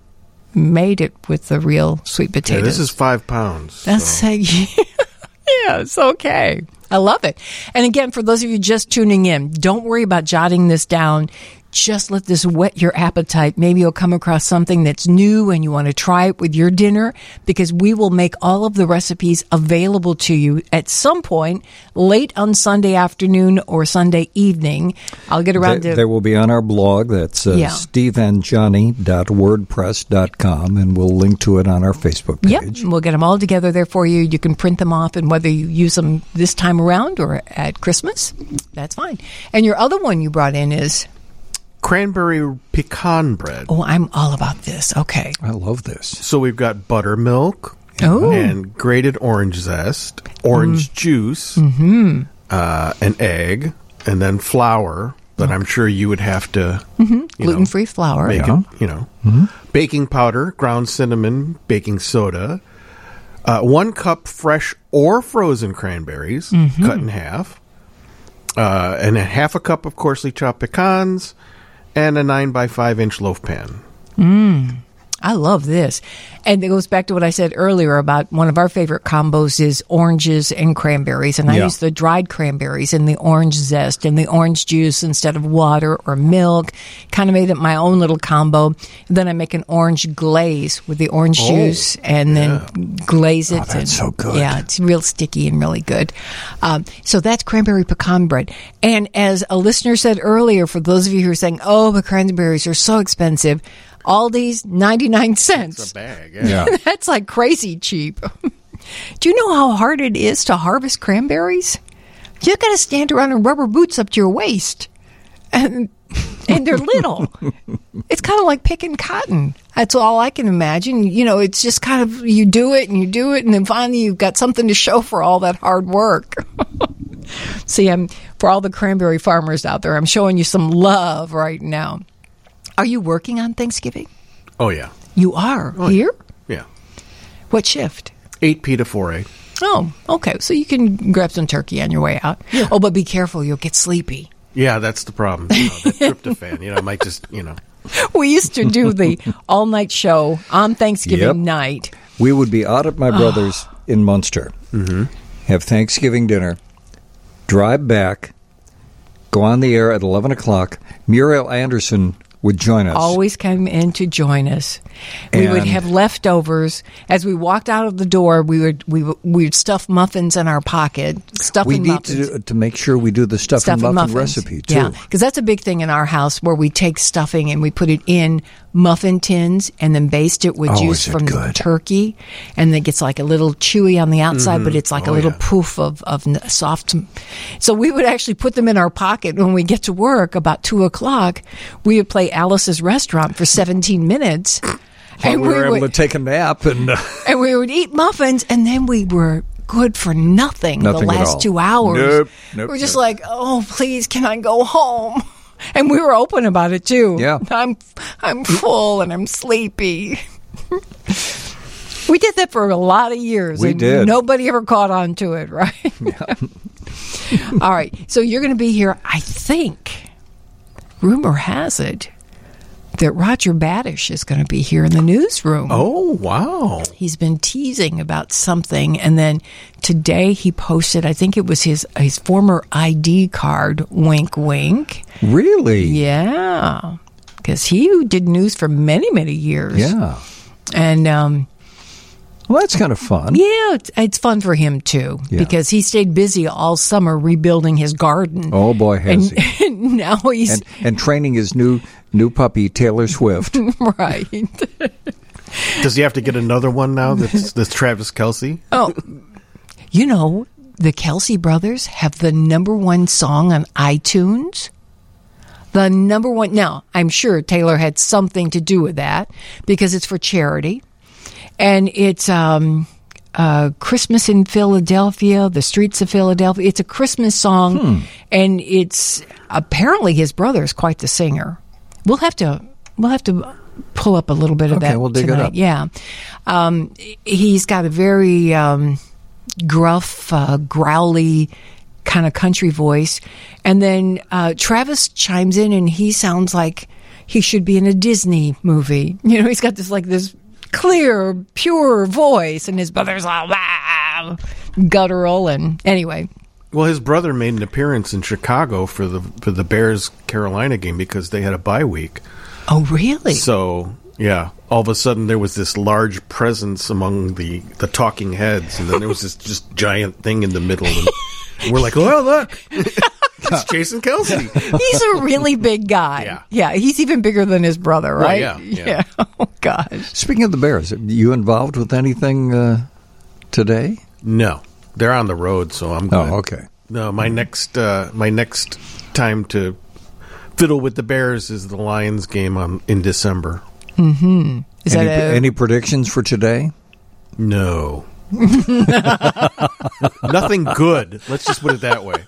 made it with the real sweet Yeah, potatoes. this is five pounds. That's uh, yeah, it's okay. I love it. And again, for those of you just tuning in, don't worry about jotting this down. Just let this whet your appetite. Maybe you'll come across something that's new and you want to try it with your dinner because we will make all of the recipes available to you at some point late on Sunday afternoon or Sunday evening. I'll get around They, to they will be on our blog. That's uh, Yeah. steveandjohnnie.wordpress.com, and we'll link to it on our Facebook page. Yep, we'll get them all together there for you. You can print them off, and whether you use them this time around or at Christmas, that's fine. And your other one you brought in is Cranberry pecan bread. oh, I'm all about this. Okay, I love this. So we've got buttermilk Oh. and grated orange zest, orange juice, Mm-hmm. uh, an egg, and then flour. But I'm sure you would have to hmm gluten free flour. make Yeah. it, you know, baking powder, ground cinnamon, baking soda, uh, one cup fresh or frozen cranberries, Mhm. cut in half, uh, and a half a cup of coarsely chopped pecans, and a nine by five inch loaf pan. Mm, I love this. And it goes back to what I said earlier about one of our favorite combos is oranges and cranberries. And I Yeah. use the dried cranberries and the orange zest and the orange juice instead of water or milk. Kind of made it my own little combo. Then I make an orange glaze with the orange Oh, juice and then glaze it. Oh, that's and- so good. Yeah, it's real sticky and really good. Um, so that's cranberry pecan bread. And as a listener said earlier, for those of you who are saying, oh, but cranberries are so expensive, Aldi's 99 cents. bag. Yeah. That's like crazy cheap. Do you know how hard it is to harvest cranberries? You got to stand around in rubber boots up to your waist. And and they're little. it's kind of like picking cotton. That's all I can imagine. You know, it's just kind of you do it and you do it, and then finally you've got something to show for all that hard work. See, I'm for all the cranberry farmers out there. I'm showing you some love right now. Are you working on Thanksgiving? Oh yeah, You are Oh, here. yeah. What shift? Eight p to four a. Oh, okay. So you can grab some turkey on your way out. Oh, but be careful; you'll get sleepy. Yeah, that's the problem. You know, that tryptophan. You know, might just you know. We used to do the all night show on Thanksgiving Yep. night. We would be out at my brother's in Munster, Mm-hmm. have Thanksgiving dinner, drive back, go on the air at 11 o'clock. Muriel Anderson would join us. Always come in to join us. We would have leftovers as we walked out of the door. We would we would, we would stuff muffins in our pocket. Stuffing we need muffins. to, do, to make sure we do the stuffing stuffing muffin muffins. recipe, too. Yeah, because that's a big thing in our house where we take stuffing and we put it in muffin tins and then baste it with Oh, juice it from the turkey, and it gets like a little chewy on the outside, but Mhm. it's like a Oh, little yeah. poof of of soft. So we would actually put them in our pocket when we get to work about two o'clock. We would play Alice's Restaurant for seventeen minutes. and we were able would, to take a nap and uh, and we would eat muffins, and then we were good for nothing, Nothing the last two hours. Nope, nope, we're just nope. like, oh, please, can I go home? And we were open about it too. Yeah. I'm I'm full and I'm sleepy. we did that for a lot of years. We and did. Nobody ever caught on to it, right? All right. So you're going to be here, I think. Rumor has it that Roger Badesch is going to be here in the newsroom. Oh wow! He's been teasing about something, and then today he posted. I think it was his his former ID card. Wink, wink. really, Yeah, because he did news for many many years. yeah. and um, Well, that's kind of fun. yeah, it's, it's fun for him too Yeah. because he stayed busy all summer rebuilding his garden. Oh boy, has and, he! and now he's And, and training his new new puppy Taylor Swift. right. Does he have to get another one now? That's that's Travis Kelce. Oh, you know, the Kelce brothers have the number one song on iTunes. The number one. Now, I'm sure Taylor had something to do with that because it's for charity. And it's um, uh, Christmas in Philadelphia, the streets of Philadelphia. It's a Christmas song. Hmm. And it's apparently his brother is quite the singer. We'll have to. We'll have to pull up a little bit of Okay, that we'll dig it tonight. up. Yeah, um, he's got a very um, gruff, uh, growly kind of country voice. And then uh, Travis chimes in and he sounds like he should be in a Disney movie. You know, he's got this like this clear, pure voice, and his brother's all "Wah," guttural. And anyway, Well, his brother made an appearance in Chicago for the for the Bears Carolina game because they had a bye week. Oh, really? So yeah, all of a sudden there was this large presence among the the talking heads, and then there was this just giant thing in the middle, and we're like, "Oh, look, it's Jason Kelce." He's a really big guy. Yeah. Yeah, he's even bigger than his brother, Well, right? yeah, yeah. Oh, gosh. Speaking of the Bears, are you involved with anything uh, today? No, they're on the road, so I'm. Good. Oh, okay. No, my next uh, my next time to fiddle with the Bears is the Lions game on in December. Mm-hmm. Is any, that a, any predictions for today? No, nothing good. Let's just put it that way.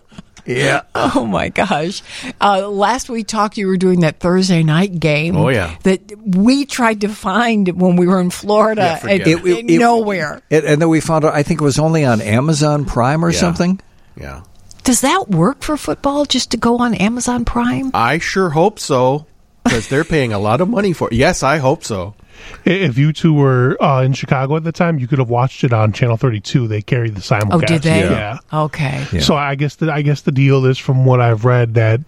Yeah. Oh my gosh! Uh, last we talked, you were doing that Thursday night game. Oh, yeah. that we tried to find when we were in Florida, Yeah, and it. It- it- nowhere. And, and then we found out, I think it was only on Amazon Prime or Yeah. something. Yeah, Does that work for football? Just to go on Amazon Prime? I sure hope so because they're paying a lot of money for. it. Yes, I hope so. If you two were uh, in Chicago at the time, you could have watched it on Channel 32. They carried the simulcast. Oh, did they? Yeah. Okay. Yeah. So I guess the I guess the deal is from what I've read that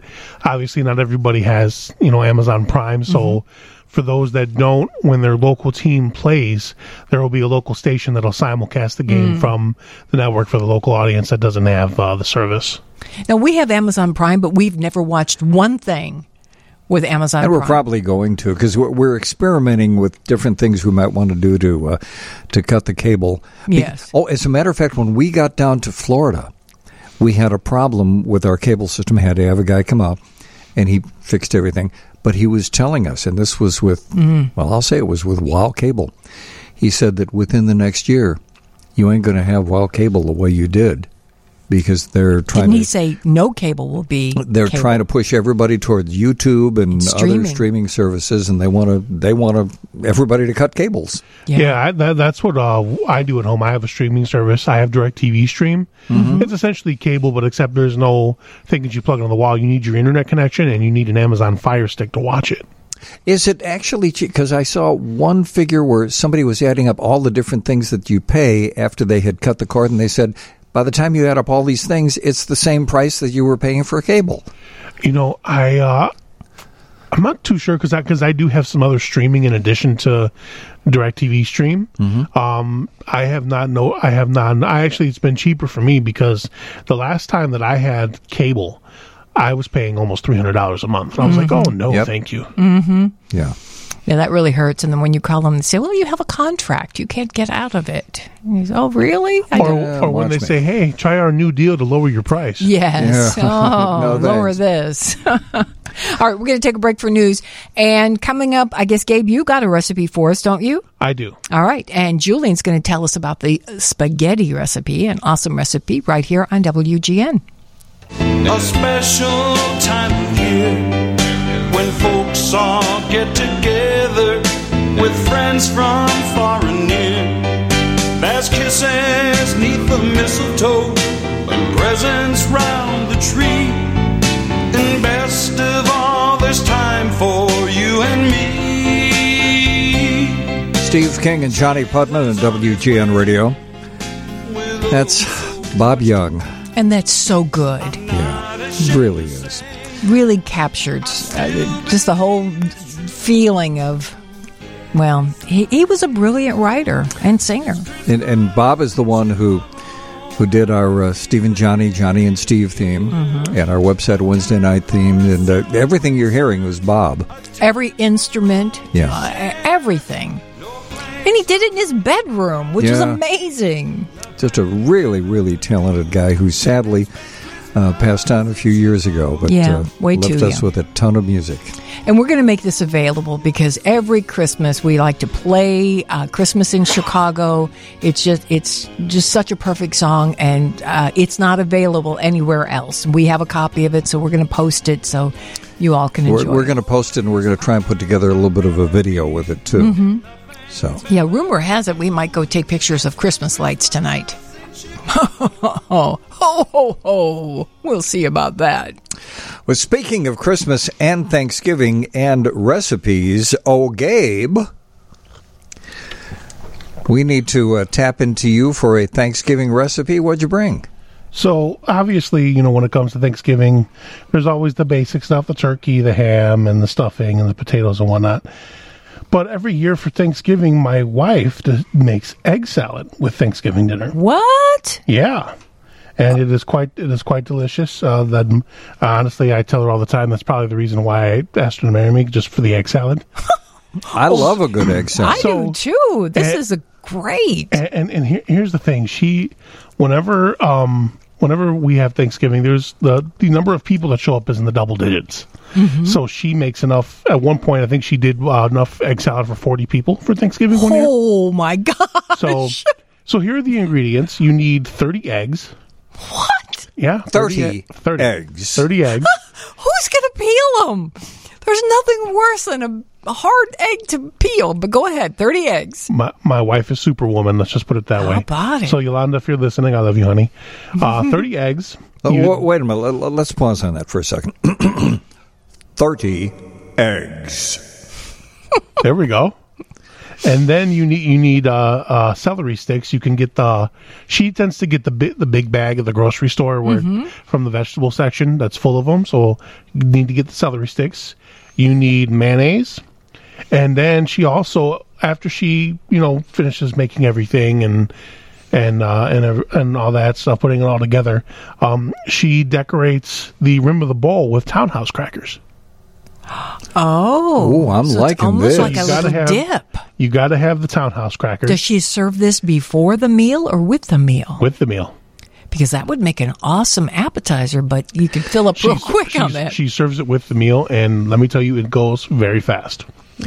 obviously not everybody has you know Amazon Prime. So Mm-hmm. for those that don't, when their local team plays, there will be a local station that'll simulcast the Mm. game from the network for the local audience that doesn't have uh, the service. Now we have Amazon Prime, but we've never watched one thing with Amazon. And we're probably going to because we're, we're experimenting with different things we might want to do to uh, to cut the cable. Be- Yes. oh, as a matter of fact, when we got down to Florida, we had a problem with our cable system. Had to have a guy come out, and he fixed everything. But he was telling us, and this was with well, I'll say it was with WoW Cable. He said that within the next year, you ain't going to have WoW Cable the way you did because they're trying Didn't to he say no cable will be? they're cable? trying to push everybody towards YouTube and other Streaming. streaming services, and they want to they want to everybody to cut cables. Yeah, I, that, that's what uh, I do at home. I have a streaming service. I have DirecTV Stream. Mm-hmm. It's essentially cable, but except there's no thing that you plug on the wall. You need your internet connection, and you need an Amazon Fire Stick to watch it. Is it actually cheap? Because I saw one figure where somebody was adding up all the different things that you pay after they had cut the cord, and they said by the time you add up all these things, it's the same price that you were paying for a cable. You know, I uh, I'm not too sure because I because I do have some other streaming in addition to DirecTV Stream. Um, I have not no, I have not. I actually, it's been cheaper for me because the last time that I had cable, I was paying almost three hundred dollars a month. And I was like, oh no, Yep. thank you. Mm-hmm. Yeah. Yeah, that really hurts. And then when you call them and say, "Well, you have a contract, you can't get out of it," And you "Oh, really?" I Or, don't- or when they me. say, hey, try our new deal to lower your price. Yes. Yeah. Oh, No, lower this. All right, we're going to take a break for news. And coming up, I guess, Gabe, you got a recipe for us, don't you? I do. All right. And Julian's going to tell us about the spaghetti recipe, an awesome recipe right here on WGN. A special time of year when folks all get together with friends from far and near. There's kisses neath the mistletoe and presents round the tree. And best of all, there's time for you and me. Steve King and Johnnie Putman and WGN Radio. That's Bob Young. And that's so good. Yeah, it really is. Really captured uh, just the whole feeling of, well, he, he was a brilliant writer and singer. And, and Bob is the one who who did our uh, Steve and Johnnie, Johnnie and Steve theme, Mhm. and our website Wednesday night theme, and uh, everything you're hearing was Bob. Every instrument, Yeah. uh, everything. And he did it in his bedroom, which is amazing. Just a really, really talented guy who sadly uh, passed on a few years ago, but Yeah, uh, way left too us young. with a ton of music. And we're going to make this available because every Christmas we like to play uh, Christmas in Chicago. It's just it's just such a perfect song, and uh, it's not available anywhere else. We have a copy of it, so we're going to post it so you all can enjoy. We're, we're going to post it, and we're going to try and put together a little bit of a video with it too. Mhm. So Yeah, rumor has it we might go take pictures of Christmas lights tonight. Ho ho ho ho! We'll see about that. Well, speaking of Christmas and Thanksgiving and recipes, oh, Gabe, we need to uh, tap into you for a Thanksgiving recipe. What'd you bring? So obviously, you know, when it comes to Thanksgiving, there's always the basic stuff: the turkey, the ham, and the stuffing, and the potatoes and whatnot. But every year for Thanksgiving, my wife does, makes egg salad with Thanksgiving dinner. What? Yeah, and it is quite it is quite delicious. Uh, that honestly, I tell her all the time. That's probably the reason why I asked her to marry me, just for the egg salad. I love a good egg salad. I do too. This and- is a great. And and, and here, here's the thing: she, whenever um, whenever we have Thanksgiving, there's the the number of people that show up is in the double digits. Mm-hmm. So she makes enough. At one point, I think she did uh, enough egg salad for forty people for Thanksgiving one year. Oh my god! So, so here are the ingredients. You need thirty eggs. What? Yeah, 30 e- 30 eggs. Thirty eggs. Who's gonna peel them? There's nothing worse than a, a hard egg to peel. But go ahead, thirty eggs. My my wife is superwoman. Let's just put it that How way. about it? So Yolanda, if you're listening, I love you, honey. Uh, thirty eggs. Uh, You- wa- wait a minute. Let- Let's pause on that for a second. 30 eggs. There we go. And then you need you need uh, uh, celery sticks. You can get the she tends to get the big the big bag at the grocery store where Mhm. from the vegetable section that's full of them. So you need to get the celery sticks. You need mayonnaise, and then she also after she you know finishes making everything and and uh, and and all that stuff, putting it all together, um, she decorates the rim of the bowl with townhouse crackers. Oh, Ooh, I'm so it's liking almost this. like a You gotta little have- dip. You got to have the townhouse crackers Does she serve this before the meal or with the meal? with the meal. Because that would make an awesome appetizer, but you could fill up real quick on that. She serves it with the meal, and let me tell you, it goes very fast.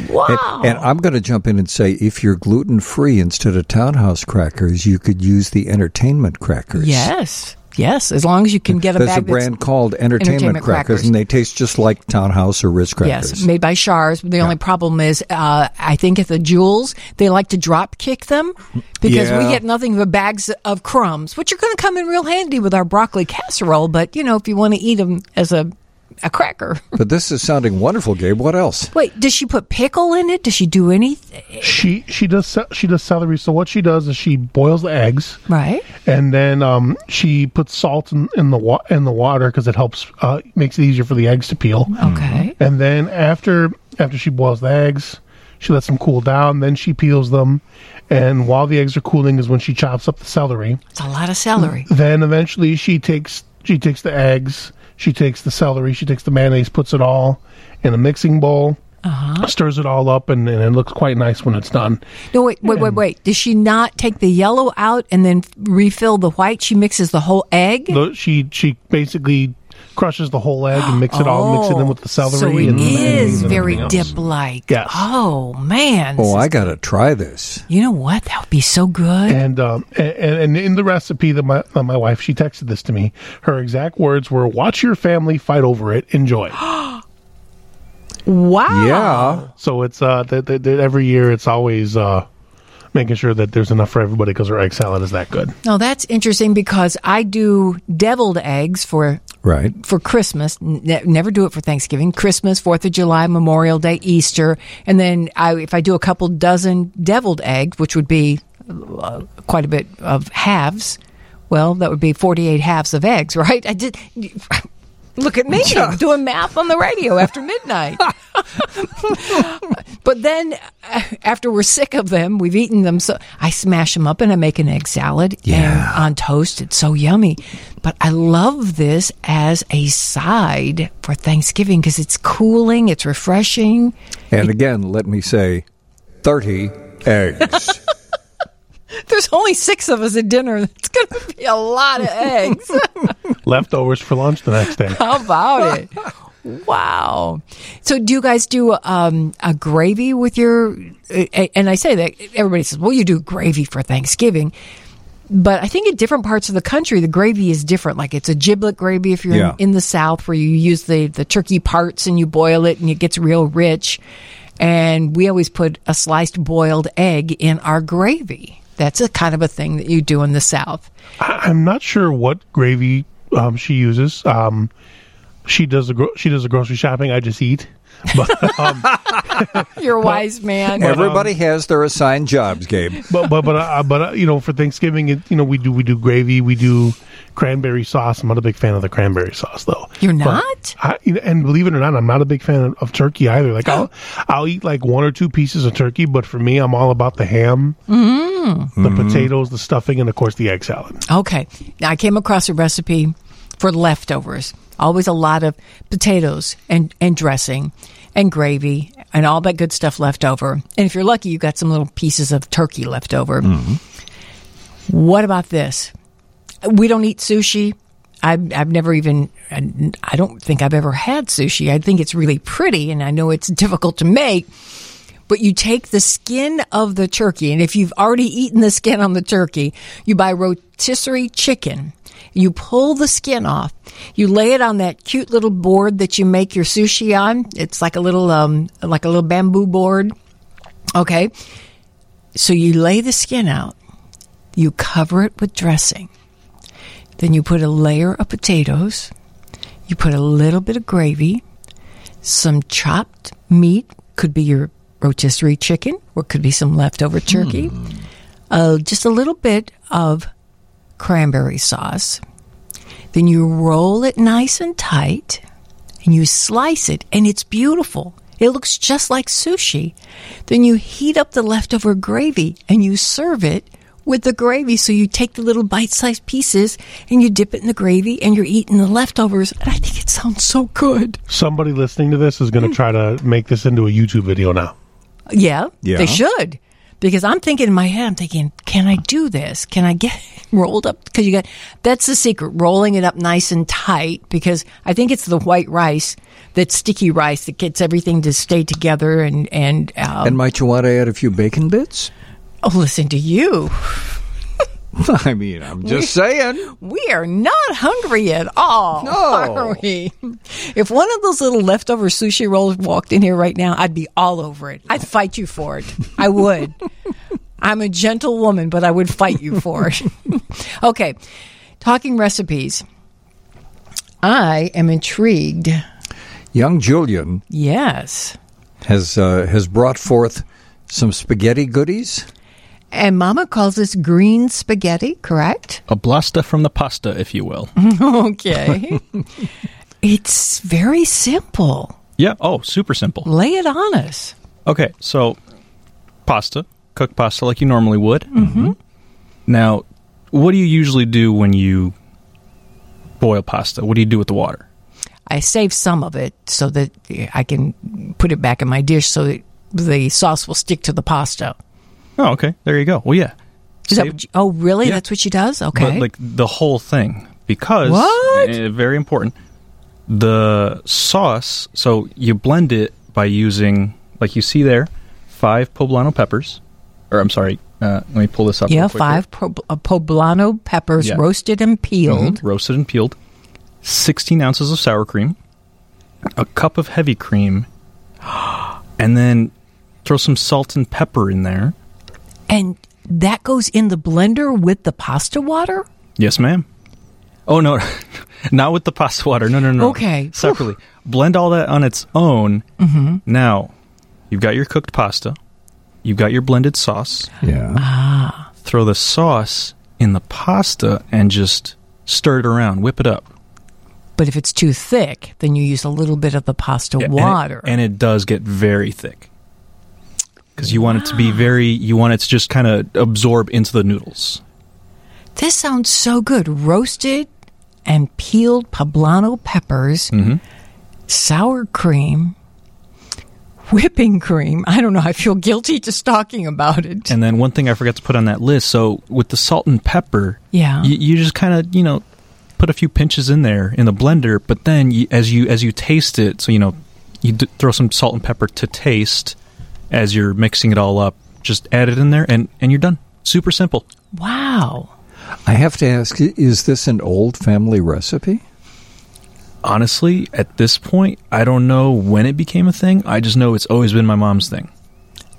Wow. And, and I'm going to jump in and say if you're gluten free instead of townhouse crackers, you could use the entertainment crackers. yes. Yes. As long as you can get a There's bag a brand called Entertainment, Entertainment crackers, Crackers. and they taste just like Townhouse or Ritz crackers. Yes, made by Schär's. The only problem is, uh, I think at the Jewels they like to drop kick them because we get nothing but bags of crumbs, which are going to come in real handy with our broccoli casserole. But you know, if you want to eat them as a a cracker, But this is sounding wonderful, Gabe. What else? wait, does she put pickle in it? Does she do anything? She she does she does celery. So what she does is she boils the eggs, Right. and then um, she puts salt in, in the wa- in the water because it helps uh, makes it easier for the eggs to peel. Okay. And then after after she boils the eggs, she lets them cool down. Then she peels them, and while the eggs are cooling is when she chops up the celery. It's a lot of celery. Then eventually she takes she takes the eggs, she takes the celery, she takes the mayonnaise, puts it all in a mixing bowl, Uh-huh. stirs it all up, and, and it looks quite nice when it's done. No, wait, wait, wait, wait. Does she not take the yellow out and then refill the white? She mixes the whole egg. The- she she basically crushes the whole egg and mix it all, mix it in with the celery. Oh, So it and the mayonnaise is and very dip-like. Yes. Oh man. Oh, I got to try this. You know what? That would be so good. And um and, and in the recipe that my that my wife she texted this to me. Her exact words were, "Watch your family fight over it. Enjoy." wow. Yeah. So it's uh that that- that every year it's always uh making sure that there's enough for everybody because her egg salad is that good. No, that's interesting because I do deviled eggs for Right. for Christmas. Ne- never do it for Thanksgiving. Christmas, Fourth of July, Memorial Day, Easter, and then I, if I do a couple dozen deviled eggs, which would be uh, quite a bit of halves. Well, that would be forty-eight halves of eggs, right? I did. Look at me doing math on the radio after midnight. but then, uh, after we're sick of them, we've eaten them. So I smash them up and I make an egg salad. Yeah. On toast, it's so yummy. But I love this as a side for Thanksgiving because it's cooling, it's refreshing. And again, let me say 30 eggs. There's only six of us at dinner. It's going to be a lot of eggs. Leftovers for lunch the next day. How about it? Wow. So, do you guys do um, a gravy with your? And I say that everybody says, "Well, you do gravy for Thanksgiving," but I think in different parts of the country, the gravy is different. Like it's a giblet gravy if you're Yeah. in, in the South, where you use the the turkey parts and you boil it, and it gets real rich. And we always put a sliced boiled egg in our gravy. That's a kind of a thing that you do in the South. I, I'm not sure what gravy um, she uses. Um, she does the gro- she does the grocery shopping. I just eat. But um, You're a wise man. Everybody has their assigned jobs, Gabe. but but but uh, but uh, you know, for Thanksgiving, it, you know, we do we do gravy, we do cranberry sauce. I'm not a big fan of the cranberry sauce, though. You're not? I, and believe it or not, I'm not a big fan of, of turkey either. Like I'll I'll eat like one or two pieces of turkey, but for me, I'm all about the ham, Mm. the potatoes, the stuffing, and of course the egg salad. Okay. Now I came across a recipe for leftovers. Always a lot of potatoes and, and dressing and gravy and all that good stuff left over. And if you're lucky, you got some little pieces of turkey left over. What about this? We don't eat sushi. I've, I've never even, I don't think I've ever had sushi. I think it's really pretty and I know it's difficult to make. But you take the skin of the turkey, and if you've already eaten the skin on the turkey, you buy rotisserie chicken. You pull the skin off. You lay it on that cute little board that you make your sushi on. It's like a little, um, like a little bamboo board. Okay. So you lay the skin out. You cover it with dressing. Then you put a layer of potatoes. You put a little bit of gravy, some chopped meat, could be your rotisserie chicken, or could be some leftover turkey. Uh, just a little bit of cranberry sauce. Then you roll it nice and tight and you slice it, and it's beautiful. It looks just like sushi. Then you heat up the leftover gravy and you serve it with the gravy. So you take the little bite sized pieces and you dip it in the gravy and you're eating the leftovers. And I think it sounds so good. Somebody listening to this is going to try to make this into a YouTube video now. Yeah, Yeah. they should. Because I'm thinking in my head, I'm thinking, can I do this? Can I get rolled up? Because you got that's the secret, rolling it up nice and tight. Because I think it's the white rice, that sticky rice that gets everything to stay together. And and um, and might you want to add a few bacon bits? Oh, listen to you. I mean, I'm just saying. We are not hungry at all, No. are we? If one of those little leftover sushi rolls walked in here right now, I'd be all over it. I'd fight you for it. I would. I'm a gentle woman, but I would fight you for it. okay, talking recipes. I am intrigued. Young Julian Yes. has uh, has brought forth some spaghetti goodies. And Mama calls this green spaghetti, correct? A blasta from the pasta, if you will. okay. it's very simple. Yeah. Oh, super simple. Lay it on us. Okay, so pasta, cook pasta like you normally would. Mhm. Now, what do you usually do when you boil pasta? What do you do with the water? I save some of it so that I can put it back in my dish so that the sauce will stick to the pasta. Oh, okay. There you go. Well, yeah. Is that Save- what you- oh, really? Yeah. That's what she does? Okay. But like the whole thing because What? eh, very important. The sauce, so you blend it by using like you see there, five poblano peppers. Or I'm sorry, uh, let me pull this up. yeah, real five po- uh, poblano peppers Yeah. roasted and peeled. Mhm, roasted and peeled. 16 ounces of sour cream, a cup of heavy cream, and then throw some salt and pepper in there. And that goes in the blender with the pasta water? Yes, ma'am. Oh no, not with the pasta water. No, no, no. Okay. separately. Blend all that on its own. Mhm. Now, you've got your cooked pasta. You've got your blended sauce. Yeah. Ah. Throw the sauce in the pasta and just stir it around. Whip it up. But if it's too thick, then you use a little bit of the pasta Yeah, and it- water. and it, does get very thick because you want it to be very. You want it to just kind of absorb into the noodles. this sounds so good. Roasted and peeled poblano peppers, Mm-hmm. sour cream, whipping cream. I don't know. I feel guilty just talking about it. And then one thing I forgot to put on that list. So with the salt and pepper, Yeah. you, you just kind of you know put a few pinches in there in the blender. But then you, as you as you taste it, so you know you d- throw some salt and pepper to taste as you're mixing it all up. Just add it in there, and and you're done. Super simple. Wow. I have to ask: Is this an old family recipe? Honestly, at this point, I don't know when it became a thing. I just know it's always been my mom's thing.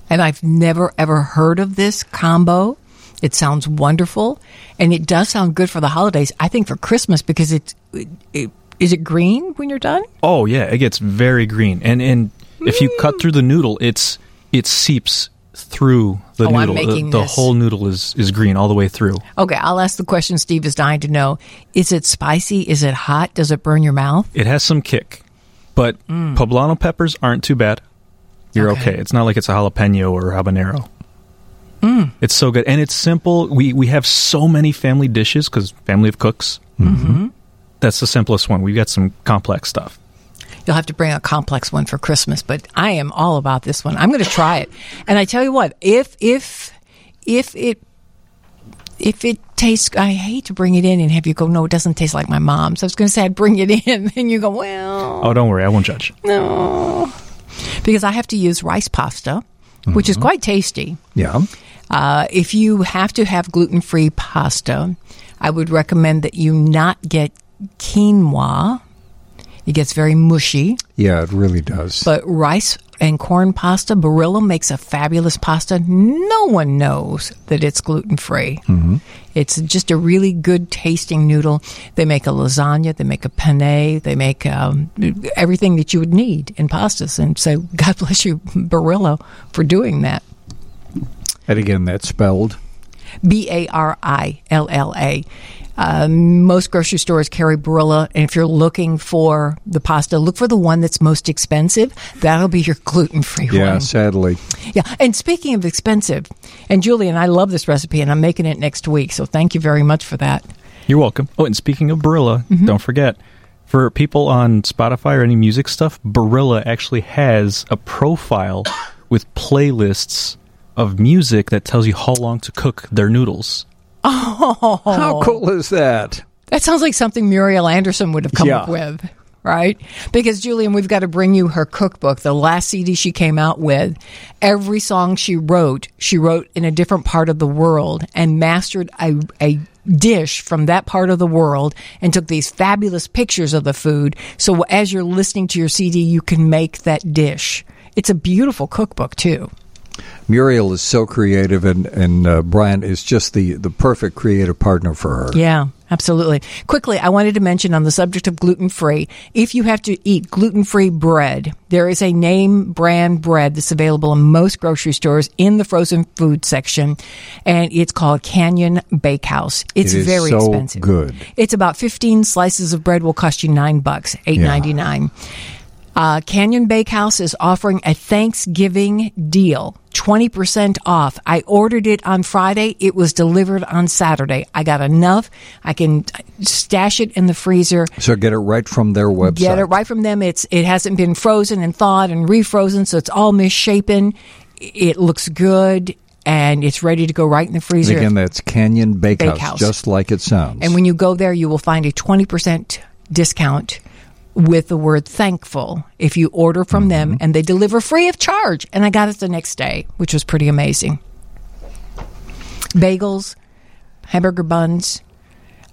And I've never ever heard of this combo. It sounds wonderful, and it does sound good for the holidays. I think for Christmas because it's it, it, is it green when you're done? Oh yeah, it gets very green, and and if you cut through the noodle, it's it seeps through the Oh, noodle. the the whole noodle is is green all the way through. Okay, I'll ask the question Steve is dying to know. Is it spicy? Is it hot? Does it burn your mouth? It has some kick, but Mm. poblano peppers aren't too bad. You're Okay. okay. It's not like it's a jalapeno or habanero. Mm. It's so good, and it's simple. We we have so many family dishes because family of cooks. Mm-hmm. That's the simplest one. We've got some complex stuff. You'll have to bring a complex one for Christmas, but I am all about this one. I'm going to try it. And I tell you what, if if if it if it tastes, I hate to bring it in and have you go, no, it doesn't taste like my mom's. I was going to say I'd bring it in, and you go, well, Oh, don't worry, I won't judge. no, because I have to use rice pasta, which is quite tasty. Yeah. Uh, if you have to have gluten free pasta, I would recommend that you not get quinoa. It gets very mushy. Yeah, it really does. But rice and corn pasta, Barilla makes a fabulous pasta. No one knows that it's gluten free. Mm-hmm. It's just a really good tasting noodle. They make a lasagna, they make a penne, they make um, everything that you would need in pastas. And so, God bless you, Barilla, for doing that. And again, that's spelled. B A R I L L A. Um, most grocery stores carry Barilla, and if you're looking for the pasta, look for the one that's most expensive. That'll be your gluten free Yeah, one. sadly. Yeah, and speaking of expensive, and Julie and I love this recipe, and I'm making it next week. So thank you very much for that. You're welcome. Oh, and speaking of Barilla, Mm-hmm. don't forget for people on Spotify or any music stuff, Barilla actually has a profile with playlists of music that tells you how long to cook their noodles. Oh, How cool is that? That sounds like something Muriel Anderson would have come Yeah. up with, right? Because Julian, we've got to bring you her cookbook, the last CD she came out with. Every song she wrote, she wrote in a different part of the world and mastered a, a dish from that part of the world and took these fabulous pictures of the food. So as you're listening to your CD, you can make that dish. It's a beautiful cookbook too. Muriel is so creative, and and uh, Brian is just the the perfect creative partner for her. Yeah, absolutely. Quickly, I wanted to mention on the subject of gluten free, if you have to eat gluten free bread, there is a name brand bread that's available in most grocery stores in the frozen food section, and it's called Canyon Bakehouse. It's It very so expensive. good. It's about 15 slices of bread will cost you 9 bucks, 8.99. Uh, Canyon Bakehouse is offering a Thanksgiving deal, 20% off. I ordered it on Friday. It was delivered on Saturday. I got enough. I can stash it in the freezer. So get it right from their website. Get it right from them. It's it hasn't been frozen and thawed and refrozen, so it's all misshapen. It looks good and it's ready to go right in the And freezer. again, that's Canyon Bakehouse, Bakehouse. just like it sounds. And when you go there, you will find a 20% discount with the word thankful if you order from them and they deliver free of charge. And I got it the next day, which was pretty amazing. Bagels, hamburger buns,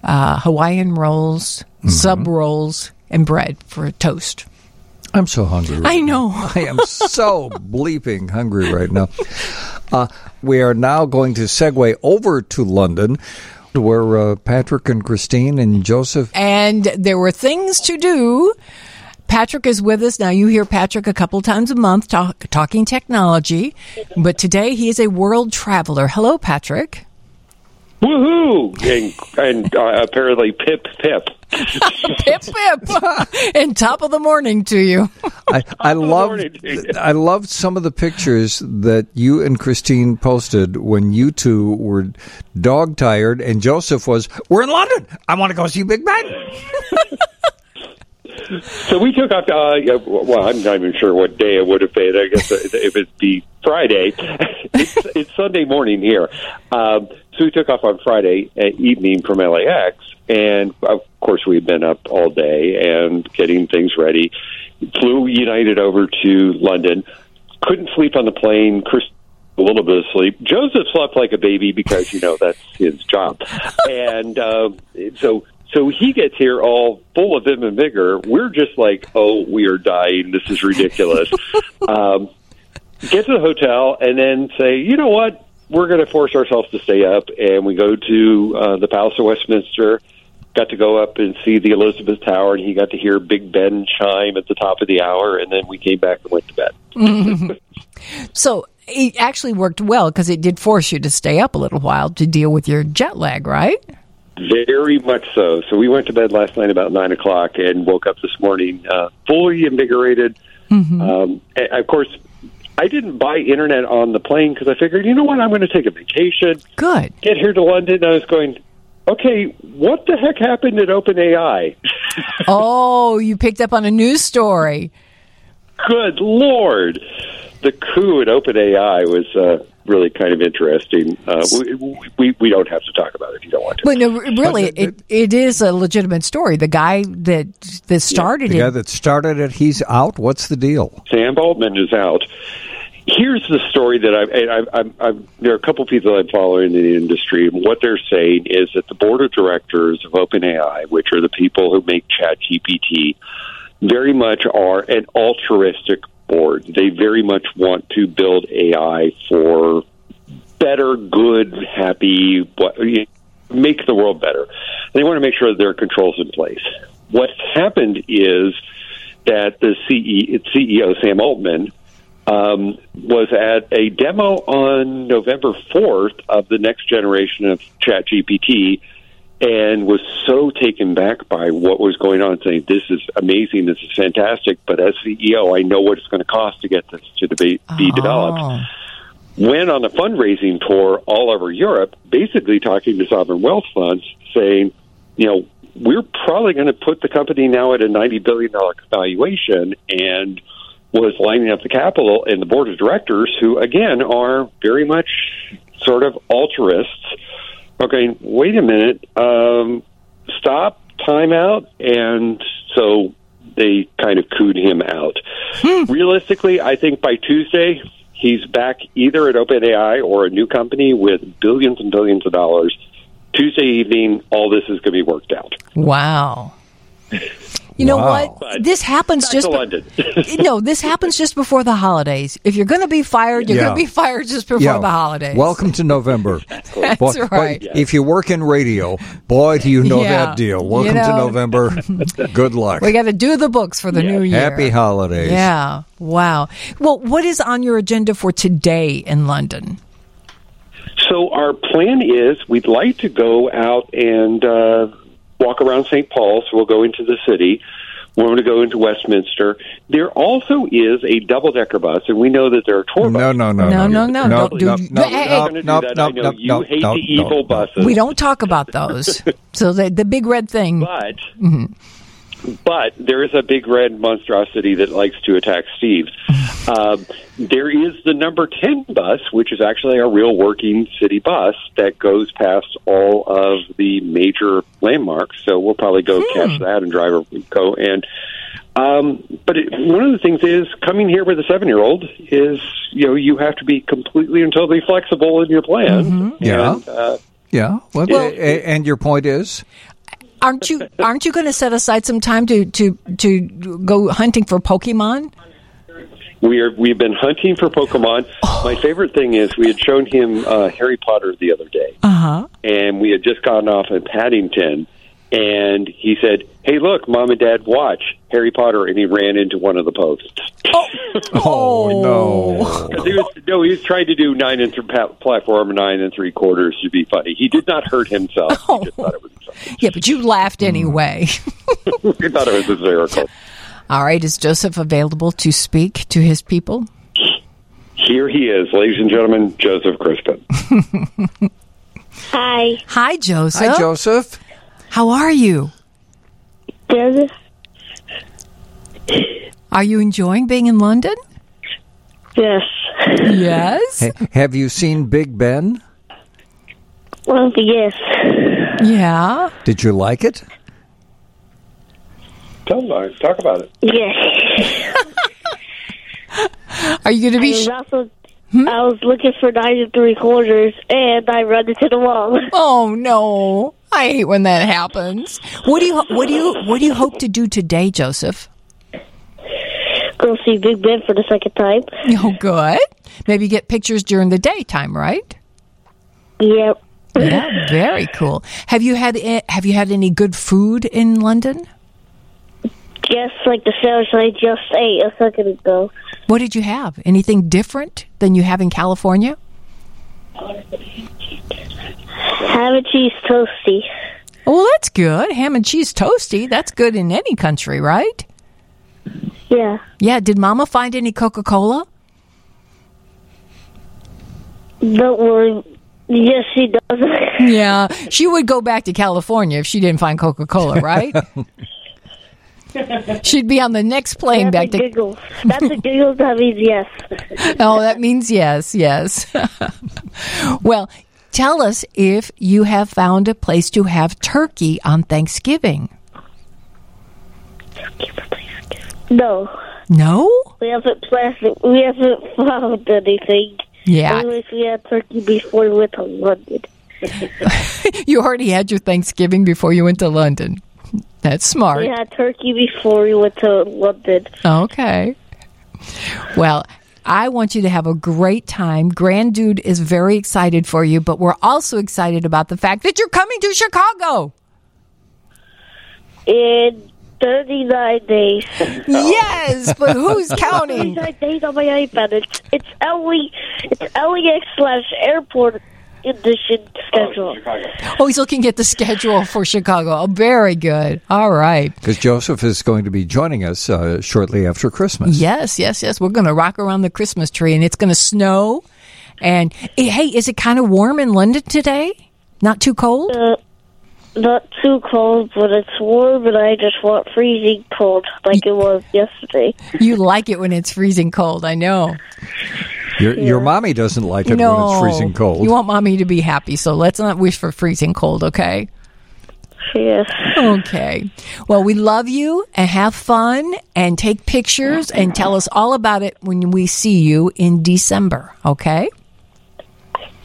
uh, Hawaiian rolls, sub rolls, and bread for a toast. I'm so hungry. I know. I am so bleeping hungry right now. Uh, we are now going to segue over to London, where uh, Patrick and Christine and Joseph. and there were things to do. Patrick is with us now. You hear Patrick a couple times a month talk, talking technology, but today he is a world traveler. Hello, Patrick. Woohoo! And, and uh, apparently, pip pip. Pip pip, and top of the morning to you. I, I love I loved some of the pictures that you and Christine posted when you two were dog tired, and Joseph was, "We're in London. I want to go see Big Ben." So we took off. Uh, yeah, well, I'm not even sure what day it would have been. I guess if it'd be Friday, it's, it's Sunday morning here. Um, so we took off on Friday uh, evening from LAX, and of course we had been up all day and getting things ready. Flew United over to London. Couldn't sleep on the plane. Chris a little bit of sleep. Joseph slept like a baby because you know that's his job, and um, so so he gets here all full of vim and vigor. We're just like, oh, we are dying. This is ridiculous. um, get to the hotel and then say, you know what? We're going to force ourselves to stay up, and we go to uh, the Palace of Westminster. Got to go up and see the Elizabeth Tower, and he got to hear Big Ben chime at the top of the hour, and then we came back and went to bed. so it actually worked well because it did force you to stay up a little while to deal with your jet lag, right? Very much so. So we went to bed last night about nine o'clock and woke up this morning uh, fully invigorated. Um, and of course, I didn't buy internet on the plane because I figured, you know what, I'm going to take a vacation. Good. Get here to London. I was going, okay, what the heck happened at OpenAI? oh, you picked up on a news story. Good lord, the coup at OpenAI was uh, really kind of interesting. Uh, we, we we don't have to talk about it if you don't want to. But no, really, it, it is a legitimate story. The guy that that started it The guy that started it, he's out. What's the deal? Sam Altman is out. Here's the story that I, I, I, I there are a couple people I'm following in the industry, and what they're saying is that the board of directors of OpenAI, which are the people who make ChatGPT, very much are an altruistic board. They very much want to build AI for better, good, happy, make the world better. They want to make sure that there are controls in place. What's happened is that the CE, CEO, Sam Altman, um, was at a demo on November 4th of the next generation of ChatGPT and was so taken back by what was going on, saying, This is amazing, this is fantastic, but as CEO, I know what it's going to cost to get this to be, be developed. Went on a fundraising tour all over Europe, basically talking to sovereign wealth funds, saying, you know, we're probably going to put the company now at a $90 billion valuation and was lining up the capital and the board of directors, who, again, are very much sort of altruists, okay, wait a minute, um, stop, time out. And so they kind of cooed him out. Realistically, I think by Tuesday, he's back either at OpenAI or a new company with billions and billions of dollars. Tuesday evening, all this is going to be worked out. Wow. You know Wow. what? This happens Back just to London. no. This happens just before the holidays. If you're going to be fired, you're Yeah. going to be fired just before Yeah. the holidays. Welcome to November. That's Boy- boy, right. if you work in radio, boy, do you know Yeah. that deal. You Welcome to. November. Good luck. We got to do the books for the new year. Happy holidays. Yeah. Wow. Well, what is on your agenda for today in London? So our plan is we'd like to go out and uh, walk around St. Paul. So we'll go into the city. We're going to go into Westminster. There also is a double decker bus, and we know that there are tour No, buses. no, no, No, no, no, no, don't do- no, no, Hey, hey, no, hey. no, I no, know no, you no, hate no, the evil buses. We don't talk about those. so the the big red thing. But Mhm. But there is a big red monstrosity that likes to attack Steve. Um, there is the number 10 bus, which is actually a real working city bus that goes past all of the major landmarks. So we'll probably go catch that and drive or go. And um, but it, one of the things is coming here with a seven year old is you know you have to be completely and totally flexible in your plan. Yeah. And, uh, Yeah. Well, a- a- and your point is? Aren't you aren't you going to set aside some time to to to go hunting for Pokemon? We are we've been hunting for Pokemon. My favorite thing is we had shown him uh, Harry Potter the other day, Uh huh. and we had just gotten off in Paddington, and he said, "Hey, look, mom and dad, watch Harry Potter," and he ran into one of the posts. Oh, no. 'Cause he was no, he was trying to do nine and th- pa- platform nine and three quarters to be funny. He did not hurt himself. He just thought it was Yeah, but you laughed Hmm. anyway. he thought it was hysterical. All right, is Joseph available to speak to his people? Here he is, ladies and gentlemen, Joseph Crispen. Hi. Hi, Joseph. Hi, Joseph. How are you? Joseph? Are you enjoying being in London? Yes. Yes. Ha- have you seen Big Ben? Well, yes. Yeah. Did you like it? Tell him, talk about it. Yes. Are you going to I be? was Sh- also, hmm? I was looking for nine and three quarters, and I run into the wall. oh no! I hate when that happens. What do you What do you What do you hope to do today, Joseph? Go see Big Ben for the second time. Oh, good. Maybe get pictures during the daytime, right? Yep. Yeah, very cool. Have you had eh, have you had any good food in London? Just like the sandwich I just ate a second ago. What did you have? Anything different than you have in California? And cheese toasty. Oh, well, that's good. Ham and cheese toasty. That's good in any country, right? Yeah. Yeah. Did Mama find any Coca Cola? Don't worry. Yes, she does. Yeah, she would go back to California if she didn't find Coca Cola, right? She'd be on the next plane That's back a to. giggle. That's a giggle. That means yes. Oh, that means yes, yes. well, tell us if you have found a place to have turkey on Thanksgiving. No. No? We haven't planned. We haven't found anything. Yeah. We had turkey before we went to London. you already had your Thanksgiving before you went to London. That's smart. We had turkey before we went to London. Okay. Well, I want you to have a great time. Grand Dude is very excited for you, but we're also excited about the fact that you're coming to Chicago. In 39 days. Yes, but who's counting? 39 days on my iPad. It's, it's, LE, it's LEX slash airport edition schedule. Oh, he's looking at the schedule for Chicago. Oh, very good. All right. Because Joseph is going to be joining us uh, shortly after Christmas. Yes, yes, yes. We're going to rock around the Christmas tree, and it's going to snow. And eh, hey, is it kind of warm in London today? Not too cold? Uh, not too cold, but it's warm, and I just want freezing cold like it was yesterday. You like it when it's freezing cold, I know. Your, your mommy doesn't like it no, when it's freezing cold. You want mommy to be happy, so let's not wish for freezing cold, okay? Yes. Okay. Well, we love you and have fun and take pictures and tell us all about it when we see you in December, okay?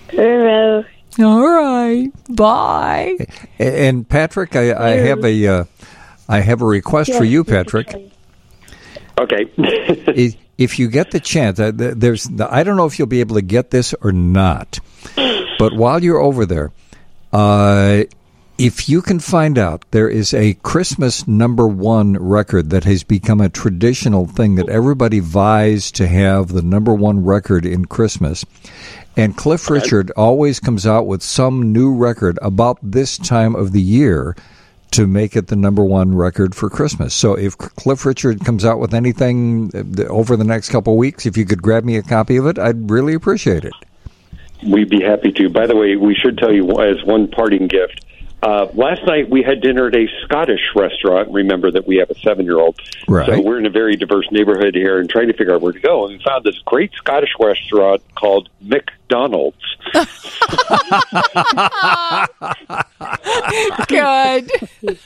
Hello. All right. Bye. And Patrick, I, I have a uh, I have a request for you, Patrick. Okay. If you get the chance, uh, there's I don't know if you'll be able to get this or not, but while you're over there, uh, if you can find out there is a Christmas number one record that has become a traditional thing that everybody vies to have the number one record in Christmas. And Cliff Richard always comes out with some new record about this time of the year to make it the number one record for Christmas. So if Cliff Richard comes out with anything uh, over the next couple of weeks, if you could grab me a copy of it, I'd really appreciate it. We'd be happy to. By the way, we should tell you as one parting gift. Uh, last night we had dinner at a Scottish restaurant. Remember that we have a seven-year-old, Right. so we're in a very diverse neighborhood here, and trying to figure out where to go. And we found this great Scottish restaurant called McDonald's. Good.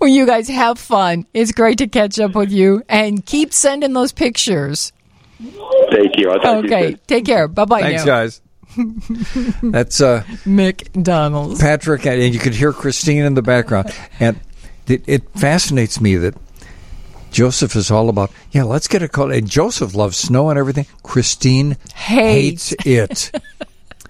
well, you guys have fun. It's great to catch up with you and keep sending those pictures. Thank you. I'll talk to you Okay. soon. Take care. Bye bye. Thanks, guys. That's uh, McDonald's. Patrick, and you could hear Christine in the background. And it, it fascinates me that Joseph is all about, yeah, let's get a cold. And Joseph loves snow and everything. Christine Hates. hates it.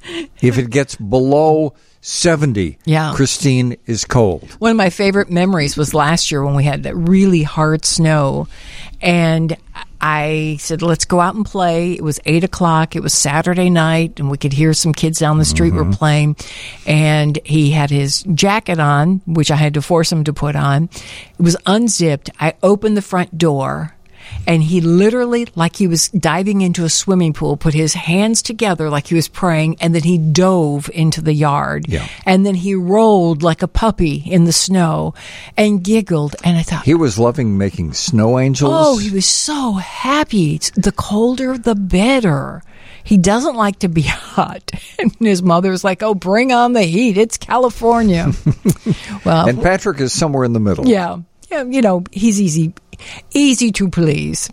if it gets below 70, Yeah. Christine is cold. One of my favorite memories was last year when we had that really hard snow. And I said, let's go out and play. It was eight o'clock. It was Saturday night, and we could hear some kids down the street were mm-hmm. playing. And he had his jacket on, which I had to force him to put on. It was unzipped. I opened the front door. And he literally, like he was diving into a swimming pool, put his hands together like he was praying, and then he dove into the yard. Yeah. And then he rolled like a puppy in the snow and giggled. And I thought, He was loving making snow angels. oh, he was so happy. It's- The colder, the better. He doesn't like to be hot. And his mother's like, oh, bring on the heat. It's California. well, and Patrick is somewhere in the middle. yeah. Yeah, you know, he's easy, easy to please.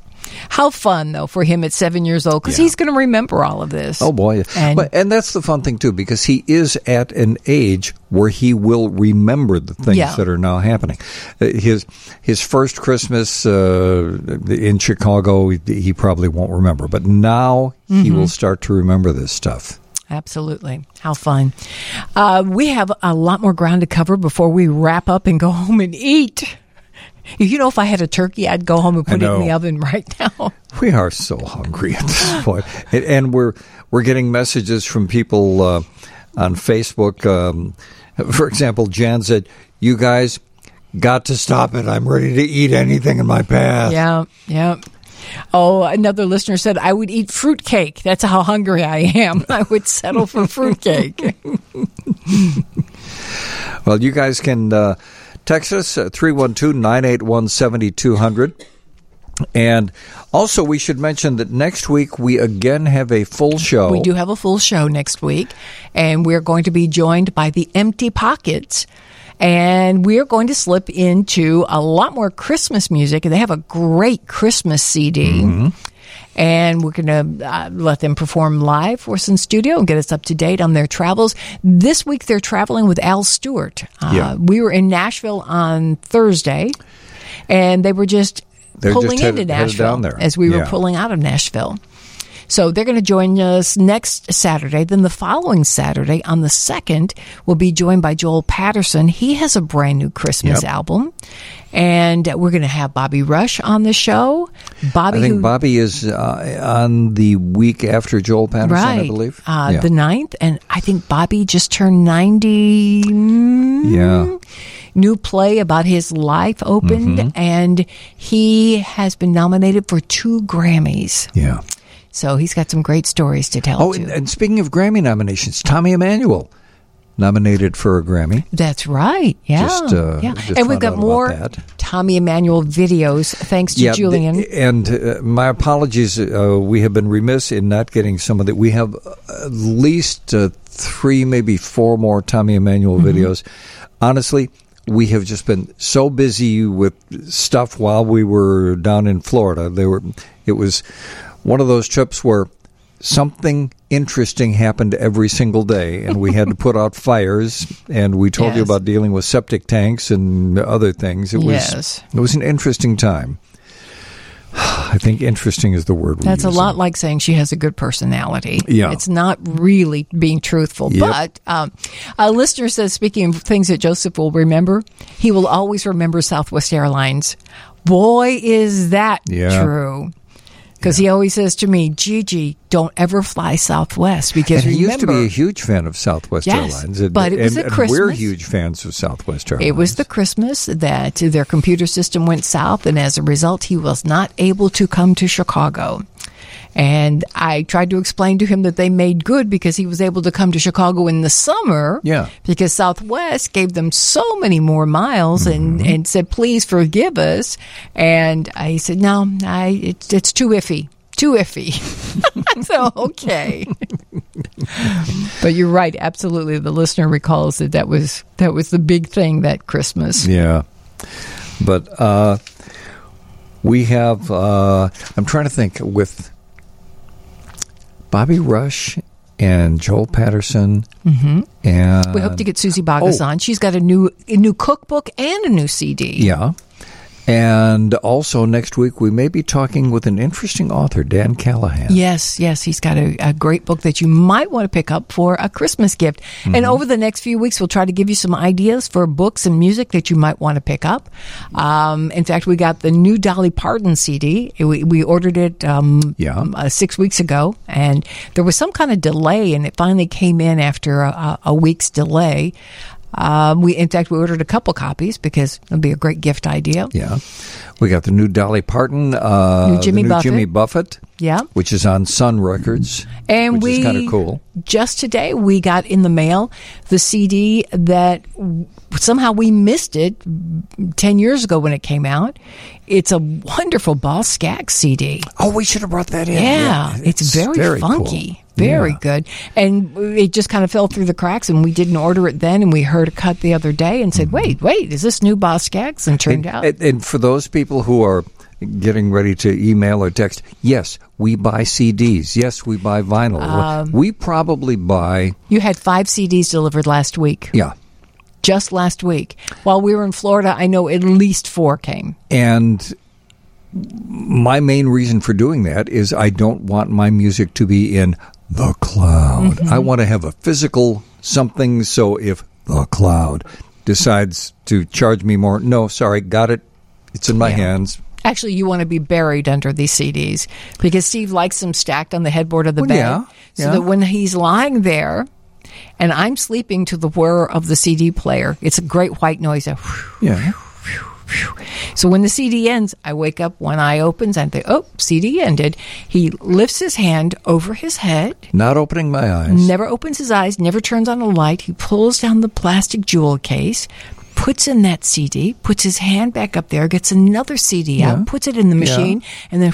How fun though for him at seven years old because he's going to remember all of this. Oh boy, And- but, and that's the fun thing too, because he is at an age where he will remember the things Yeah. that are now happening. Uh, His his first Christmas uh, in Chicago, he, he probably won't remember, but now he Mhm. will start to remember this stuff. Absolutely. How fun. Uh, we have a lot more ground to cover before we wrap up and go home and eat. You know, if I had a turkey, I'd go home and put it in the oven right now. We are so hungry at this point, and, and we're we're getting messages from people uh, on Facebook. Um, for example, Jan said, "You guys got to stop it. I'm ready to eat anything in my path." Yeah, yeah. Oh, another listener said, I would eat fruitcake. That's how hungry I am. I would settle for fruitcake. Well, you guys can uh, at 312 981 7200. And also, we should mention that next week we again have a full show. We do have a full show next week, and we're going to be joined by the Empty Pockets. And we're going to slip into a lot more Christmas music. They have a great Christmas CD. Mm-hmm. And we're going to uh, let them perform live for us in studio and get us up to date on their travels. This week they're traveling with Al Stewart. Uh, Yeah. We were in Nashville on Thursday, and they were just They're pulling just headed- into Nashville as we were pulling out of Nashville. So they're going to join us next Saturday. Then the following Saturday, on the 2nd, we'll be joined by Joel Patterson. He has a brand new Christmas Yep. album. And we're going to have Bobby Rush on the show. Bobby, I think who, Bobby is uh, on the week after Joel Patterson, right, I believe. Uh, yeah. the 9th. And I think Bobby just turned 90. mm, yeah. New play about his life opened, Mm-hmm. and he has been nominated for two Grammys. Yeah. So he's got some great stories to tell. Oh, too. and, and speaking of Grammy nominations, Tommy Emmanuel nominated for a Grammy. That's right. Yeah. Just, uh, yeah. and we've got more. Tommy Emmanuel videos thanks to yeah, Julian. th- and uh, my apologies. Uh, we have been remiss in not getting some of that. We have at least uh, three, maybe four more Tommy Emmanuel Mm-hmm. videos. Honestly, we have just been so busy with stuff while we were down in Florida. They were. It was one of those trips where something interesting happened every single day and we had to put out fires and we told you about dealing with septic tanks and other things it was Yes. it was an interesting time i think interesting is the word That's a lot like saying she has a good personality. Yeah. It's not really being truthful. Yep. But um, a listener says, speaking of things that Joseph will remember, he will always remember Southwest Airlines. Boy, is that Yeah. true. Because he always says to me, Gigi, don't ever fly Southwest. Because and he remember, used to be a huge fan of Southwest Yes, Airlines, and, but it was and, and we're huge fans of Southwest Airlines. It was the Christmas that their computer system went south, and as a result, he was not able to come to Chicago. And I tried to explain to him that they made good because he was able to come to Chicago in the summer. Yeah. Because Southwest gave them so many more miles and, Mm-hmm. and said, please forgive us. And I said, no, I, it's, it's too iffy. Too iffy. so, okay. but you're right. Absolutely. The listener recalls that that was, that was the big thing that Christmas. Yeah. But uh, we have, uh, I'm trying to think, with Bobby Rush and Joel Patterson. Mhm. And We hope to get Suzy Bogguss oh. on. She's got a new a new cookbook and a new CD. Yeah. And also next week, we may be talking with an interesting author, Dan Callahan. Yes, yes, he's got a, a great book that you might want to pick up for a Christmas gift. And Mhm. over the next few weeks, we'll try to give you some ideas for books and music that you might want to pick up. Um, in fact, we got the new Dolly Parton CD. We, we ordered it um, Yeah. uh, six weeks ago, and there was some kind of delay, and it finally came in after a, a week's delay. Um, we, in fact, we ordered a couple copies because it'll be a great gift idea. Yeah. We got the new Dolly Parton, uh, New Jimmy new Buffett. Jimmy Buffett, Yeah. which is on Sun Records. And which we is kind of cool. Just today, we got in the mail the CD that somehow we missed it ten years ago when it came out. It's a wonderful Boz Scaggs CD. Oh, we should have brought that in. Yeah, Yeah, it's, it's very, very cool. Very Yeah. good. And it just kind of fell through the cracks, and we didn't order it then. And we heard a cut the other day and said, "Wait, wait, is this new Boz Scaggs?" And turned Mm-hmm. and, out, and, and for those people who are getting ready to email or text, yes, we buy CDs. Yes, we buy vinyl. Um, we probably buy, you had five CDs delivered last week. yeah. Just last week, while we were in Florida, I know at least four came. And my main reason for doing that is I don't want my music to be in the cloud. Mm-hmm. I want to have a physical something. So if the cloud decides to charge me more, no, sorry, got it. It's in my hands. Actually, you want to be buried under these CDs because Steve likes them stacked on the headboard of the Well, bed. yeah, so yeah. that when he's lying there and I'm sleeping to the whir of the CD player, it's a great white noise. a Yeah. So when the CD ends, I wake up, one eye opens, and I think, oh, CD ended. He lifts his hand over his head, Not opening my eyes. never opens his eyes, never turns on a light. He pulls down the plastic jewel case, puts in that CD, puts his hand back up there, gets another CD Yeah. out, puts it in the Yeah. machine, and then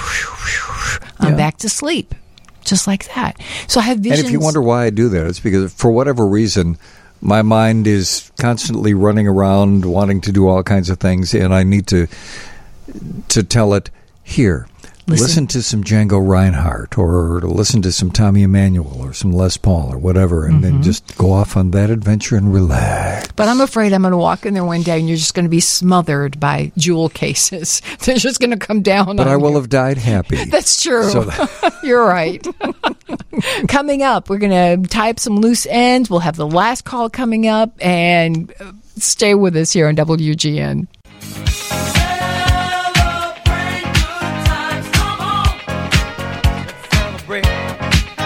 I'm Yeah. back to sleep. Just like that. So I have visions. And if you wonder why I do that, it's because for whatever reason, my mind is constantly running around wanting to do all kinds of things, and I need to to tell it here. Listen. Listen, to some Django Reinhardt, or listen to some Tommy Emmanuel, or some Les Paul, or whatever, and then Mhm. just go off on that adventure and relax. But I'm afraid I'm going to walk in there one day and you're just going to be smothered by jewel cases. They're just going to come down. But I will you. have died happy. That's true. So that- You're right. coming up, we're going to tie up some loose ends. We'll have the last call coming up, and uh, stay with us here on WGN.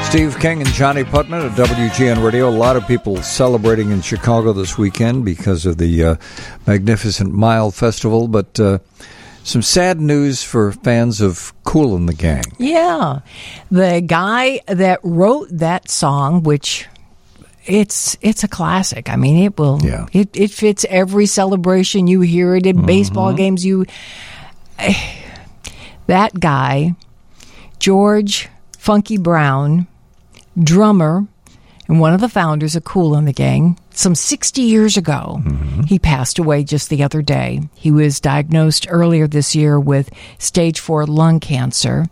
Steve King and Johnnie Putman at WGN Radio. A lot of people celebrating in Chicago this weekend because of the uh, magnificent Mile Festival, but uh, some sad news for fans of Kool and the Gang. Yeah. The guy that wrote that song, which it's it's a classic. I mean, it will it it fits every celebration you hear it in baseball games you that guy George Funky Brown, drummer and one of the founders of Kool and the Gang, some 60 years ago. He passed away just the other day. He was diagnosed earlier this year with stage four lung cancer.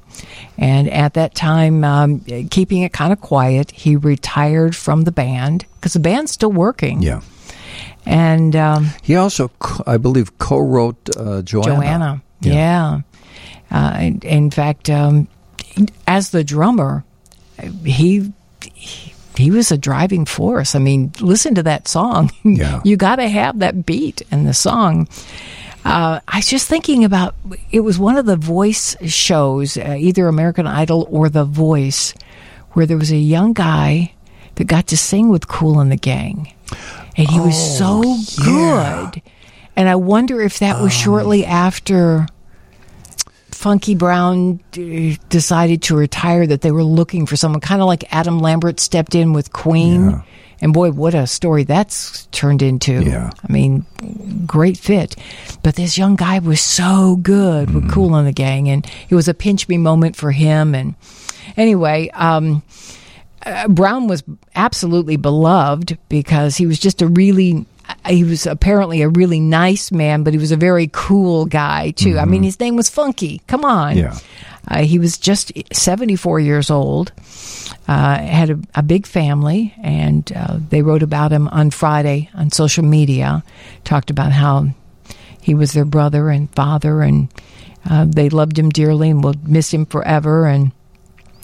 And at that time, um, keeping it kind of quiet, he retired from the band because the band's still working. Yeah. And um, He also, co- I believe, co-wrote uh, Joanna. Joanna. Yeah. Uh, in, in fact, um, as the drummer, he, he was a driving force. I mean, listen to that song. Yeah. you got to have that beat in the song. Uh, I was just thinking about it was one of the voice shows, uh, either American Idol or The Voice, where there was a young guy that got to sing with Kool and the Gang, and he was so good. And I wonder if that was shortly after Funky Brown uh, decided to retire, that they were looking for someone, kind of like Adam Lambert stepped in with Queen. And boy, what a story that's turned into. Yeah. I mean, great fit. But this young guy was so good with Kool in the Gang, and it was a pinch me moment for him. And anyway, um, uh, Brown was absolutely beloved because he was just a really he was apparently a really nice man, but he was a very cool guy too. I mean, his name was Funky. Come on, Yeah. uh, he was just seventy four years old. Uh, had a, a big family, and uh, they wrote about him on Friday on social media. Talked about how he was their brother and father, and uh, they loved him dearly and will miss him forever. And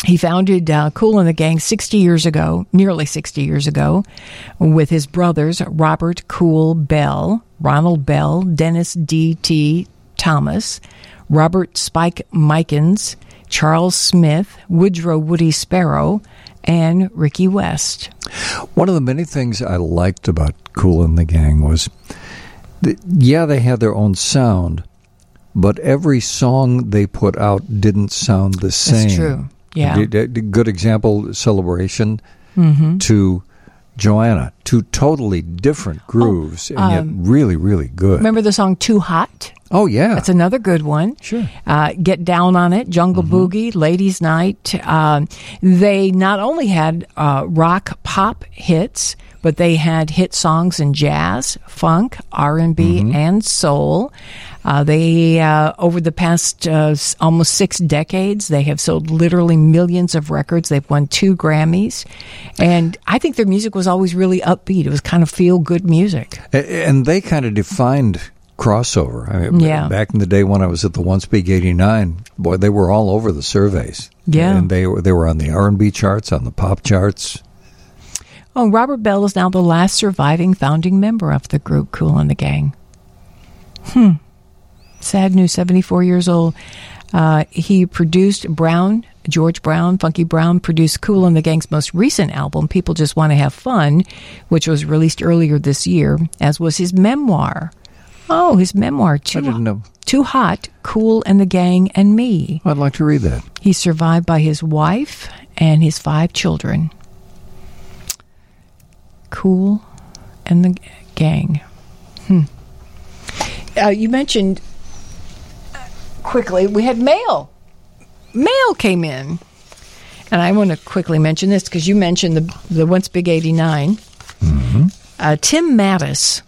he founded uh, Kool and the Gang 60 years ago, nearly 60 years ago, with his brothers Robert Kool Bell, Ronald Bell, Dennis D.T. Thomas, Robert Spike Mickens, Charles Smith, Woodrow Woody Sparrow, and Ricky West. One of the many things I liked about Kool and the Gang was, that, yeah, they had their own sound, but every song they put out didn't sound the same. true. Yeah. D- good example, Celebration Mhm. to Joanna, two totally different grooves, and um, yet really, really good. Remember the song Too Hot? oh, yeah. That's another good one. Sure. Uh, Get Down on It, Jungle Boogie, Ladies Night. Um, they not only had uh, rock pop hits, but they had hit songs in jazz, funk, R and B, and soul. Uh, they uh, over the past uh, almost six decades, they have sold literally millions of records. They've won two Grammys, and I think their music was always really upbeat. It was kind of feel good music. And they kind of defined crossover. I mean, Yeah. Back in the day when I was at the Once Big '89, boy, they were all over the surveys. Yeah. and they were they were on the R and B charts, on the pop charts. Oh, Robert Bell is now the last surviving founding member of the group Kool and the Gang. Hmm. Sad news, 74 years old. Uh, he produced Brown, George Brown, Funky Brown produced Kool and the Gang's most recent album, People Just Want to Have Fun, which was released earlier this year, as was his memoir. Oh, his memoir, Too, I didn't know. Too Hot, Kool and the Gang and Me. I'd like to read that. He's survived by his wife and his five children. Cool and the gang. Hmm. Uh, you mentioned quickly we had mail. Mail came in, and I want to quickly mention this because you mentioned the the once big eighty Uh, Tim Mattis.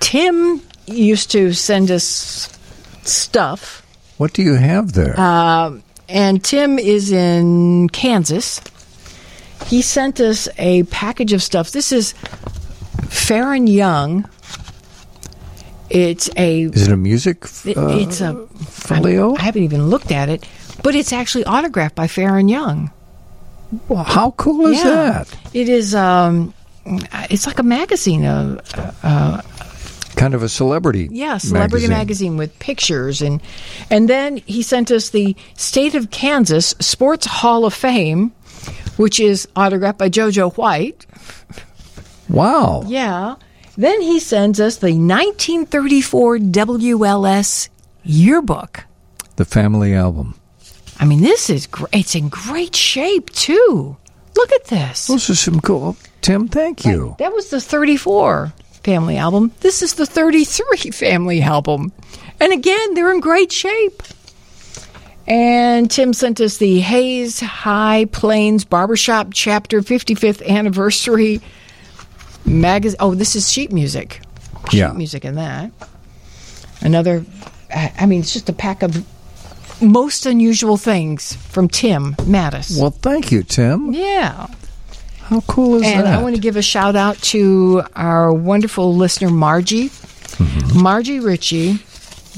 Tim used to send us stuff. What do you have there? Um, and Tim is in Kansas. He sent us a package of stuff. This is Faron Young. It's a. Is it a music? f- it- uh, it's a. folio? I haven't even looked at it, but it's actually autographed by Faron Young. Well, how cool is Yeah. that? It is. Um, it's like a magazine. Uh, uh, Kind of a celebrity. Yeah, celebrity magazine. with pictures and and then he sent us the State of Kansas Sports Hall of Fame, which is autographed by JoJo White. Wow. Yeah. Then he sends us the 1934 WLS yearbook. The family album. I mean, this is great. It's in great shape too. Look at this. Those are some cool. Tim, thank you. That was the 34 family album. This is the 33 family album. And again, they're in great shape. And Tim sent us the Hays High Plains Barbershop Chapter 55th Anniversary magazine. Oh, this is sheet music. Sheet Yeah. music in that. Another, I mean, it's just a pack of most unusual things from Tim Mattis. Well, thank you, Tim. Yeah. How cool is and that? And I want to give a shout out to our wonderful listener, Margie. Mm-hmm. Margie Ritchie,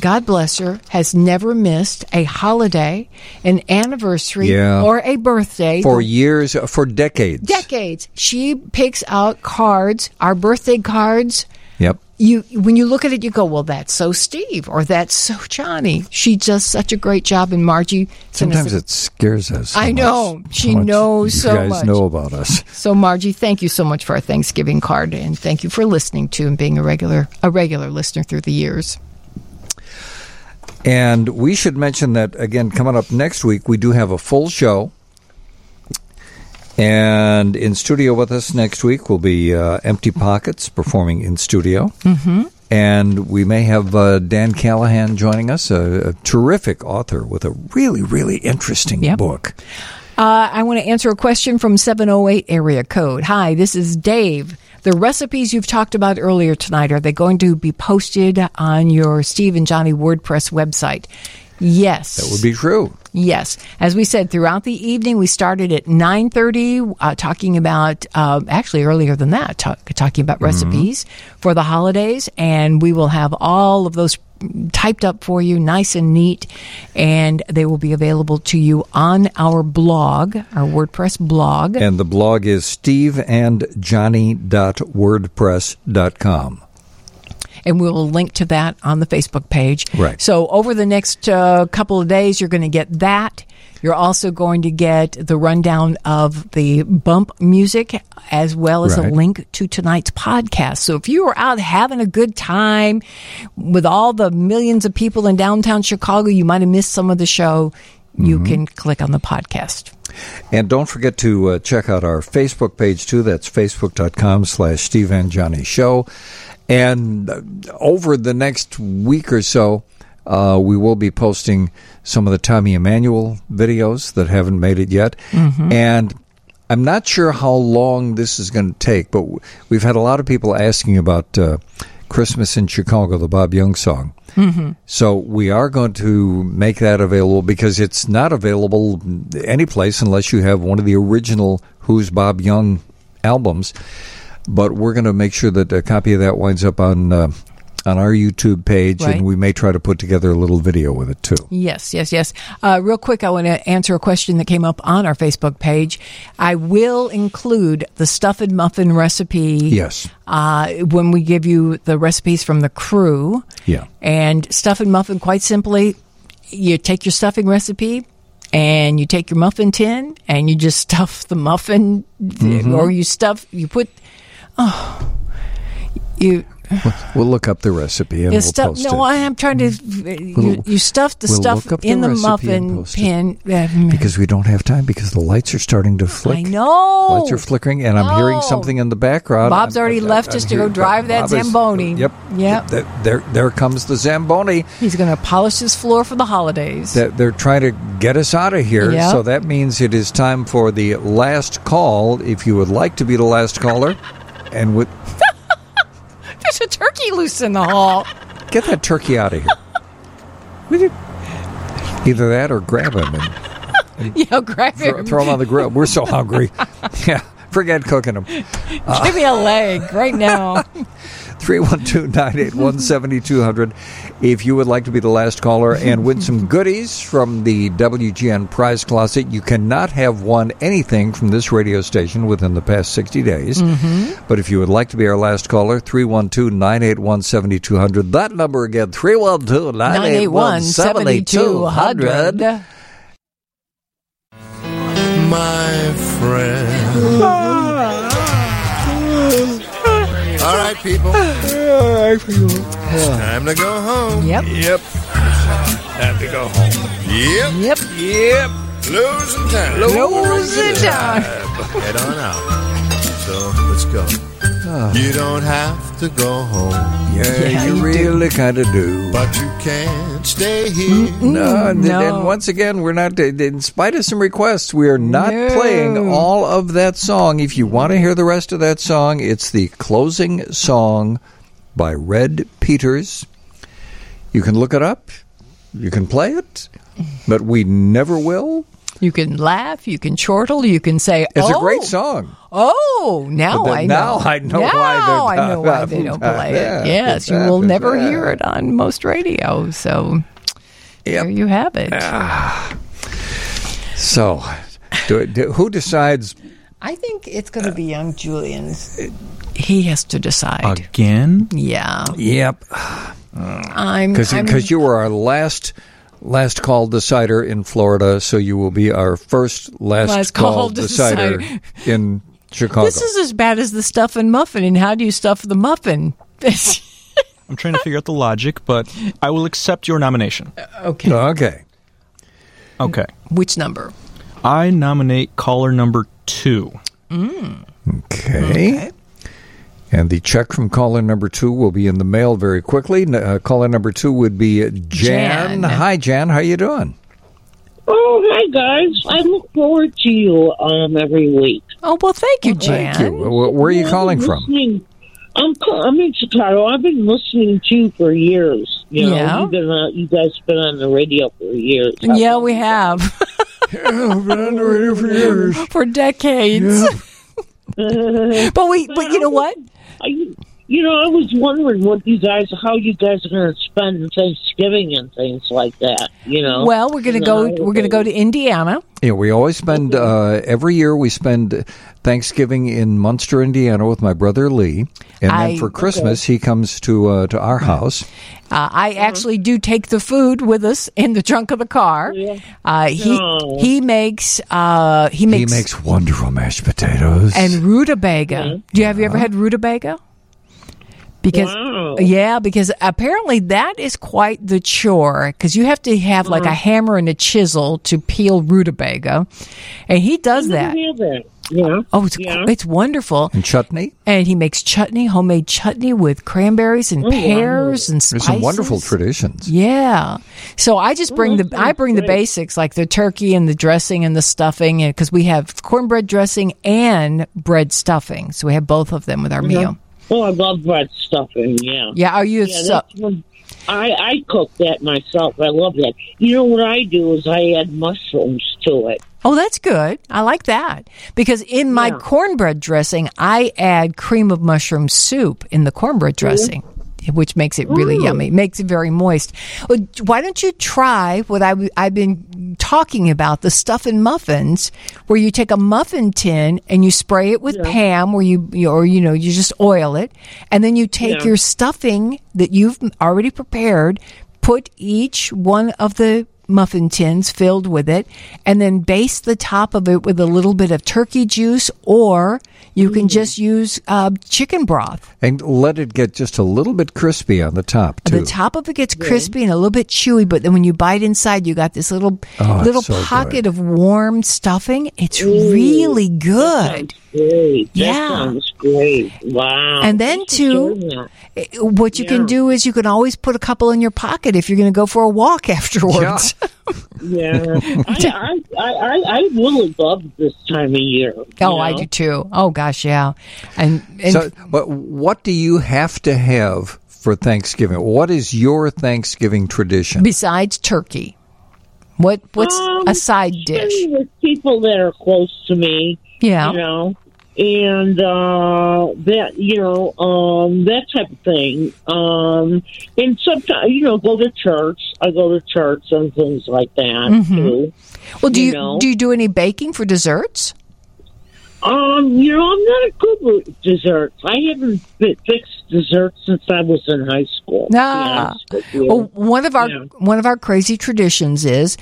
God bless her, has never missed a holiday, an anniversary, Yeah. or a birthday. for years, uh, for decades. decades. She picks out cards, our birthday cards. Yep. You when you look at it, you go, "Well, that's so Steve," or "That's so Johnnie." She does such a great job, and Margie. Sometimes a- it scares us. I know. much- She knows you so guys much. know about us. So Margie, thank you so much for our Thanksgiving card and thank you for listening to and being a regular a regular listener through the years. And we should mention that again, coming up next week, we do have a full show. And in studio with us next week will be uh, Empty Pockets performing in studio. Mm-hmm. And we may have uh, Dan Callahan joining us, a, a terrific author with a really, really interesting book. Uh, I want to answer a question from 708 area code. Hi, this is Dave. The recipes you've talked about earlier tonight, are they going to be posted on your Steve and Johnnie WordPress website? Yes. That would be true. Yes, as we said throughout the evening, we started at nine thirty, uh, talking about uh, actually earlier than that, talk, talking about recipes for the holidays, and we will have all of those typed up for you, nice and neat, and they will be available to you on our blog, our WordPress blog. And the blog is steveandjohnnie.wordpress.com. and we will link to that on the Facebook page. Right. So over the next uh, couple of days, you're going to get that. You're also going to get the rundown of the bump music as well as Right. a link to tonight's podcast. So if you are out having a good time with all the millions of people in downtown Chicago, you might have missed some of the show. You Mhm. can click on the podcast. And don't forget to uh, check out our Facebook page too. That's facebook.com slash Steve and Johnnie Show. And uh, over the next week or so, uh, we will be posting some of the Tommy Emmanuel videos that haven't made it yet. Mhm. And I'm not sure how long this is going to take, but we've had a lot of people asking about uh, Christmas in Chicago, the Bob Young song. Mhm. So we are going to make that available because it's not available anyplace unless you have one of the original Who's Bob Young albums. But we're going to make sure that a copy of that winds up on uh, on our YouTube page, Right. and we may try to put together a little video with it too. Yes, yes, yes. Uh, real quick, I want to answer a question that came up on our Facebook page. I will include the stuffed muffin recipe. Yes. Uh, when we give you the recipes from the crew. Yeah. And stuffed muffin, quite simply, you take your stuffing recipe and you take your muffin tin and you just stuff the muffin, Mhm. or you stuff, you put, oh, you. We'll, we'll look up the recipe and we'll stuff, post no, it. I am trying to. You, you stuff the we'll stuff the in the, muffin pan uh, because we don't have time because the lights are starting to flick. I know. Lights are flickering, and I'm hearing something in the background. Bob's I'm- already I'm- left I'm just to go drive that Bob is- Zamboni. Yep. Yep. Th- There, there comes the Zamboni. He's going to polish his floor for the holidays. That they're trying to get us out of here. Yep. So that means it is time for the last call. If you would like to be the last caller, and with a turkey loose in the hall. get that turkey out of here. Either that or grab him and Yeah, grab throw, him. throw him on the grill. We're so hungry. yeah, forget cooking them. Give me a leg right now. 312 981 7200 if you would like to be the last caller and win some goodies from the WGN prize closet. You cannot have won anything from this radio station within the past 60 days. Mhm. But if you would like to be our last caller, 312 981 7200. That number again, 312 981 7200. my friend. All right, people. It's time to go home. Yep. Yep. Time to go home. Yep. Yep. Yep. Losing time. Losing time. Head on out. So let's go. You don't have to go home. Yeah, you really kind of do. But you can't stay here. No, and, No. and once again, we're not. In spite of some requests, we are not No. playing all of that song. If you want to hear the rest of that song, it's the closing song by Red Peters. You can look it up. You can play it, but we never will. You can laugh. You can chortle. You can say, It's oh, a great oh, song. Oh, now But then I know. now I know now why they're I know why they don't play yeah, it. Yes, you will never yeah. hear it on most radio. So there you have it. Ah. So, do, do, who decides? I think it's going to be young Julian's. He has to decide. Again? Yeah. Yep. I'm Because I'm- because you were our last last call decider in Florida, so you will be our first last, Last call, call decider, decider. in Chicago. This is as bad as the stuff and muffin. And how do you stuff the muffin? I'm trying to figure out the logic, but I will accept your nomination. okay. Okay. Okay. Which number? I nominate caller number two. Mm. Okay. And the check from caller number two will be in the mail very quickly. Uh, caller number two would be Jan. Jan. Hi, Jan. How you doing? Oh, hi guys! I look forward to you um every week. Oh well, thank you, Jan. Thank you. Where are you I've calling been from? I'm I'm in Chicago. I've been listening to you for years. You know, Yeah. you've been uh, you guys been on the radio for years. Yeah, we have. yeah, I've been on the radio for years. For decades. but we, but you know what? I, you know, I was wondering what you guys, how you guys are going to spend Thanksgiving and things like that. You know, Well, we're going to go. then We're going to go to Indiana. Yeah, we always spend uh, every year. We spend Thanksgiving in Munster, Indiana, with my brother Lee, and then I- for Christmas he comes to uh, to our house. Uh, I actually do take the food with us in the trunk of the car. Uh, he No. he makes uh, he makes he makes wonderful mashed potatoes. and rutabaga. Do you have you ever had rutabaga? Because Wow. yeah, because apparently that is quite the chore because you have to have like a hammer and a chisel to peel rutabaga, and he does that. Yeah, that. Yeah. Oh, it's Yeah. it's wonderful. and chutney. And he makes chutney, homemade chutney with cranberries and Oh, wow. pears and There's some wonderful traditions. Yeah. So I just bring the I sounds bring the basics like the turkey and the dressing and the stuffing because we have cornbread dressing and bread stuffing. So we have both of them with our meal. Oh, I love bread stuffing. Yeah. Yeah, are you Yeah, one- I I cook that myself. I love that. You know what I do is I add mushrooms to it. Oh, that's good. I like that. Because in my cornbread dressing, I add cream of mushroom soup in the cornbread dressing. Which makes it really Ooh. yummy. Makes it very moist. Well, why don't you try what I, I've been talking about, the stuff in muffins, where you take a muffin tin and you spray it with Pam, where you, you or you know you just oil it, and then you take Yeah. your stuffing that you've already prepared, put each one of the muffin tins filled with it, and then baste the top of it with a little bit of turkey juice, or you Mm. can just use uh, chicken broth. And let it get just a little bit crispy on the top, too. The top of it gets crispy and a little bit chewy, but then when you bite inside, you got this little Oh, little so pocket of warm stuffing. It's really good. Great. Yeah. That sounds great. Wow. And then Thanks too, eh, what you Yeah. can do is you can always put a couple in your pocket if you're going to go for a walk afterwards. Yeah, I, I, I, I, I really love this time of year. you Oh, I do too. Oh gosh, yeah. And, and so, but what do you have to have for Thanksgiving? What is your Thanksgiving tradition? besides turkey, what what's Um, a side dish? with people that are close to me. Yeah. You know, and uh, that you know um, that type of thing. Um, and sometimes you know go to church. I go to church and things like that Mhm. too. Well, do you, know. do you do any baking for desserts? Um, you know, I'm not a good with desserts. I haven't fi- fixed desserts since I was in high school. be Ah. you. Well, one of our Yeah. one of our crazy traditions is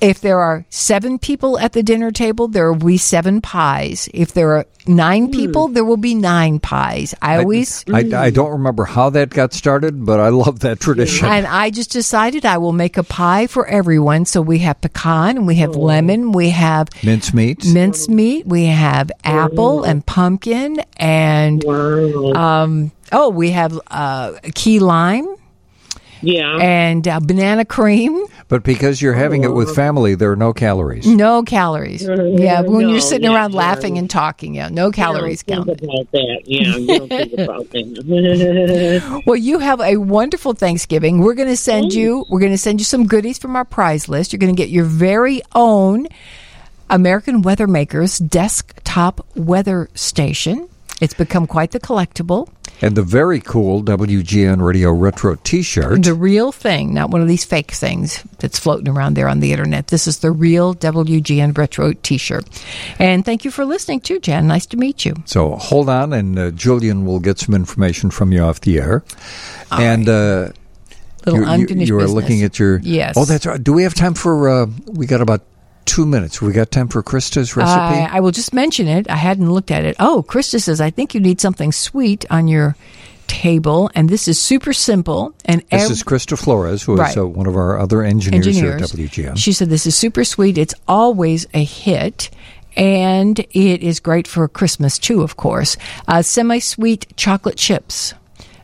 if there are seven people at the dinner table, there will be seven pies. If there are nine Hmm. people, there will be nine pies. I always I, I don't remember how that got started, but I love that tradition. and I just decided I will make a pie for everyone. So we have pecan, and we have Oh. lemon, we have Mincemeat. mincemeat, we have apple and pumpkin, and um, oh, we have uh, key lime. Yeah. And uh, banana cream. But because you're having it with family, there are no calories. No calories. Yeah, when No, you're sitting yeah, around yeah. laughing and talking, yeah, no calories you don't counted. about that. Yeah, you don't think about that. Well, you have a wonderful Thanksgiving. We're going to send you. We're going to send you some goodies from our prize list. You're going to get your very own American Weather Makers desktop weather station. It's become quite the collectible. And the very cool WGN Radio Retro t shirt. The real thing, not one of these fake things that's floating around there on the internet. This is the real WGN Retro t shirt. And thank you for listening too, Jan. Nice to meet you. So hold on, and uh, Julian will get some information from you off the air. and uh, Little you, you- unfinished you are business. looking at your. Yes. Oh, that's right. Do we have time for? Uh, we got about two minutes. We got time for Krista's recipe. I, I will just mention it. I hadn't looked at it. Oh, Krista says, I think you need something sweet on your table. And this is super simple. And this is Krista Flores, who is Right. uh, one of our other engineers, engineers. here at WGN. She said, This is super sweet. It's always a hit. And it is great for Christmas, too, of course. Uh, Semi sweet chocolate chips,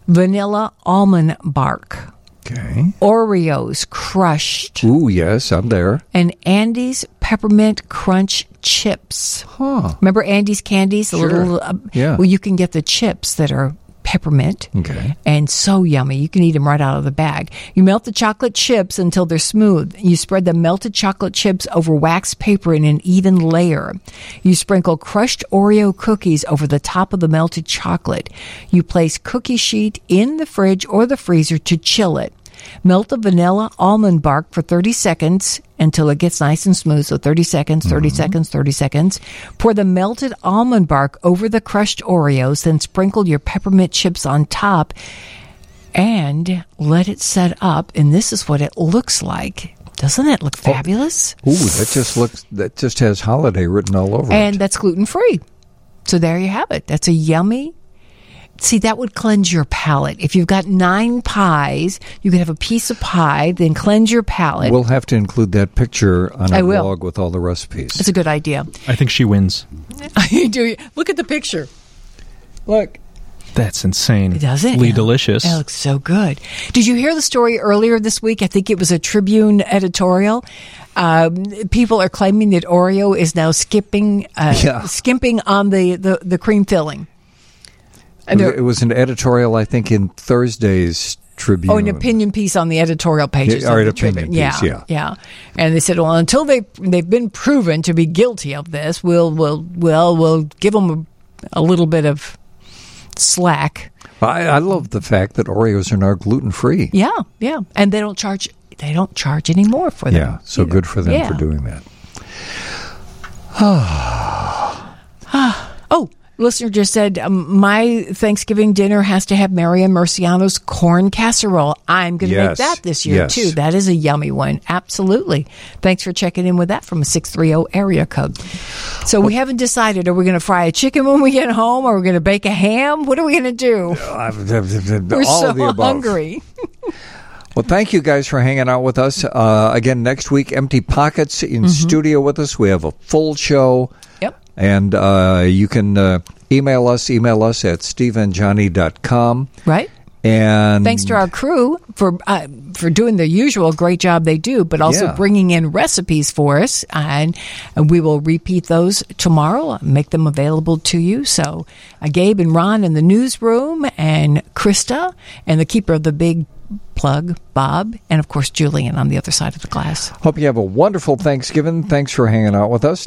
vanilla almond bark, okay. Oreos crushed, Ooh, yes, I'm there. and Andy's peppermint crunch chips. Huh. Remember Andy's candies? Sure. little, uh, Yeah. Well, you can get the chips that are peppermint. Okay. And so yummy. You can eat them right out of the bag. You melt the chocolate chips until they're smooth. You spread the melted chocolate chips over wax paper in an even layer. You sprinkle crushed Oreo cookies over the top of the melted chocolate. You place cookie sheet in the fridge or the freezer to chill it. Melt the vanilla almond bark for 30 seconds until it gets nice and smooth. So 30 seconds, 30 mm-hmm. seconds, 30 seconds. Pour the melted almond bark over the crushed Oreos, then sprinkle your peppermint chips on top and let it set up. And this is what it looks like. Doesn't it look oh. fabulous? Ooh, that just looks. That just has holiday written all over and it. And that's gluten free. So there you have it. That's a yummy. See, that would cleanse your palate. If you've got nine pies, you could have a piece of pie, then cleanse your palate. We'll have to include that picture on our blog with all the recipes. It's a good idea. I think she wins. Do look at the picture. Look. That's insane. Does it? Lee Delicious. It looks so good. Did you hear the story earlier this week? I think it was a Tribune editorial. Um, people are claiming that Oreo is now skipping, uh, Yeah. skimping on the, the, the cream filling. It was, it was an editorial, I think, in Thursday's Tribune. Oh, an opinion piece on the editorial pages. Yeah, or an opinion Tribune. piece, yeah, yeah. yeah. And they said, well, until they they've been proven to be guilty of this, we'll we'll well we'll give them a, a little bit of slack. I, I love the fact that Oreos are now gluten free. Yeah, yeah, and they don't charge. They don't charge anymore for them. Yeah, so good for them Yeah. for doing that. oh, listener just said um, my Thanksgiving dinner has to have Marian Murciano's corn casserole. I'm going to make that this year yes. too. That is a yummy one. Absolutely. Thanks for checking in with that from a six three zero area code. So we haven't decided. Are we going to fry a chicken when we get home? Or are we going to bake a ham? What are we going to do? We're All so of the above. hungry. Well, thank you guys for hanging out with us. Uh, again, next week, Empty Pockets in studio with us. We have a full show. Yep. And uh, you can uh, email us, email us at steveandjohnnie.com. Right. And Thanks to our crew for uh, for doing the usual great job they do, but also Yeah. bringing in recipes for us, and, and we will repeat those tomorrow, make them available to you. So, uh, Gabe and Ron in the newsroom, and Krista, and the keeper of the big plug, Bob, and of course Julian on the other side of the glass. Hope you have a wonderful Thanksgiving. Thanks for hanging out with us.